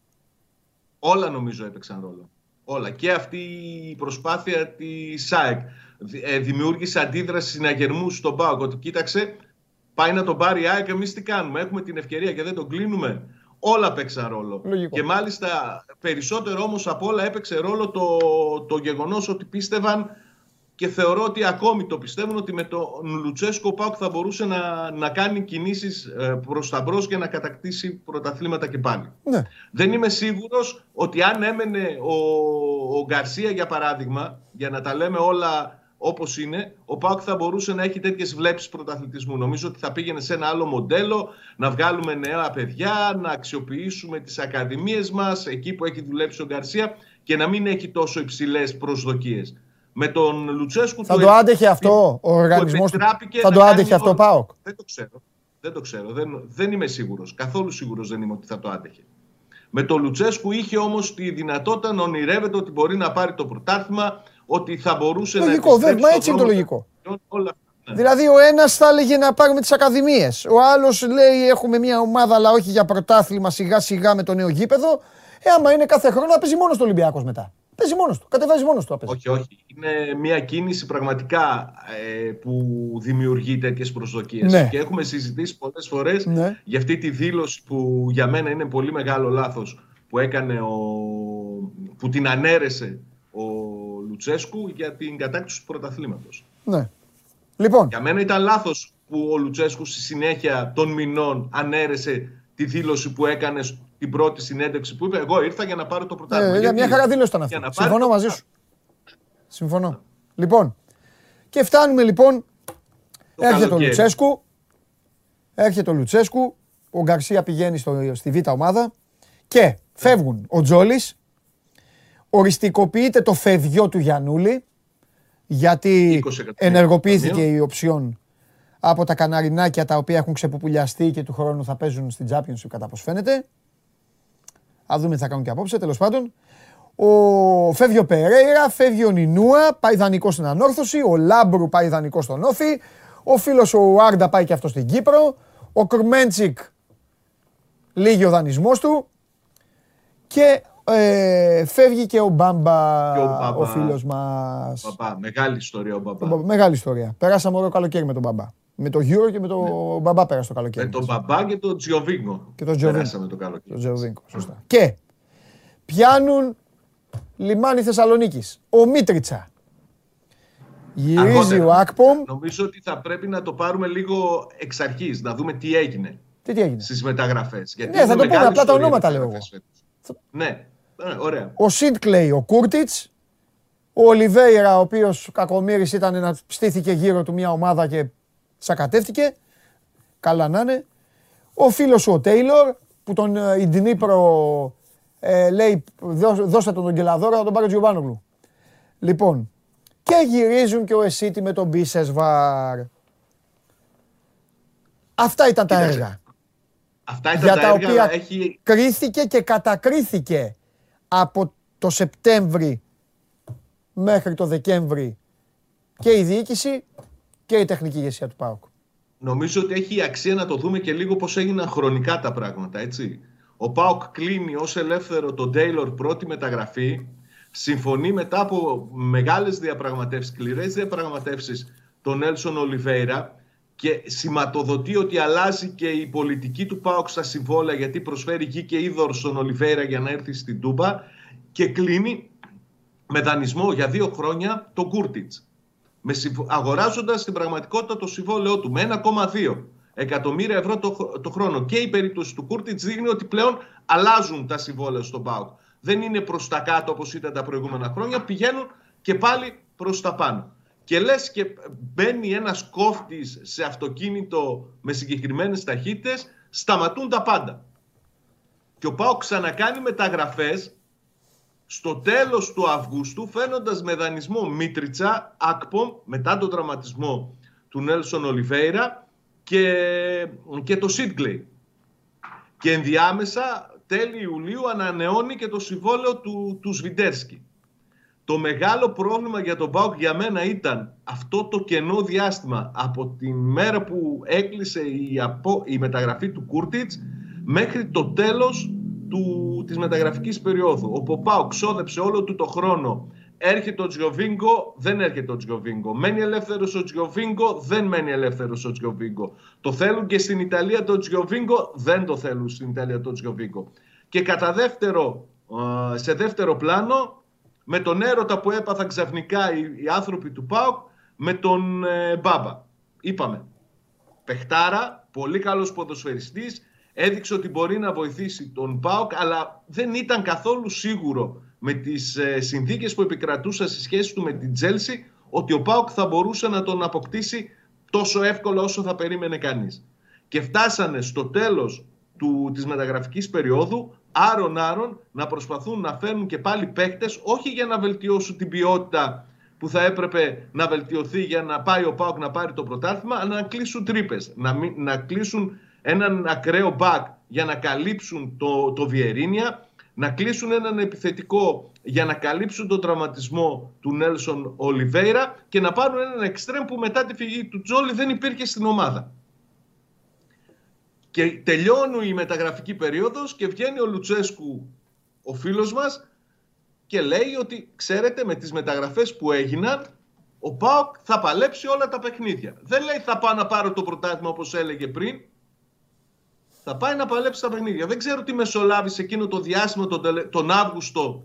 Όλα νομίζω έπαιξαν ρόλο. Όλα. Και αυτή η προσπάθεια της ΑΕΚ ε, δημιούργησε αντίδραση συναγερμού στον ΠΑΟΚ. Ότι κοίταξε, πάει να τον πάρει η ΑΕΚ, εμείς τι κάνουμε. Έχουμε την ευκαιρία και δεν τον κλείνουμε. Όλα παίξαν ρόλο. Και μάλιστα περισσότερο όμως από όλα έπαιξε ρόλο το, το γεγονός ότι πίστευαν και θεωρώ ότι ακόμη το πιστεύουν ότι με τον Λουτσέσκο ο Πάουκ θα μπορούσε να, να κάνει κινήσεις ε, προς τα μπρος και να κατακτήσει πρωταθλήματα και πάλι. Ναι. Δεν είμαι σίγουρος ότι αν έμενε ο, ο Γκαρσία για παράδειγμα, για να τα λέμε όλα όπως είναι, ο Πάουκ θα μπορούσε να έχει τέτοιες βλέψεις πρωταθλητισμού. Νομίζω ότι θα πήγαινε σε ένα άλλο μοντέλο, να βγάλουμε νέα παιδιά, να αξιοποιήσουμε τις ακαδημίες μας, εκεί που έχει δουλέψει ο Γκαρσία και να μην έχει τόσο υψηλές προσδοκίες. Με τον Λουτσέσκου. Θα το, άντεχε αυτό ο οργανισμός του; Θα το άντεχε αυτό ο Πάοκ; Δεν το ξέρω. Δεν το ξέρω. Δεν, δεν είμαι σίγουρος. Καθόλου σίγουρος δεν είμαι ότι θα το άντεχε. Με τον Λουτσέσκου είχε όμως τη δυνατότητα να ονειρεύεται ότι μπορεί να πάρει το πρωτάθλημα, ότι θα μπορούσε λογικό, να επιστρέψει Μα έτσι είναι το λογικό. Όλα ναι. Δηλαδή ο ένας θα έλεγε να πάρουμε τις ακαδημίες. Ο άλλος λέει έχουμε μια ομάδα αλλά όχι για πρωτάθλημα σιγά σιγά με το νέο γήπεδο. Ε, άμα είναι κάθε χρόνο να παίζει μόνος το Ολυμπιακός μετά. Παίζει μόνος του. Κατεβάζει μόνος του. Όχι, όχι. Είναι μια κίνηση πραγματικά ε, που δημιουργεί τέτοιες προσδοκίες. Ναι. Και έχουμε συζητήσει πολλές φορές ναι. για αυτή τη δήλωση που για μένα είναι πολύ μεγάλο λάθος που έκανε ο, που την ανέρεσε ο Λουτσέσκου για την κατάκτηση του πρωταθλήματος. Ναι. Λοιπόν. Για μένα ήταν λάθος που ο Λουτσέσκου στη συνέχεια των μηνών ανέρεσε τη δήλωση που έκανε την πρώτη συνέντευξη που είπε: Εγώ ήρθα για να πάρω το πρωτάθλημα. Ε, για μια χαρά δήλωση ήταν αυτή. Συμφωνώ μαζί σου. Συμφωνώ. Λοιπόν, και φτάνουμε λοιπόν. Το έρχεται ο Λουτσέσκου. Έρχεται ο Λουτσέσκου. Ο Γκαρσία πηγαίνει στο, στη β' ομάδα. Και φεύγουν ο Τζόλης, οριστικοποιείται το φευγιό του Γιαννούλη, γιατί ενεργοποιήθηκε η οψιόν από τα καναρινάκια τα οποία έχουν ξεπουπουλιαστεί και του χρόνου θα παίζουν στην Championship κατά πώς φαίνεται. Α δούμε τι θα κάνουν και απόψε, τέλος πάντων. Ο... Φεύγει ο Περέιρα, φεύγει ο Νινούα, πάει δανεικό στην Ανόρθωση, ο Λάμπρου πάει δανεικό στον Όφη, ο φίλος ο Άρντα πάει και αυτό στην Κύπρο, ο Κρμέντσικ λύγει ο δανεισμός του. Και ε, φεύγει και ο Μπάμπα, ο, ο φίλος μας. Μπαμπά, μεγάλη ιστορία ο Μπαμπά. Μεγάλη ιστορία. Περάσαμε όλο καλοκαίρι με τον Μπαμπά. Με το Euro και με τον ναι. Μπαμπά πέρασε το καλοκαίρι. Με τον Μπαμπά και τον Τζιοβίνγκο. Και τον Τζιοβίνγκο. Περάσαμε το καλοκαίρι. Το Τζιοβίνγκο, σωστά. Και πιάνουν λιμάνι Θεσσαλονίκης. Ο Μίτριτσα. Γυρίζει ο Ακπομ. Νομίζω ότι θα πρέπει να το πάρουμε λίγο εξ αρχής, να δούμε τι έγινε. Τι, τι έγινε; Στις μεταγραφές. ναι, θα το πούμε, απλά τα ονόματα λέω εγώ. Ναι, ε, ωραία. Ο Σίντκλεϊ, ο Κούρτιτς, ο Ολιβέηρα, ο οποίος κακομύρης ήταν να στήθηκε γύρω του μια ομάδα και σακατεύτηκε. Καλά να είναι. Ο φίλος σου ο Τέιλορ, που τον ε, η Ντνίπρο ε, λέει δώστε τον τον Κελαδόρα, θα τον πάρει ο Τζιοβάνογλου. Λοιπόν, και γυρίζουν και ο Εσίτη με τον Μπίσεσβαρ. Αυτά ήταν τα έργα. Αυτά ήταν για τα, τα έργα, οποία έχει... κρίθηκε και κατακρίθηκε από το Σεπτέμβρη μέχρι το Δεκέμβρη και η διοίκηση και η τεχνική ηγεσία του ΠΑΟΚ. Νομίζω ότι έχει αξία να το δούμε και λίγο πώς έγιναν χρονικά τα πράγματα, έτσι. Ο ΠΑΟΚ κλείνει ως ελεύθερο τον Τέιλορ πρώτη μεταγραφή, συμφωνεί μετά από μεγάλες διαπραγματεύσεις, σκληρές διαπραγματεύσεις τον Έλσον Ολιβέηρα και σηματοδοτεί ότι αλλάζει και η πολιτική του ΠΑΟΚ στα συμβόλαια γιατί προσφέρει γη και είδωρ στον Ολιβέηρα για να έρθει στην Τούμπα και κλείνει με δανεισμό για δύο χρόνια τον Κούρτιτς αγοράζοντας στην πραγματικότητα το συμβόλαιό του με 1,2 εκατομμύρια ευρώ το, το χρόνο. Και η περίπτωση του Κούρτιτς δείχνει ότι πλέον αλλάζουν τα συμβόλαια στον ΠΑΟΚ. Δεν είναι προς τα κάτω όπως ήταν τα προηγούμενα χρόνια, πηγαίνουν και πάλι προς τα πάνω και λες και μπαίνει ένας κόφτης σε αυτοκίνητο με συγκεκριμένες ταχύτητες, σταματούν τα πάντα. Και ο Πάο ξανακάνει μεταγραφές στο τέλος του Αυγούστου φαίνοντας με δανεισμό Μίτριτσα, Ακπομ, μετά τον τραυματισμό του Νέλσον Ολιβέηρα και, και το Σίτγκλεϊ. Και ενδιάμεσα τέλη Ιουλίου ανανεώνει και το συμβόλαιο του, του Σβιντέρσκι. Το μεγάλο πρόβλημα για τον ΠΑΟΚ για μένα ήταν αυτό το κενό διάστημα από τη μέρα που έκλεισε η, απο... η μεταγραφή του Κούρτιτς μέχρι το τέλος του... της μεταγραφικής περίοδου. Ο Ποπάου ξόδεψε όλο του το χρόνο. Έρχεται ο Τζιοβίνγκο, δεν έρχεται ο Τζιοβίνγκο. Μένει ελεύθερος ο Τζιοβίνγκο, δεν μένει ελεύθερος ο Τζιοβίνγκο. Το θέλουν και στην Ιταλία το Τζιοβίνγκο, δεν το θέλουν στην Ιταλία το Τζιοβίνγκο. Και κατά δεύτερο, σε δεύτερο πλάνο με τον έρωτα που έπαθαν ξαφνικά οι, οι άνθρωποι του ΠΑΟΚ με τον ε, Μπάμπα. Είπαμε, παιχτάρα, πολύ καλός ποδοσφαιριστής, έδειξε ότι μπορεί να βοηθήσει τον ΠΑΟΚ, αλλά δεν ήταν καθόλου σίγουρο με τις ε, συνθήκες που επικρατούσαν στη σχέση του με την Τσέλσι ότι ο ΠΑΟΚ θα μπορούσε να τον αποκτήσει τόσο εύκολα όσο θα περίμενε κανείς. Και φτάσανε στο τέλος του, της μεταγραφικής περίοδου άρον-άρον να προσπαθούν να φέρνουν και πάλι παίκτες όχι για να βελτιώσουν την ποιότητα που θα έπρεπε να βελτιωθεί για να πάει ο Πάοκ να πάρει το πρωτάθλημα, αλλά να κλείσουν τρύπες. Να, να κλείσουν έναν ακραίο μπακ για να καλύψουν το, το Βιερίνια, να κλείσουν έναν επιθετικό για να καλύψουν τον τραυματισμό του Νέλσον Ολιβέηρα και να πάρουν έναν εξτρέμ που μετά τη φυγή του Τζόλι δεν υπήρχε στην ομάδα. Και τελειώνει η μεταγραφική περίοδος και βγαίνει ο Λουτσέσκου, ο φίλος μας, και λέει ότι ξέρετε με τις μεταγραφές που έγιναν ο ΠΑΟΚ θα παλέψει όλα τα παιχνίδια. Δεν λέει θα πάω να πάρω το πρωτάθλημα όπως έλεγε πριν. Θα πάει να παλέψει τα παιχνίδια. Δεν ξέρω τι μεσολάβησε εκείνο το διάστημα τον, τον Αύγουστο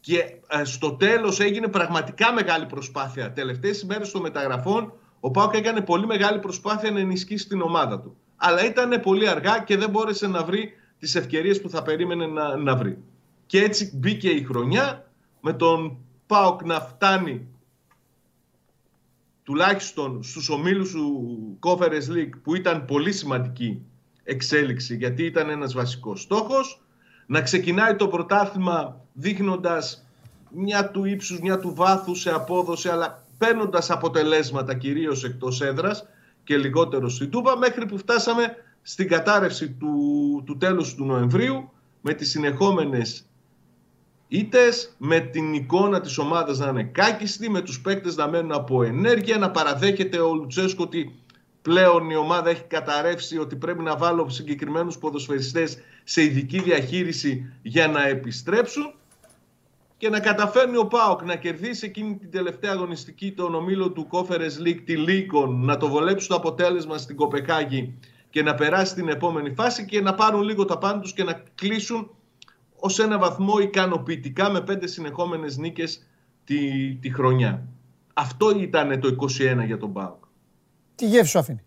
και ε, στο τέλος έγινε πραγματικά μεγάλη προσπάθεια. Τελευταίες ημέρες των μεταγραφών ο ΠΑΟΚ έκανε πολύ μεγάλη προσπάθεια να ενισχύσει την ομάδα του αλλά ήταν πολύ αργά και δεν μπόρεσε να βρει τις ευκαιρίες που θα περίμενε να, να βρει. Και έτσι μπήκε η χρονιά με τον ΠΑΟΚ να φτάνει τουλάχιστον στους ομίλους του Conference League που ήταν πολύ σημαντική εξέλιξη γιατί ήταν ένας βασικός στόχος να ξεκινάει το πρωτάθλημα δείχνοντας μια του ύψους, μια του βάθους σε απόδοση αλλά παίρνοντας αποτελέσματα κυρίως εκτός έδρας και λιγότερο στην Τούμπα μέχρι που φτάσαμε στην κατάρρευση του, του τέλους του Νοεμβρίου με τις συνεχόμενες ήτες, με την εικόνα της ομάδας να είναι κάκιστη, με τους παίκτες να μένουν από ενέργεια, να παραδέχεται ο Λουτσέσκο ότι πλέον η ομάδα έχει καταρρεύσει, ότι πρέπει να βάλω συγκεκριμένους ποδοσφαιριστές σε ειδική διαχείριση για να επιστρέψουν και να καταφέρνει ο Πάοκ να κερδίσει εκείνη την τελευταία αγωνιστική τον ομίλο του Κόφερες League τη Λίκον, να το βολέψει το αποτέλεσμα στην Κοπεκάγη και να περάσει την επόμενη φάση και να πάρουν λίγο τα πάνω τους και να κλείσουν ως ένα βαθμό ικανοποιητικά με πέντε συνεχόμενες νίκες τη, τη χρονιά. Αυτό ήταν το 21 για τον Πάοκ. Τι γεύση σου αφήνει;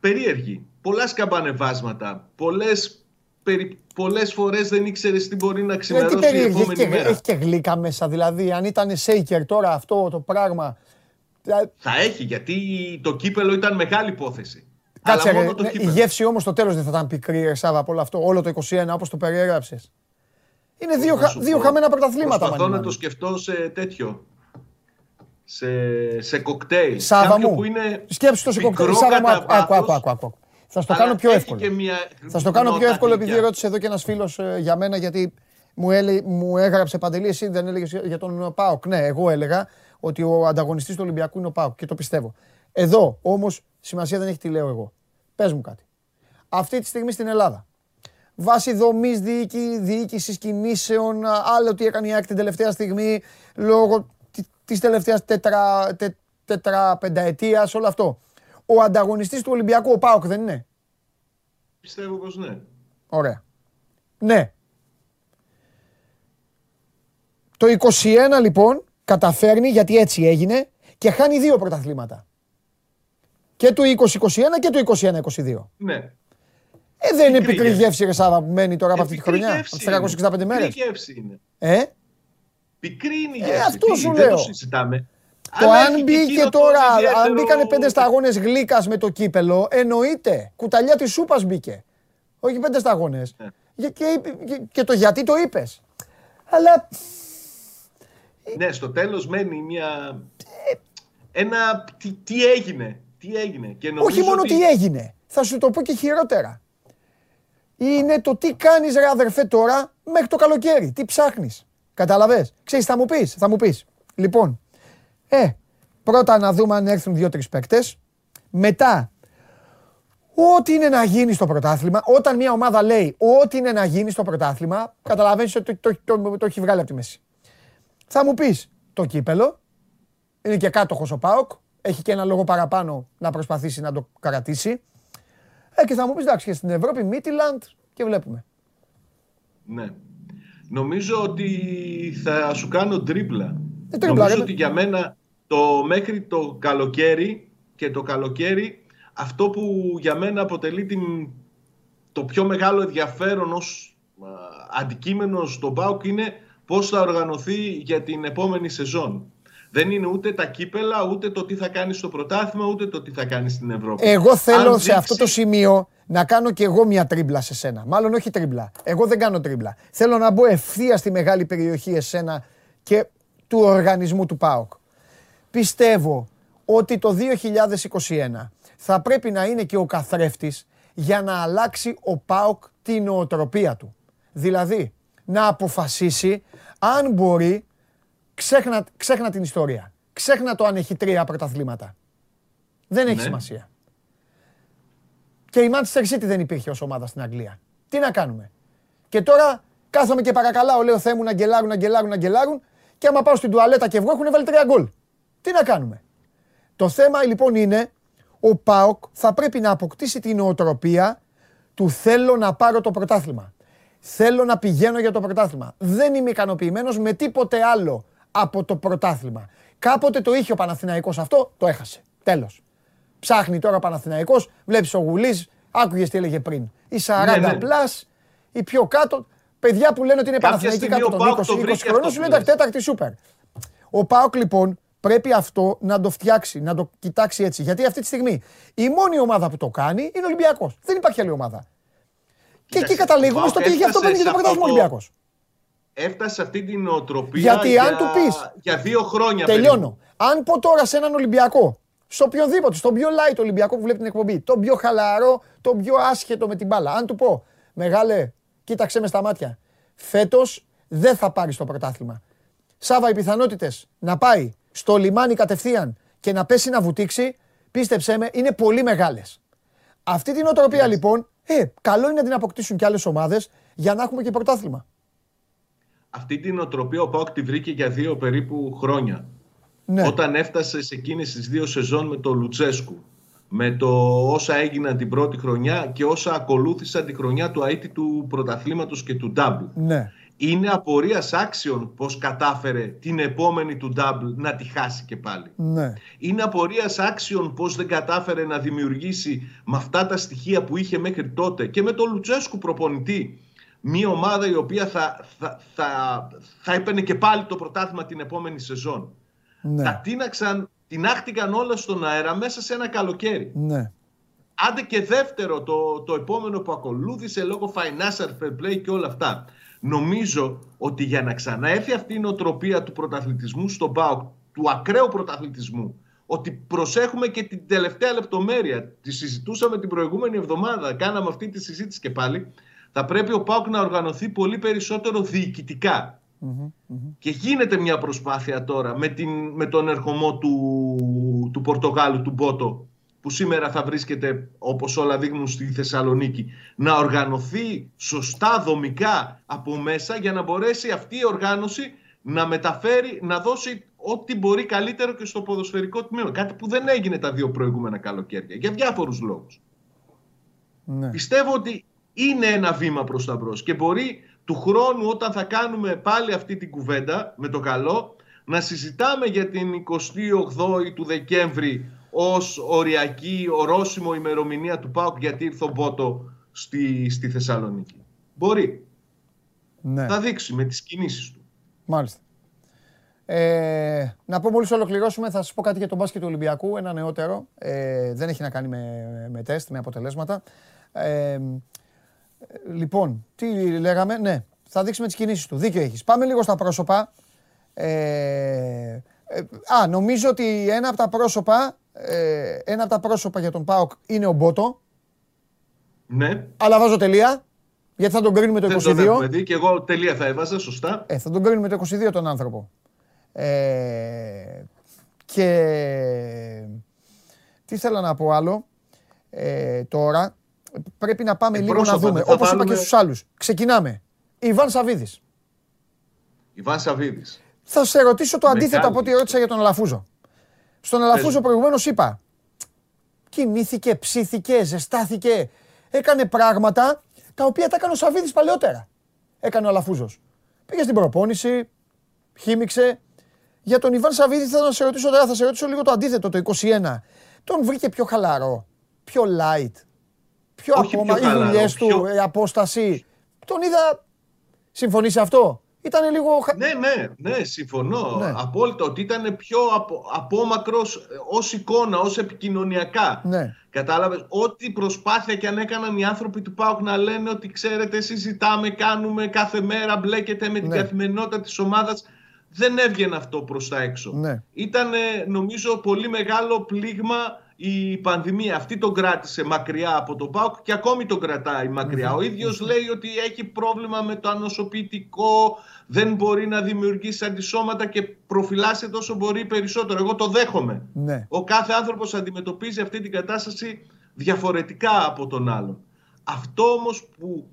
Περίεργη. Πολλά σκαμπανεβάσματα, πολλές περι... πολλές φορές δεν ήξερες τι μπορεί να ξημερώσει ε, η επόμενη έχει μέρα. Έχει και γλύκα μέσα, δηλαδή. Αν ήταν σέικερ τώρα αυτό το πράγμα. Θα έχει, γιατί το κύπελο ήταν μεγάλη υπόθεση. Κάτσε, ρε, το ναι, η γεύση όμως στο τέλος δεν θα ήταν πικρή, Σάβα, από όλο αυτό. Όλο το 21 όπως το περιέγραψες. Είναι δύο, χα, δύο χαμένα πρωταθλήματα. Προσπαθώ να το σκεφτώ σε τέτοιο. σε, σε κοκτέιλ. Σάβα μου, που είναι σκέψου το σε κοκτέιλ. Σάβα μου, άκου, άκου, άκου, άκου. Θα στο κάνω πιο εύκολο. Μια... Θα στο κάνω πιο εύκολο επειδή ρώτησε εδώ και ένας φίλος ε, για μένα γιατί μου, έλε, μου έγραψε παντελή, εσύ δεν έλεγες για τον Πάοκ. Ναι, εγώ έλεγα ότι ο ανταγωνιστής του Ολυμπιακού είναι ο Πάοκ και το πιστεύω. Εδώ όμως σημασία δεν έχει τι λέω εγώ. Πες μου κάτι. Αυτή τη στιγμή στην Ελλάδα, βάσει δομής διοίκησης κινήσεων, άλλο τι έκανε η ΑΕΚ την τελευταία στιγμή, λόγω της τελευταίας τετρα, τε, τετραπενταετίας, όλο αυτό. Ο ανταγωνιστής του Ολυμπιακού, ο Πάοκ, δεν είναι; Πιστεύω πως ναι. Ωραία. Ναι. Το 21 λοιπόν καταφέρνει, γιατί έτσι έγινε, και χάνει δύο πρωταθλήματα. Και το 2021 και το 2021-22. Ναι. Ε, δεν είναι πικρή γεύση, ρε Σάβα, που μένει τώρα από αυτή τη χρονιά, από τις 365 μέρες. Πικρή γεύση είναι. Ε; Πικρή είναι η Ε, γεύση. αυτό σου δεν λέω. το συζητάμε. Το Αλλά αν έχει και μπήκε εκείνο το τώρα, ιδιαίτερο- αν μπήκανε πέντε σταγόνες γλύκας με το κύπελο, εννοείται. Κουταλιά της σούπας μπήκε. Όχι πέντε σταγόνες. Ναι. Και, και, και, και το γιατί το είπες. Αλλά Ναι, στο τέλος μένει μια... Ένα... Τι, τι έγινε. Τι έγινε. Και νομίζω όχι μόνο ότι... τι έγινε. Θα σου το πω και χειρότερα. Είναι το τι κάνεις ρε αδερφέ τώρα μέχρι το καλοκαίρι. Τι ψάχνεις. Καταλαβες. Ξέρεις θα μου πεις. Θα μου πεις. Λοιπόν, ε, πρώτα να δούμε αν έρθουν δύο-τρεις παίκτες. Μετά, ό,τι είναι να γίνει στο πρωτάθλημα, όταν μια ομάδα λέει ό,τι είναι να γίνει στο πρωτάθλημα, καταλαβαίνεις ότι το, το, το, το έχει βγάλει από τη μέση. Θα μου πεις το κύπελο, είναι και κάτοχος ο ΠΑΟΚ, έχει και ένα λόγο παραπάνω να προσπαθήσει να το κρατήσει. Ε, και θα μου πεις εντάξει και στην Ευρώπη, Μίτιλαντ και βλέπουμε. Ναι. Νομίζω ότι θα σου κάνω τρίπλα. Ε, τρίπλα, Νομίζω ρε. ότι για μένα το μέχρι το καλοκαίρι και το καλοκαίρι αυτό που για μένα αποτελεί την, το πιο μεγάλο ενδιαφέρον ως α, αντικείμενο στον ΠΑΟΚ είναι πώς θα οργανωθεί για την επόμενη σεζόν. Δεν είναι ούτε τα κύπελα, ούτε το τι θα κάνει στο πρωτάθλημα, ούτε το τι θα κάνει στην Ευρώπη. Εγώ θέλω Αν σε αυτό το δείξει- σημείο να κάνω και εγώ μια τρίμπλα σε σένα. Μάλλον όχι τρίμπλα. Εγώ δεν κάνω τρίμπλα. Θέλω να μπω ευθεία στη μεγάλη περιοχή εσένα και του οργανισμού του ΠΑΟΚ. Πιστεύω ότι το 2021 θα πρέπει να είναι και ο καθρέφτης για να αλλάξει ο ΠΑΟΚ την νοοτροπία του. Δηλαδή, να αποφασίσει αν μπορεί, ξέχνα, ξέχνα την ιστορία. Ξέχνα το αν έχει τρία πρωταθλήματα. Δεν έχει Ναι. σημασία. Και η Manchester City δεν υπήρχε ως ομάδα στην Αγγλία. Τι να κάνουμε. Και τώρα κάθομαι και παρακαλάω, λέω Θεέ μου να γκελάρουν, να γκελάρουν, να γκελάρουν και άμα πάω στην τουαλέτα και βγω έχουν βάλει τρία γκολ. Τι να κάνουμε; Το θέμα λοιπόν είναι ο ΠΑΟΚ θα πρέπει να αποκτήσει την νοοτροπία του θέλω να πάρω το πρωτάθλημα. Θέλω να πηγαίνω για το πρωτάθλημα. Δεν είμαι ικανοποιημένος με τίποτε άλλο από το πρωτάθλημα. Κάποτε το είχε ο Παναθηναϊκός αυτό, το έχασε. Τέλος. Ψάχνει τώρα ο Παναθηναϊκός, βλέπεις ο Γουλής, άκουγες τι έλεγε πριν. Οι 40 Ναι, ναι. πλάς, οι πιο κάτω, παιδιά που λένε ότι είναι Κάποια Παναθηναϊκοί στιγμή κάτω ο των ΠΑΟΚ 20, το 20 βρήκε χρόνων, αυτό σου που λένε εντάξει, λες. τέταρτη σούπερ. Ο ΠΑΟΚ λοιπόν πρέπει αυτό να το φτιάξει, να το κοιτάξει έτσι. Γιατί αυτή τη στιγμή η μόνη ομάδα που το κάνει είναι ο Ολυμπιακός. Δεν υπάρχει άλλη ομάδα. Και εκεί Κοίταξε, καταλήγουμε ο στο ΠΑΟΚ ότι γι' αυτό έφτασε παίρνει και το σε πρωτάθλημα ο αυτό το- Ολυμπιακός. Έφτασε σε αυτή την νοοτροπία Γιατί για, αν του πεις- για δύο χρόνια Τελειώνω. Αν πω τώρα σε έναν Ολυμπιακό, σε οποιονδήποτε, στον πιο light Ολυμπιακό που βλέπει την εκπομπή, τον πιο χαλαρό, τον πιο άσχετο με την μπάλα, αν του πω, μεγάλε, κοίταξε με στα μάτια, φέτος δεν θα πάρει το πρωτάθλημα. Σάβα, οι πιθανότητες να πάει στο λιμάνι κατευθείαν και να πέσει να βουτήξει, πίστεψέ με, είναι πολύ μεγάλες. Αυτή την οτροπία λοιπόν, ε, καλό είναι να την αποκτήσουν και άλλες ομάδες για να έχουμε και πρωτάθλημα. Αυτή την οτροπία ο Πάοκ τη βρήκε για δύο περίπου χρόνια. Ναι. Όταν έφτασε σε εκείνες τις δύο σεζόν με το Λουτσέσκου. Με το όσα έγιναν την πρώτη χρονιά και όσα ακολούθησαν τη χρονιά του αίτη του πρωταθλήματος και του Double. Ναι. Είναι απορίας άξιων πως κατάφερε την επόμενη του Double να τη χάσει και πάλι. Ναι. Είναι απορίας άξιων πως δεν κατάφερε να δημιουργήσει με αυτά τα στοιχεία που είχε μέχρι τότε και με τον Λουτσέσκου προπονητή μια ομάδα η οποία θα, θα, θα, θα έπαιρνε και πάλι το πρωτάθλημα την επόμενη σεζόν. Ναι. Τα τίναξαν, τεινάχτηκαν όλα στον αέρα μέσα σε ένα καλοκαίρι. Ναι. Άντε και δεύτερο το, το επόμενο που ακολούθησε λόγω financial fair play και όλα αυτά. Νομίζω ότι για να ξαναέρθει αυτή η νοοτροπία του πρωταθλητισμού στον ΠΑΟΚ του ακραίου πρωταθλητισμού. Ότι προσέχουμε και την τελευταία λεπτομέρεια. Τη συζητούσαμε την προηγούμενη εβδομάδα. Κάναμε αυτή τη συζήτηση και πάλι. Θα πρέπει ο Πάουκ να οργανωθεί πολύ περισσότερο διοικητικά. Και γίνεται μια προσπάθεια τώρα με, την, με τον ερχομό του, του Πορτογάλου, του Μπότο, που σήμερα θα βρίσκεται, όπως όλα δείχνουν στη Θεσσαλονίκη, να οργανωθεί σωστά δομικά από μέσα για να μπορέσει αυτή η οργάνωση να μεταφέρει, να δώσει ό,τι μπορεί καλύτερο και στο ποδοσφαιρικό τμήμα. Κάτι που δεν έγινε τα δύο προηγούμενα καλοκαίρια, για διάφορους λόγους. Ναι. Πιστεύω ότι είναι ένα βήμα προς τα μπρος και μπορεί του χρόνου όταν θα κάνουμε πάλι αυτή την κουβέντα με το καλό να συζητάμε για την 28η του Δεκέμβρη ως οριακή, ορόσημο ημερομηνία του ΠΑΟΚ γιατί ήρθε ο Μπότο στη, στη Θεσσαλονίκη. Μπορεί. Ναι. Θα δείξει με τις κινήσεις του. Μάλιστα. Ε, να πω μόλις ολοκληρώσουμε, θα σας πω κάτι για τον μπάσκετ του Ολυμπιακού, ένα νεότερο. Ε, δεν έχει να κάνει με, με τεστ, με αποτελέσματα. Ε, λοιπόν, τι λέγαμε, ναι, θα δείξει με τις κινήσεις του. Δίκιο έχεις. Πάμε λίγο στα πρόσωπα. Ε, ε, α, νομίζω ότι ένα από τα πρόσωπα ε, ένα από τα πρόσωπα για τον ΠΑΟΚ είναι ο Μπότο. Ναι. Αλλά βάζω τελεία. Γιατί θα τον κρίνουμε το 22. Δεν το δει και εγώ τελεία θα έβαζα, σωστά. Ε, θα τον κρίνουμε το 22 τον άνθρωπο. Ε, και τι θέλω να πω άλλο ε, τώρα. Πρέπει να πάμε ε, λίγο να δούμε. Όπως είπα και στους άλλους. Ξεκινάμε. Ιβάν Σαβίδης. Ιβάν Σαβίδης. Θα σε ρωτήσω το αντίθετο από ό,τι ρώτησα για τον Αλαφούζο. Στον Αλαφούζο προηγουμένως είπα. Κοιμήθηκε, ψήθηκε, ζεστάθηκε. Έκανε πράγματα τα οποία τα έκανε ο Σαββίδη παλαιότερα. Έκανε ο Αλαφούζος. Πήγε στην προπόνηση, χύμιξε. Για τον Ιβάν Σαββίδη θέλω να σε ρωτήσω τώρα, θα σε ρωτήσω λίγο το αντίθετο, το 21. Τον βρήκε πιο χαλαρό, πιο light, πιο Όχι ακόμα, πιο οι δουλειές του, η απόσταση. Τον είδα. Συμφωνείς σε αυτό; Ήταν λίγο. Ναι, ναι, ναι, συμφωνώ. Ναι. Απόλυτα ότι ήταν πιο απο, απόμακρος ως εικόνα, ως επικοινωνιακά. Ναι. Κατάλαβες. Ό,τι προσπάθεια και αν έκαναν οι άνθρωποι του ΠΑΟΚ να λένε ότι ξέρετε, συζητάμε, κάνουμε κάθε μέρα, μπλέκεται με την ναι. καθημερινότητα της ομάδας. Δεν έβγαινε αυτό προς τα έξω. Ναι. Ήταν, νομίζω, πολύ μεγάλο πλήγμα η πανδημία αυτή τον κράτησε μακριά από τον ΠΑΟΚ και ακόμη τον κρατάει Ο ίδιος λέει ότι έχει πρόβλημα με το ανοσοποιητικό, δεν μπορεί να δημιουργήσει αντισώματα και προφυλάσσεται όσο μπορεί περισσότερο. Εγώ το δέχομαι. Ναι. Ο κάθε άνθρωπος αντιμετωπίζει αυτή την κατάσταση διαφορετικά από τον άλλον. Αυτό όμως που,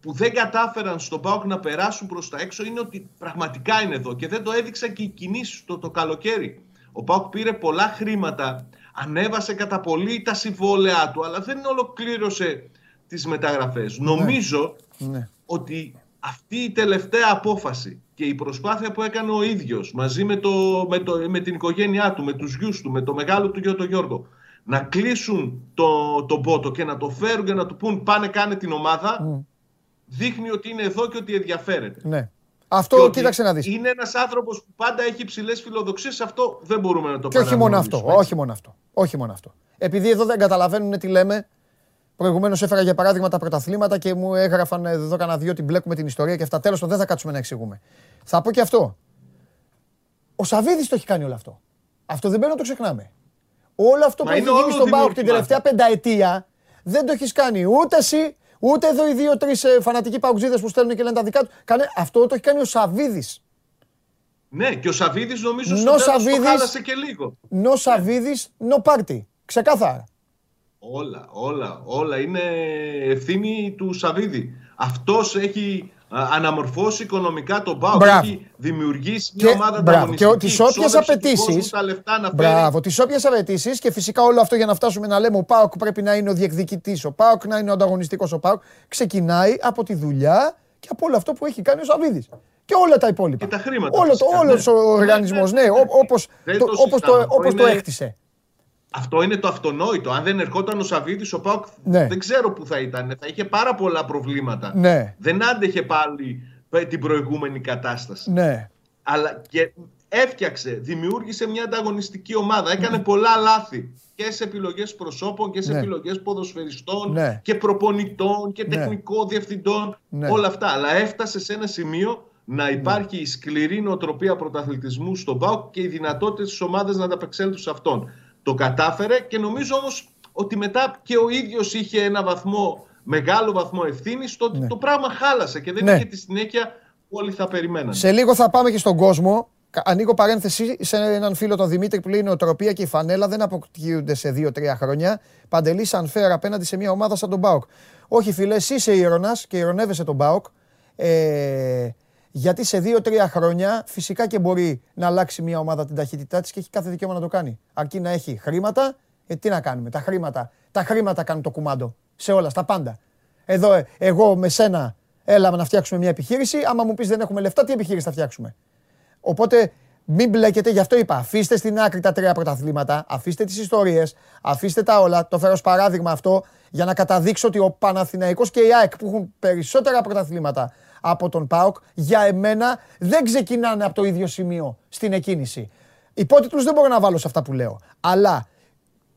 που δεν κατάφεραν στον ΠΑΟΚ να περάσουν προς τα έξω είναι ότι πραγματικά είναι εδώ και δεν το έδειξα και οι κινήσεις το, το καλοκαίρι. Ο ΠΑΟΚ πήρε πολλά χρήματα ανέβασε κατά πολύ τα συμβόλαιά του, αλλά δεν ολοκλήρωσε τις μεταγραφές. Ναι. Νομίζω ναι. ότι αυτή η τελευταία απόφαση και η προσπάθεια που έκανε ο ίδιος μαζί με, το, με, το, με την οικογένειά του, με τους γιους του, με το μεγάλο του γιο τον Γιώργο, να κλείσουν τον το πότο και να το φέρουν και να του πούν πάνε κάνε την ομάδα, δείχνει ότι είναι εδώ και ότι ενδιαφέρεται. Ναι. Αυτό κοίταξε να δεις. Είναι ένας άνθρωπος που πάντα έχει ψηλές φιλοδοξίες, αυτό δεν μπορούμε να το Και όχι μόνο αυτό, όχι μόνο αυτό. Όχι μόνο αυτό. Επειδή εδώ δεν καταλαβαίνουν τι λέμε, Προηγουμένως έφερα για παράδειγμα τα πρωταθλήματα και μου έγραφαν εδώ κανένα δύο την μπλέκουμε την ιστορία και αυτά. Τέλος δεν θα κάτσουμε να εξηγούμε. Θα πω και αυτό. Ο Σαββίδης το έχει κάνει όλο αυτό. Αυτό δεν πρέπει να το ξεχνάμε. Όλο αυτό που έχει γίνει στον Πάοκ την τελευταία πενταετία δεν το έχεις κάνει ούτε εσύ, ούτε εδώ οι δύο-τρει ε, φανατικοί παουτζίδε που στέλνουν και λένε τα δικά τους. Κάνε... Αυτό το έχει κάνει ο Σαββίδη. Ναι, και ο Σαββίδη νομίζω ότι το χάλασε και λίγο. Νο Σαββίδη, νο πάρτι. Ξεκάθαρα. Όλα, όλα, όλα. Είναι ευθύνη του Σαββίδη. Αυτός έχει αναμορφώσει οικονομικά τον ΠΑΟΚ. Έχει δημιουργήσει μια ομάδα ανταγωνιστική. Και τις όποιες απαιτήσεις, μπράβο, τις όποιες απαιτήσεις και φυσικά όλο αυτό για να φτάσουμε να λέμε ο ΠΑΟΚ πρέπει να είναι ο διεκδικητής, ο ΠΑΟΚ να είναι ο ανταγωνιστικός ο ΠΑΟΚ, ξεκινάει από τη δουλειά και από όλο αυτό που έχει κάνει ο Σαββίδης και όλα τα υπόλοιπα. Και τα χρήματα. Όλο, το, όλος ναι. ο οργανισμός, ναι, ναι, ναι, όπως, το, όπως, το, όπως το έκτισε. Αυτό είναι το αυτονόητο. Αν δεν ερχόταν ο Σαββίδης, ο Πάουκ ναι. δεν ξέρω που θα ήταν. Θα είχε πάρα πολλά προβλήματα. Ναι. Δεν άντεχε πάλι την προηγούμενη κατάσταση. Ναι. Αλλά και έφτιαξε, δημιούργησε μια ανταγωνιστική ομάδα. Έκανε πολλά λάθη και σε επιλογές προσώπων και σε ναι. επιλογές ποδοσφαιριστών ναι. και προπονητών και τεχνικών διευθυντών. Όλα αυτά. Αλλά έφτασε σε ένα σημείο να υπάρχει η σκληρή νοοτροπία πρωταθλητισμού στον ΠΑΟΚ και οι δυνατότητες της ομάδας να ανταπεξέλθουν σε αυτόν. Το κατάφερε και νομίζω όμως ότι μετά και ο ίδιος είχε ένα βαθμό, μεγάλο βαθμό ευθύνης στο ότι ναι. το πράγμα χάλασε και δεν ναι. είχε τη συνέχεια που όλοι θα περιμέναν. Σε λίγο θα πάμε και στον κόσμο. Ανοίγω παρένθεση σε έναν φίλο τον Δημήτρη που λέει: Η νοοτροπία και η φανέλα δεν αποκτήονται σε 2-3 χρόνια. Παντελή Ανφέρα απέναντι σε μια ομάδα σαν τον Μπάουκ. Όχι, φίλε, εσύ είσαι ήρωνας και ηρωνεύεσαι τον Μπάουκ. Ε, γιατί σε 2-3 χρόνια φυσικά και μπορεί να αλλάξει μια ομάδα την ταχύτητά της και έχει κάθε δικαίωμα να το κάνει. Αρκεί να έχει χρήματα. Ε, τι να κάνουμε, τα χρήματα. Τα χρήματα κάνουν το κουμάντο. Σε όλα, στα πάντα. Εδώ, ε, εγώ με σένα έλαμε να φτιάξουμε μια επιχείρηση. Άμα μου πεις δεν έχουμε λεφτά, τι επιχείρηση θα φτιάξουμε; Οπότε μην μπλέκετε, γι' αυτό είπα. Αφήστε στην άκρη τα τρία πρωταθλήματα, αφήστε τις ιστορίες, αφήστε τα όλα. Το φέρω ως παράδειγμα αυτό για να καταδείξω ότι ο Παναθηναϊκός και η ΑΕΚ που έχουν περισσότερα πρωταθλήματα από τον ΠΑΟΚ, για εμένα δεν ξεκινάνε από το ίδιο σημείο στην εκκίνηση. Υπότιτλους δεν μπορώ να βάλω σε αυτά που λέω. Αλλά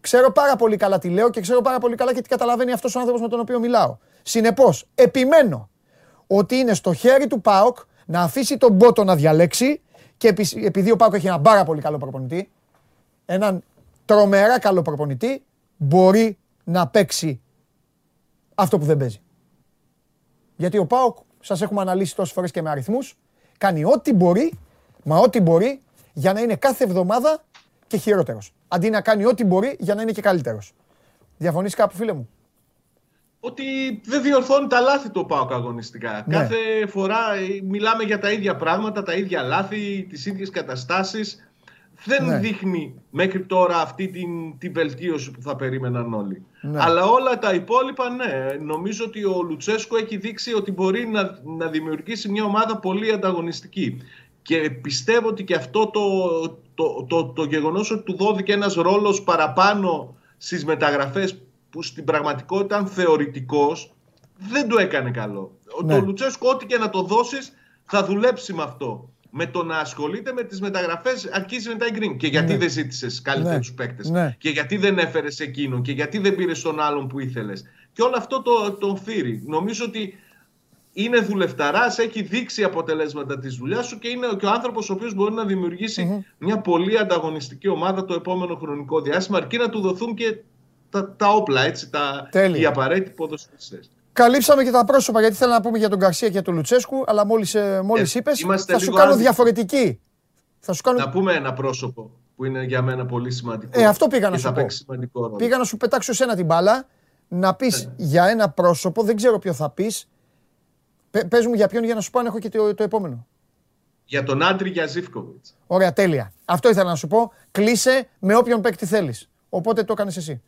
ξέρω πάρα πολύ καλά τι λέω και ξέρω πάρα πολύ καλά και τι καταλαβαίνει αυτός ο άνθρωπος με τον οποίο μιλάω. Συνεπώς, επιμένω ότι είναι στο χέρι του ΠΑΟΚ να αφήσει τον Μπότο να διαλέξει και επειδή ο Πάκο έχει ένα πάρα πολύ καλό προπονητή, έναν τρομερά καλό προπονητή, μπορεί να παίξει αυτό που δεν παίζει. Γιατί ο Πάοκ, σας έχουμε αναλύσει τόσες φορές και με αριθμούς, κάνει ό,τι μπορεί, μα ό,τι μπορεί για να είναι κάθε εβδομάδα και χειρότερος. Αντί να κάνει ό,τι μπορεί για να είναι και καλύτερος. Διαφωνείς κάπου, φίλε μου; Ότι δεν διορθώνει τα λάθη του ΠΑΟΚ αγωνιστικά. Ναι. Κάθε φορά ε, μιλάμε για τα ίδια πράγματα, τα ίδια λάθη, τις ίδιες καταστάσεις. Δεν ναι. δείχνει μέχρι τώρα αυτή την, την βελτίωση που θα περίμεναν όλοι. Ναι. Αλλά όλα τα υπόλοιπα, ναι. Νομίζω ότι ο Λουτσέσκο έχει δείξει ότι μπορεί να, να δημιουργήσει μια ομάδα πολύ ανταγωνιστική. Και πιστεύω ότι και αυτό το, το, το, το, γεγονός ότι του δόθηκε ένας ρόλος παραπάνω στις μεταγραφές που στην πραγματικότητα ήταν θεωρητικός δεν το έκανε καλό. Ναι. Το Λουτσέσκο ό,τι και να το δώσεις θα δουλέψει με αυτό. Με το να ασχολείται με τις μεταγραφές αρχίζει μετά η Green. Και γιατί ναι. δεν ζήτησες καλύτερους ναι. παίκτες. Ναι. Και γιατί δεν έφερες εκείνον. Και γιατί δεν πήρες τον άλλον που ήθελες. Και όλο αυτό το, τον φύρει. Νομίζω ότι είναι δουλευταράς, έχει δείξει αποτελέσματα της δουλειάς σου και είναι και ο άνθρωπος ο οποίος μπορεί να δημιουργησει μια πολύ ανταγωνιστική ομάδα το επόμενο χρονικό διάστημα, αρκεί να του δοθούν και τα, τα όπλα, έτσι, τα, οι απαραίτητοι ποδοσφαιριστές. Καλύψαμε και τα πρόσωπα γιατί θέλω να πούμε για τον Γκαρσία και τον Λουτσέσκου, αλλά μόλις, ε, μόλις ε, είπες θα σου κάνω διαφορετική. Θα σου κάνω... Να πούμε ένα πρόσωπο που είναι για μένα πολύ σημαντικό. Ε, αυτό πήγα να σου πω. Πήγα να σου πετάξω εσένα την μπάλα, να πεις ναι. για ένα πρόσωπο, δεν ξέρω ποιο θα πεις. Πες μου για ποιον για να σου πω αν έχω και το, το επόμενο. Για τον Άντρη Γιαζίφκοβιτς. Ωραία, τέλεια. Αυτό ήθελα να σου πω. Κλείσε με όποιον παίκτη θέλεις. Οπότε το έκανες εσύ.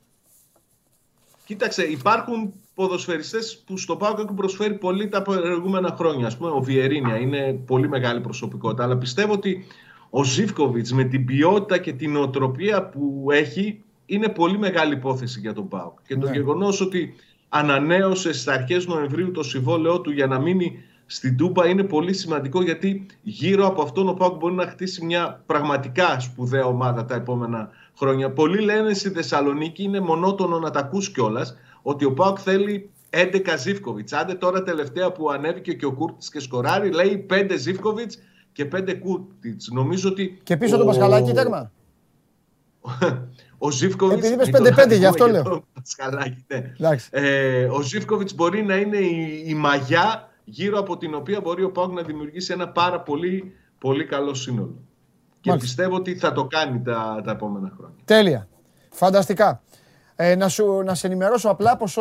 Κοίταξε, υπάρχουν ποδοσφαιριστές που στο ΠΑΟΚ έχουν προσφέρει πολύ τα προηγούμενα χρόνια. Ας πούμε, ο Βιερίνια είναι πολύ μεγάλη προσωπικότητα, αλλά πιστεύω ότι ο Ζήφκοβιτς με την ποιότητα και την οτροπία που έχει είναι πολύ μεγάλη υπόθεση για τον ΠΑΟΚ. Και το ναι. γεγονός ότι ανανέωσε στις αρχές Νοεμβρίου το συμβόλαιό του για να μείνει στην Τούμπα είναι πολύ σημαντικό γιατί γύρω από αυτόν ο ΠΑΟΚ μπορεί να χτίσει μια πραγματικά σπουδαία ομάδα τα επόμενα χρόνια. Πολλοί λένε στη Θεσσαλονίκη, είναι μονότονο να τα ακούς κιόλας, ότι ο ΠΑΟΚ θέλει 11 Ζίβκοβιτς. Άντε τώρα τελευταία που ανέβηκε και ο Κούρτιτς και σκοράρει, λέει 5 Ζίβκοβιτς και 5 Κούρτιτς. Νομίζω ότι. Και πίσω ο... το Πασχαλάκι τέρμα. ο Ζήφκοβιτς. Επειδή είπες 5-5, γι' αυτό λέω. ναι. ε, ο Ζήφκοβιτς μπορεί να είναι η, η μαγιά γύρω από την οποία μπορεί ο Πάοκ να δημιουργήσει ένα πάρα πολύ, πολύ καλό σύνολο. Και πιστεύω ότι θα το κάνει τα, τα επόμενα χρόνια. Τέλεια. Φανταστικά. Ε, να, σου, να σε ενημερώσω απλά πως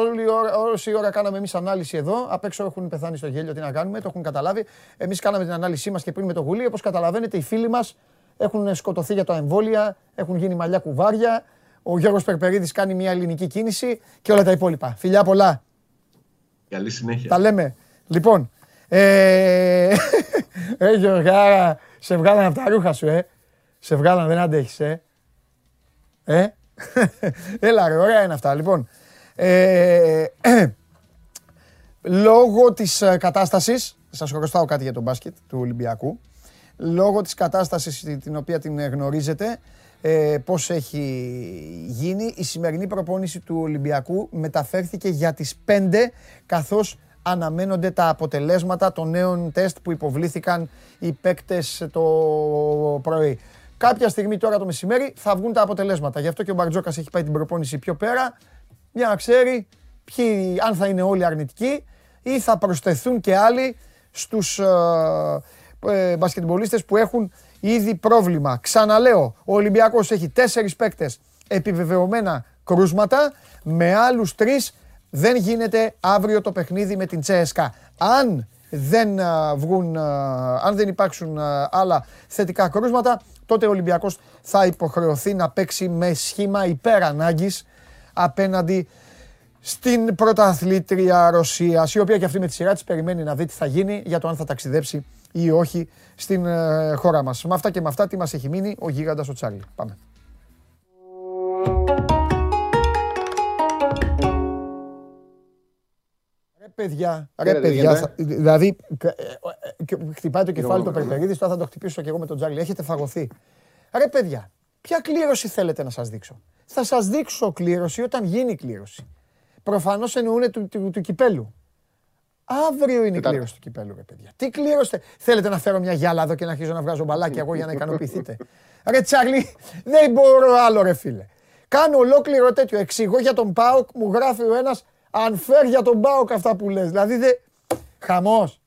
όση ώρα κάναμε εμείς ανάλυση εδώ, απ' έξω έχουν πεθάνει στο γέλιο. Τι να κάνουμε, το έχουν καταλάβει. Εμείς κάναμε την ανάλυση μας και πριν με το γουλί. Όπως καταλαβαίνετε, οι φίλοι μας έχουν σκοτωθεί για τα εμβόλια, έχουν γίνει μαλλιά κουβάρια. Ο Γιώργος Περπερίδης κάνει μια ελληνική κίνηση και όλα τα υπόλοιπα. Φιλιά πολλά. Καλή συνέχεια. Τα λέμε. Λοιπόν, ε, ε Γιώργα, σε βγάλανε από τα ρούχα σου, ε. Σε βγάλανε, δεν αντέχεις, ε. Ε; Έλα ρε, ωραία είναι αυτά. Λοιπόν, ε, λόγω της ε, κατάστασης, σας χρωστάω κάτι για τον μπάσκετ του Ολυμπιακού, λόγω της κατάστασης την οποία την γνωρίζετε, ε, πώς έχει γίνει, η σημερινή προπόνηση του Ολυμπιακού μεταφέρθηκε για τις 5, καθώς αναμένονται τα αποτελέσματα των νέων τεστ που υποβλήθηκαν οι παίκτες το πρωί. Κάποια στιγμή τώρα το μεσημέρι θα βγουν τα αποτελέσματα. Γι' αυτό και ο Μπαρτζόκας έχει πάει την προπόνηση πιο πέρα για να ξέρει ποιοι, αν θα είναι όλοι αρνητικοί ή θα προσθεθούν και άλλοι στους ε, ε, που έχουν ήδη πρόβλημα. Ξαναλέω, ο Ολυμπιακός έχει τέσσερις παίκτες επιβεβαιωμένα κρούσματα, με άλλους τρεις δεν γίνεται αύριο το παιχνίδι με την Τσέσκα. Αν δεν, βγουν, αν δεν υπάρξουν άλλα θετικά κρούσματα, τότε ο Ολυμπιακός θα υποχρεωθεί να παίξει με σχήμα υπέρ ανάγκης απέναντι στην πρωταθλήτρια Ρωσίας, η οποία και αυτή με τη σειρά της περιμένει να δει τι θα γίνει για το αν θα ταξιδέψει ή όχι στην ε, χώρα μας. Με αυτά και με αυτά τι μας έχει μείνει ο γίγαντας ο Τσάρλι. Πάμε. Παιδιά, ρε παιδιά, δηλαδή ε, ε, χτυπάει το κεφάλι το Περπερίδης, τώρα θα το χτυπήσω και εγώ με τον Τζάρλι. Έχετε φαγωθεί. Ρε παιδιά, ποια κλήρωση θέλετε να σας δείξω; Θα σας δείξω κλήρωση όταν γίνει κλήρωση. Προφανώς εννοούν του, του, του κυπέλου. Αύριο είναι η κλήρωση του κυπέλου, ρε παιδιά. Τι κλήρωση. Θέλετε να φέρω μια γυάλα εδώ και να αρχίσω να βγάζω μπαλάκια εγώ για να ικανοποιηθείτε; ρε Τσάρλι, δεν μπορώ άλλο, ρε φίλε. Κάνω ολόκληρο τέτοιο. Εξηγώ για τον Πάοκ, μου γράφει ο ένας αν φέρει για τον Πάοκ αυτά που λες. Δηλαδή δε. Χαμός.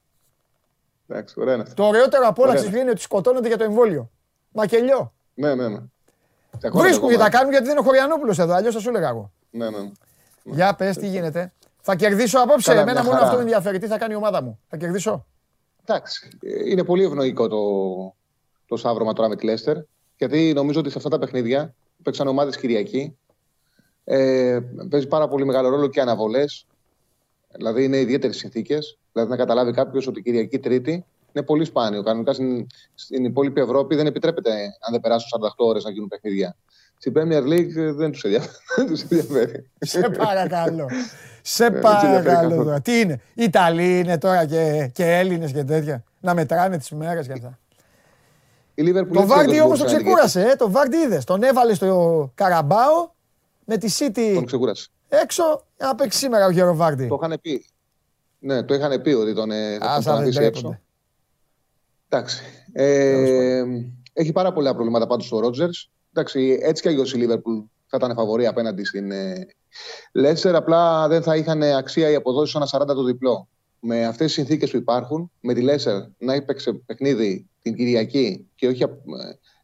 Εντάξει, ωραία είναι Το ωραιότερο από όλα είναι ότι σκοτώνονται για το εμβόλιο. Μακελιό. Ναι, ναι, ναι. Βρίσκουν και τα κάνουν γιατί δεν είναι ο Χωριανόπουλος εδώ, αλλιώς θα σου έλεγα εγώ. Ναι, ναι. Για πες, τι γίνεται. Θα κερδίσω απόψε. Καλά, Εμένα μόνο αυτό με ενδιαφέρει. Τι θα κάνει η ομάδα μου. Θα κερδίσω. Εντάξει. Είναι πολύ ευνοϊκό το, το σαύρωμα τώρα με τη Λέστερ. Γιατί νομίζω ότι σε αυτά τα παιχνίδια παίξαν ομάδες Κυριακή. Ε, παίζει πάρα πολύ μεγάλο ρόλο και αναβολές. Δηλαδή είναι ιδιαίτερες συνθήκες. Δηλαδή να καταλάβει κάποιος ότι Κυριακή Τρίτη είναι πολύ σπάνιο. Κανονικά στην, στην υπόλοιπη Ευρώπη δεν επιτρέπεται, αν δεν περάσουν 48 ώρες, να γίνουν παιχνίδια. Στην Premier League δεν τους ενδιαφέρει. Σε παρακαλώ. Σε παρακαλώ. Τι είναι, Ιταλοί είναι τώρα και, και Έλληνες και τέτοια. Να μετράνε τις μέρε και αυτά. Το Βάρντι όμως το ξεκούρασε. Ε, το Βάρντι είδες. Τον έβαλε στο Καραμπάο με τη City. Τον ξεκούρασε. Έξω να παίξει σήμερα ο Γερο Βάρντι. Το είχαν πει. Ναι, το είχαν πει ότι τον, ε, θα τον αφήσει έξω. Εντάξει. Ε, έχει πάρα πολλά προβλήματα πάντως ο Ρότζερ. Εντάξει, έτσι και αλλιώς η Λίβερπουλ θα ήταν φαβορή απέναντι στην ε, Λέσσερ. Απλά δεν θα είχαν αξία οι αποδόσεις ένα 40 το διπλό. Με αυτές τις συνθήκες που υπάρχουν, με τη Λέσσερ να έπαιξε παιχνίδι την Κυριακή και όχι ε,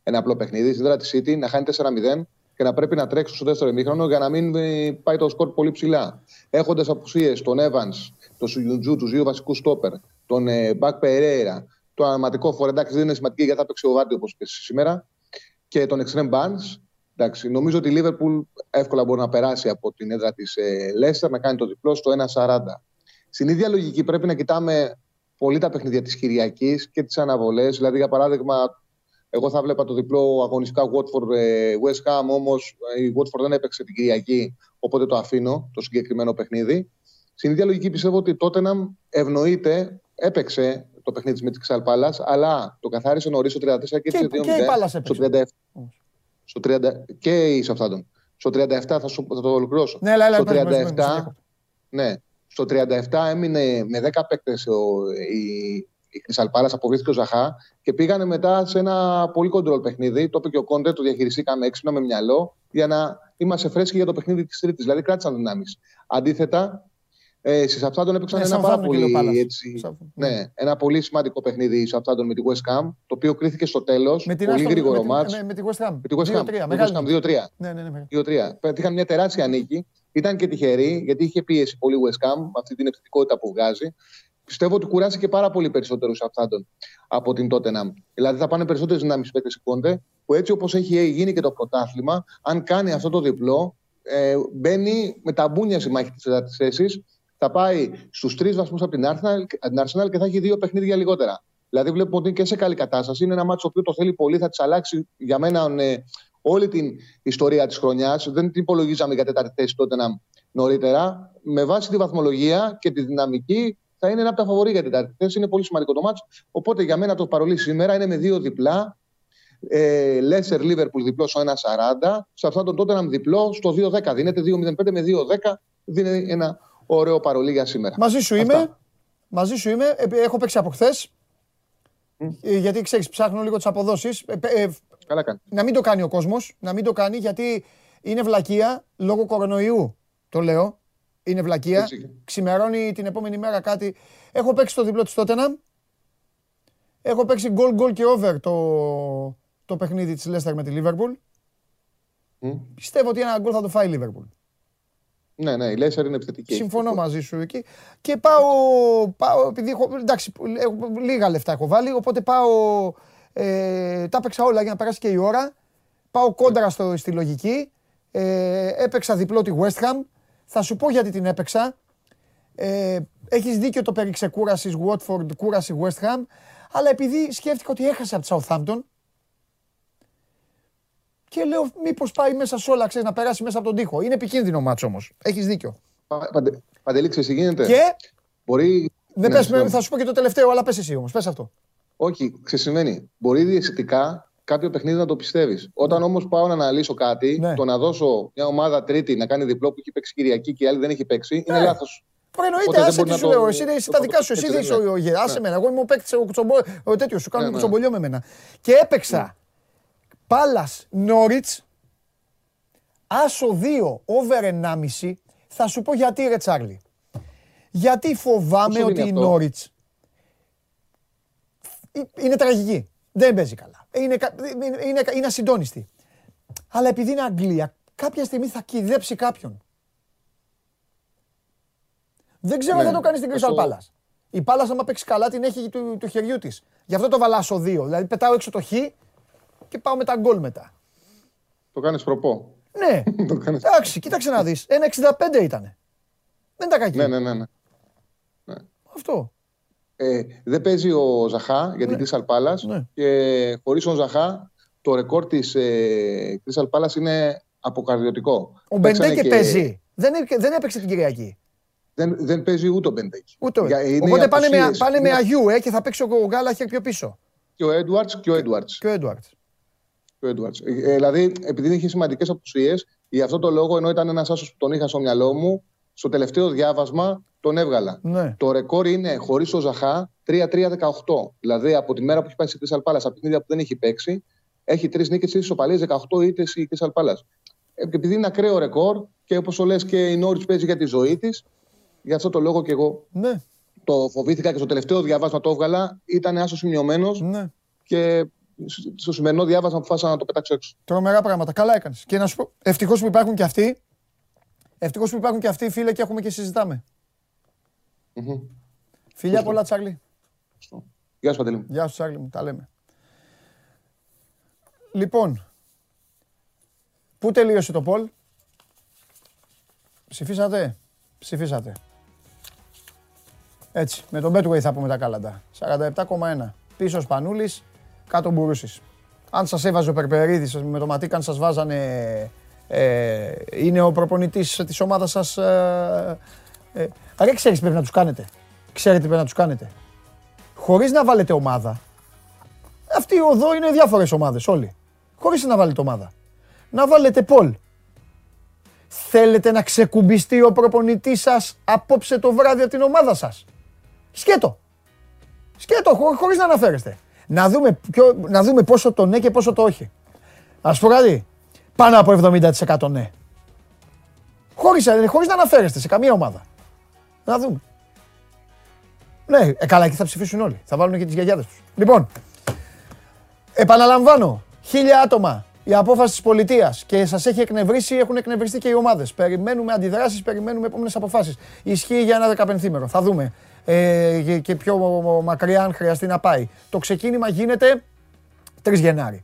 ένα απλό παιχνίδι, στην έδρα τη City να χάνει 4-0 και να πρέπει να τρέξει στο δεύτερο ημίχρονο για να μην ε, πάει το σκορ πολύ ψηλά. Έχοντας απουσίες τον Evans, τον Σουγιουντζού, τους δύο βασικούς στόπερ, τον Μπακ Περέιρα, το αναματικό φορέ, εντάξει δεν είναι σημαντική γιατί θα παίξει ο Βάρτι όπως και σήμερα, και τον Extreme Bands. Εντάξει, νομίζω ότι η Liverpool εύκολα μπορεί να περάσει από την έδρα της ε, να κάνει το διπλό στο 1-40. Στην ίδια λογική πρέπει να κοιτάμε πολύ τα παιχνίδια της Κυριακής και τις αναβολές. Δηλαδή, για παράδειγμα, εγώ θα βλέπα το διπλό αγωνιστικά Watford ε, West Ham, όμως ε, η Watford δεν έπαιξε την Κυριακή, οπότε το αφήνω το συγκεκριμένο παιχνίδι. Στην ίδια λογική πιστεύω ότι τότε να ευνοείται, έπαιξε το παιχνίδι με τη Ξαλ αλλά το καθάρισε νωρίς στο 34 και έτσι 2-0. Στο 37. Στο 30, και η Σαφτάντον. Στο 37 θα, σου, θα το ολοκληρώσω. Ναι, αλλά, στο 37, ναι, στο 37 έμεινε με 10 παίκτες η, η Κρυσαλπάλα, αποβλήθηκε ο Ζαχά και πήγανε μετά σε ένα πολύ κοντρόλ παιχνίδι. Το είπε και ο Κόντε, το διαχειριστήκαμε έξυπνα με μυαλό για να είμαστε φρέσκοι για το παιχνίδι της Τρίτης. Δηλαδή κράτησαν δυνάμεις. Αντίθετα, ε, στη Σαφτάντον έπαιξαν ένα πάρα πολύ, έτσι, ναι, ένα πολύ σημαντικό παιχνίδι η Σαφτάντον με τη West Ham, το οποίο κρίθηκε στο τέλος. Πολύ γρήγορο μάτς. Ναι, με τη West Ham. Με τη West Ham. 2-3. Ναι, ναι, ναι. 2-3. Πέτυχαν μια τεράστια νίκη. Ήταν και τυχερή, γιατί είχε πίεση πολύ West Ham, με αυτή την ευθυντικότητα που βγάζει. Πιστεύω ότι κουράσει πάρα πολύ περισσότερο Σαφτάντον από την Tottenham. Δηλαδή θα πάνε περισσότερες δυνάμεις παίκτες Κόντε, που έτσι όπως έχει γίνει και το πρωτάθλημα, αν κάνει αυτό το διπλό, ε, μπαίνει με τα μπούνια στη μάχη της θέσης θα πάει στους τρεις βαθμούς από την Arsenal, και θα έχει δύο παιχνίδια λιγότερα. Δηλαδή βλέπουμε ότι είναι και σε καλή κατάσταση. Είναι ένα μάτσο που το θέλει πολύ, θα της αλλάξει για μένα ναι, όλη την ιστορία της χρονιάς. Δεν την υπολογίζαμε για τέταρτη θέση τότε να νωρίτερα. Με βάση τη βαθμολογία και τη δυναμική θα είναι ένα από τα φαβορή για την τέταρτη θέση. Είναι πολύ σημαντικό το μάτσο. Οπότε για μένα το παρολί σήμερα είναι με δύο διπλά. Ε, Λέσσερ Λίβερπουλ διπλό στο 1-40. Σε αυτό τον τότε να διπλό στο 2-10. Δίνεται 2-0-5 με 2-10. Δίνει ένα ωραίο παρολί για σήμερα. Μαζί σου είμαι. Μαζί σου είμαι. Έχω παίξει από χθες. Γιατί ξέρεις, ψάχνω λίγο τις αποδόσεις. Καλά κάνει. Να μην το κάνει ο κόσμος. Να μην το κάνει γιατί είναι βλακεία λόγω κορονοϊού. Το λέω. Είναι βλακεία. Έτσι. Ξημερώνει την επόμενη μέρα κάτι. Έχω παίξει το διπλό της Τότεναμ. Έχω παίξει goal goal και over το, το παιχνίδι της Leicester με τη Liverpool. Mm. Πιστεύω ότι ένα γκολ θα το φάει η Liverpool. Ναι, ναι, η Leicester είναι επιθετική. Συμφωνώ μαζί σου εκεί. Και πάω, πάω επειδή έχω, εντάξει, έχω, λίγα λεφτά έχω βάλει, οπότε πάω, ε, τα έπαιξα όλα για να περάσει και η ώρα. Πάω κόντρα στο, στη λογική. Ε, έπαιξα διπλό τη West Ham. Θα σου πω γιατί την έπαιξα. Ε, έχεις δίκιο το περί ξεκούρασης Watford, κούραση West Ham. Αλλά επειδή σκέφτηκα ότι έχασε από τη Southampton, και λέω, μήπως πάει μέσα σε όλα, ξέρεις να περάσει μέσα από τον τοίχο. Είναι επικίνδυνο μάτσο όμως. Έχεις δίκιο. Παντε, Παντελή, ξέρει γίνεται; Και. Μπορεί. Δεν ναι, πες, θα σου πω και το τελευταίο, αλλά πες εσύ όμως. Πες αυτό. Όχι, ξεσημαίνει. Μπορεί διαισθητικά κάποιο παιχνίδι να το πιστεύεις. Όταν όμως πάω να αναλύσω κάτι, ναι. το να δώσω μια ομάδα τρίτη να κάνει διπλό που έχει παίξει Κυριακή και η άλλη δεν έχει παίξει, ναι. είναι λάθο. Εννοείται, άσε τι σου λέω. Εσύ, εσύ τα δικά σου, εσύ δεν είσαι ο Γερά. Άσε μένα. Εγώ είμαι ο παίκτης, ο τέτοιος σου κάνω κουτσομπολιό με μένα. Και έπαιξα Πάλας Νόριτς, άσο 2, over 1,5. Θα σου πω γιατί ρε Τσάρλι. Γιατί φοβάμαι ότι η Νόριτς είναι τραγική. Δεν παίζει καλά. Είναι, είναι, είναι, είναι ασυντόνιστη. Αλλά επειδή είναι Αγγλία, κάποια στιγμή θα κυδέψει κάποιον. Δεν ξέρω αν ναι, θα το κάνεις στην Crystal Palace. Η Palace άμα παίξει καλά την έχει του, του χεριού της. Γι' αυτό το βαλάσω 2. Δηλαδή πετάω έξω το χ και πάω με τα γκολ μετά. Το κάνεις προπό. Ναι. Εντάξει, κοίταξε να δεις. Ένα 65 ήταν. Δεν τα κακή. Ναι, ναι, ναι, ναι. ναι. Αυτό. Ε, δεν παίζει ο Ζαχά για την Crystal Palace ναι. και χωρίς τον Ζαχά το ρεκόρ της ε, Crystal Palace είναι αποκαρδιωτικό. Ο Μπεντέκε και... παίζει. Δεν, δεν έπαιξε την Κυριακή. Δεν, δεν παίζει ούτε ο Μπεντέκε. Ούτε. Οπότε πάνε, με, πάνε με Αγίου ε, και θα παίξει ο Γκάλαχερ πιο πίσω. Και ο Έντουαρτ και ο Έντουαρτ. Και ο Έντουαρτ. Ε, ε, δηλαδή, επειδή είχε σημαντικές απουσίες, για αυτό το λόγο, ενώ ήταν ένας άσος που τον είχα στο μυαλό μου, στο τελευταίο διάβασμα τον έβγαλα. Ναι. Το ρεκόρ είναι χωρίς ο Ζαχά 3-3-18. Δηλαδή, από τη μέρα που έχει πάει σε Crystal Palace, από την ίδια που δεν έχει παίξει, έχει τρεις νίκες, τρει ισοπαλίε, 18 ήττες η Crystal Palace. Ε, επειδή είναι ακραίο ρεκόρ και όπως το λες και η Νόριτ παίζει για τη ζωή της, γι' αυτό το λόγο και εγώ ναι. το φοβήθηκα και στο τελευταίο διάβασμα το έβγαλα. Ήταν άσος σημειωμένο ναι. και στο σημερινό διάβασμα αποφάσισα να το πετάξω έξω. Τρομερά πράγματα. Καλά έκανες. Και να σου πω, ευτυχώς που υπάρχουν και αυτοί. Ευτυχώς που υπάρχουν και αυτοί, φίλε, και έχουμε και συζητάμε. Mm-hmm. Φιλιά πολλά, Τσάρλι. Γεια σου, Παντελή. Γεια σου, Τσάρλι μου. Τα λέμε. Λοιπόν, πού τελείωσε το Πολ. Ψηφίσατε; Ψηφίσατε. Έτσι, με τον Betway θα πούμε τα κάλαντα. 47,1. Πίσω Σπανούλης, κάτω μπορούσε. Αν σας έβαζε ο Περπερίδης με το Ματίκαν, σας βάζανε. Ε, είναι ο προπονητής της ομάδας σας. Ε, ε, Άρα ξέρεις πρέπει να τους κάνετε. Ξέρετε πρέπει να τους κάνετε. Χωρίς να βάλετε ομάδα. Αυτή εδώ είναι διάφορες ομάδες όλοι. Χωρίς να βάλετε ομάδα. Να βάλετε Πολ. Θέλετε να ξεκουμπιστεί ο προπονητής σας απόψε το βράδυ από την ομάδα σας. Σκέτο. Σκέτο, χωρίς να αναφέρεστε να δούμε, ποιο, να δούμε πόσο το ναι και πόσο το όχι. Α πω κάτι. Πάνω από 70% ναι. Χωρίς, ε, χωρίς να αναφέρεστε σε καμία ομάδα. Να δούμε. Ναι, ε, καλά, εκεί θα ψηφίσουν όλοι. Θα βάλουν και τις γιαγιάδες τους. Λοιπόν, επαναλαμβάνω, χίλια άτομα η απόφαση της πολιτείας και σας έχει εκνευρίσει, έχουν εκνευριστεί και οι ομάδες. Περιμένουμε αντιδράσεις, περιμένουμε επόμενες αποφάσεις. Ισχύει για ένα δεκαπενθήμερο. Θα δούμε ε, και πιο μακριά αν χρειαστεί να πάει. Το ξεκίνημα γίνεται 3 Γενάρη.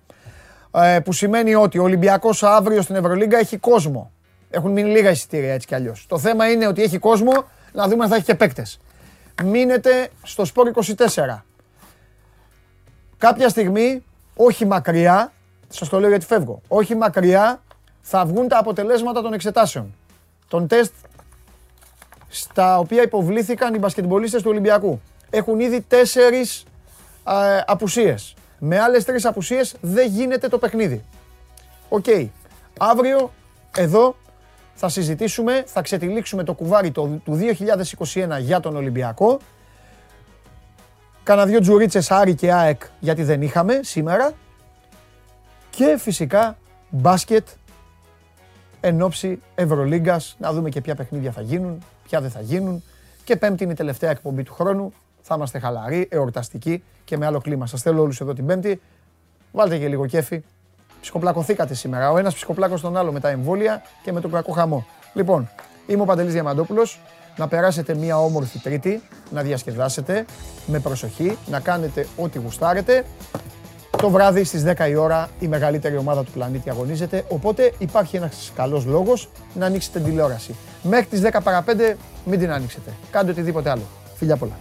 Ε, που σημαίνει ότι ο Ολυμπιακός αύριο στην Ευρωλίγκα έχει κόσμο. Έχουν μείνει λίγα εισιτήρια έτσι κι αλλιώς. Το θέμα είναι ότι έχει κόσμο, να δούμε αν θα έχει και παίκτες. Μείνετε στο Sport 24. Κάποια στιγμή, όχι μακριά, σας το λέω γιατί φεύγω, όχι μακριά θα βγουν τα αποτελέσματα των εξετάσεων. Των τεστ στα οποία υποβλήθηκαν οι μπασκετμπολίστες του Ολυμπιακού. Έχουν ήδη τέσσερις ε, απουσίες. Με άλλες τρεις απουσίες δεν γίνεται το παιχνίδι. Οκ. Αύριο εδώ θα συζητήσουμε, θα ξετυλίξουμε το κουβάρι του 2021 για τον Ολυμπιακό Κάνα δυο τζουρίτσες Άρη και ΑΕΚ γιατί δεν είχαμε σήμερα. Και φυσικά μπάσκετ εν ώψη Ευρωλίγκας. Να δούμε και ποια παιχνίδια θα γίνουν, ποια δεν θα γίνουν. Και πέμπτη είναι η τελευταία εκπομπή του χρόνου. Θα είμαστε χαλαροί, εορταστικοί και με άλλο κλίμα. Σας θέλω όλους εδώ την πέμπτη. Βάλτε και λίγο κέφι. Ψυχοπλακωθήκατε σήμερα. Ο ένας ψυχοπλάκος τον άλλο με τα εμβόλια και με τον κακό χαμό. Λοιπόν, είμαι ο Παντελής Διαμαντόπουλος να περάσετε μια όμορφη Τρίτη, να διασκεδάσετε με προσοχή, να κάνετε ό,τι γουστάρετε. Το βράδυ στις 10 η ώρα η μεγαλύτερη ομάδα του πλανήτη αγωνίζεται, οπότε υπάρχει ένας καλός λόγος να ανοίξετε τηλεόραση. Μέχρι τις 10 παρα 5 μην την ανοίξετε. Κάντε οτιδήποτε άλλο. Φιλιά πολλά.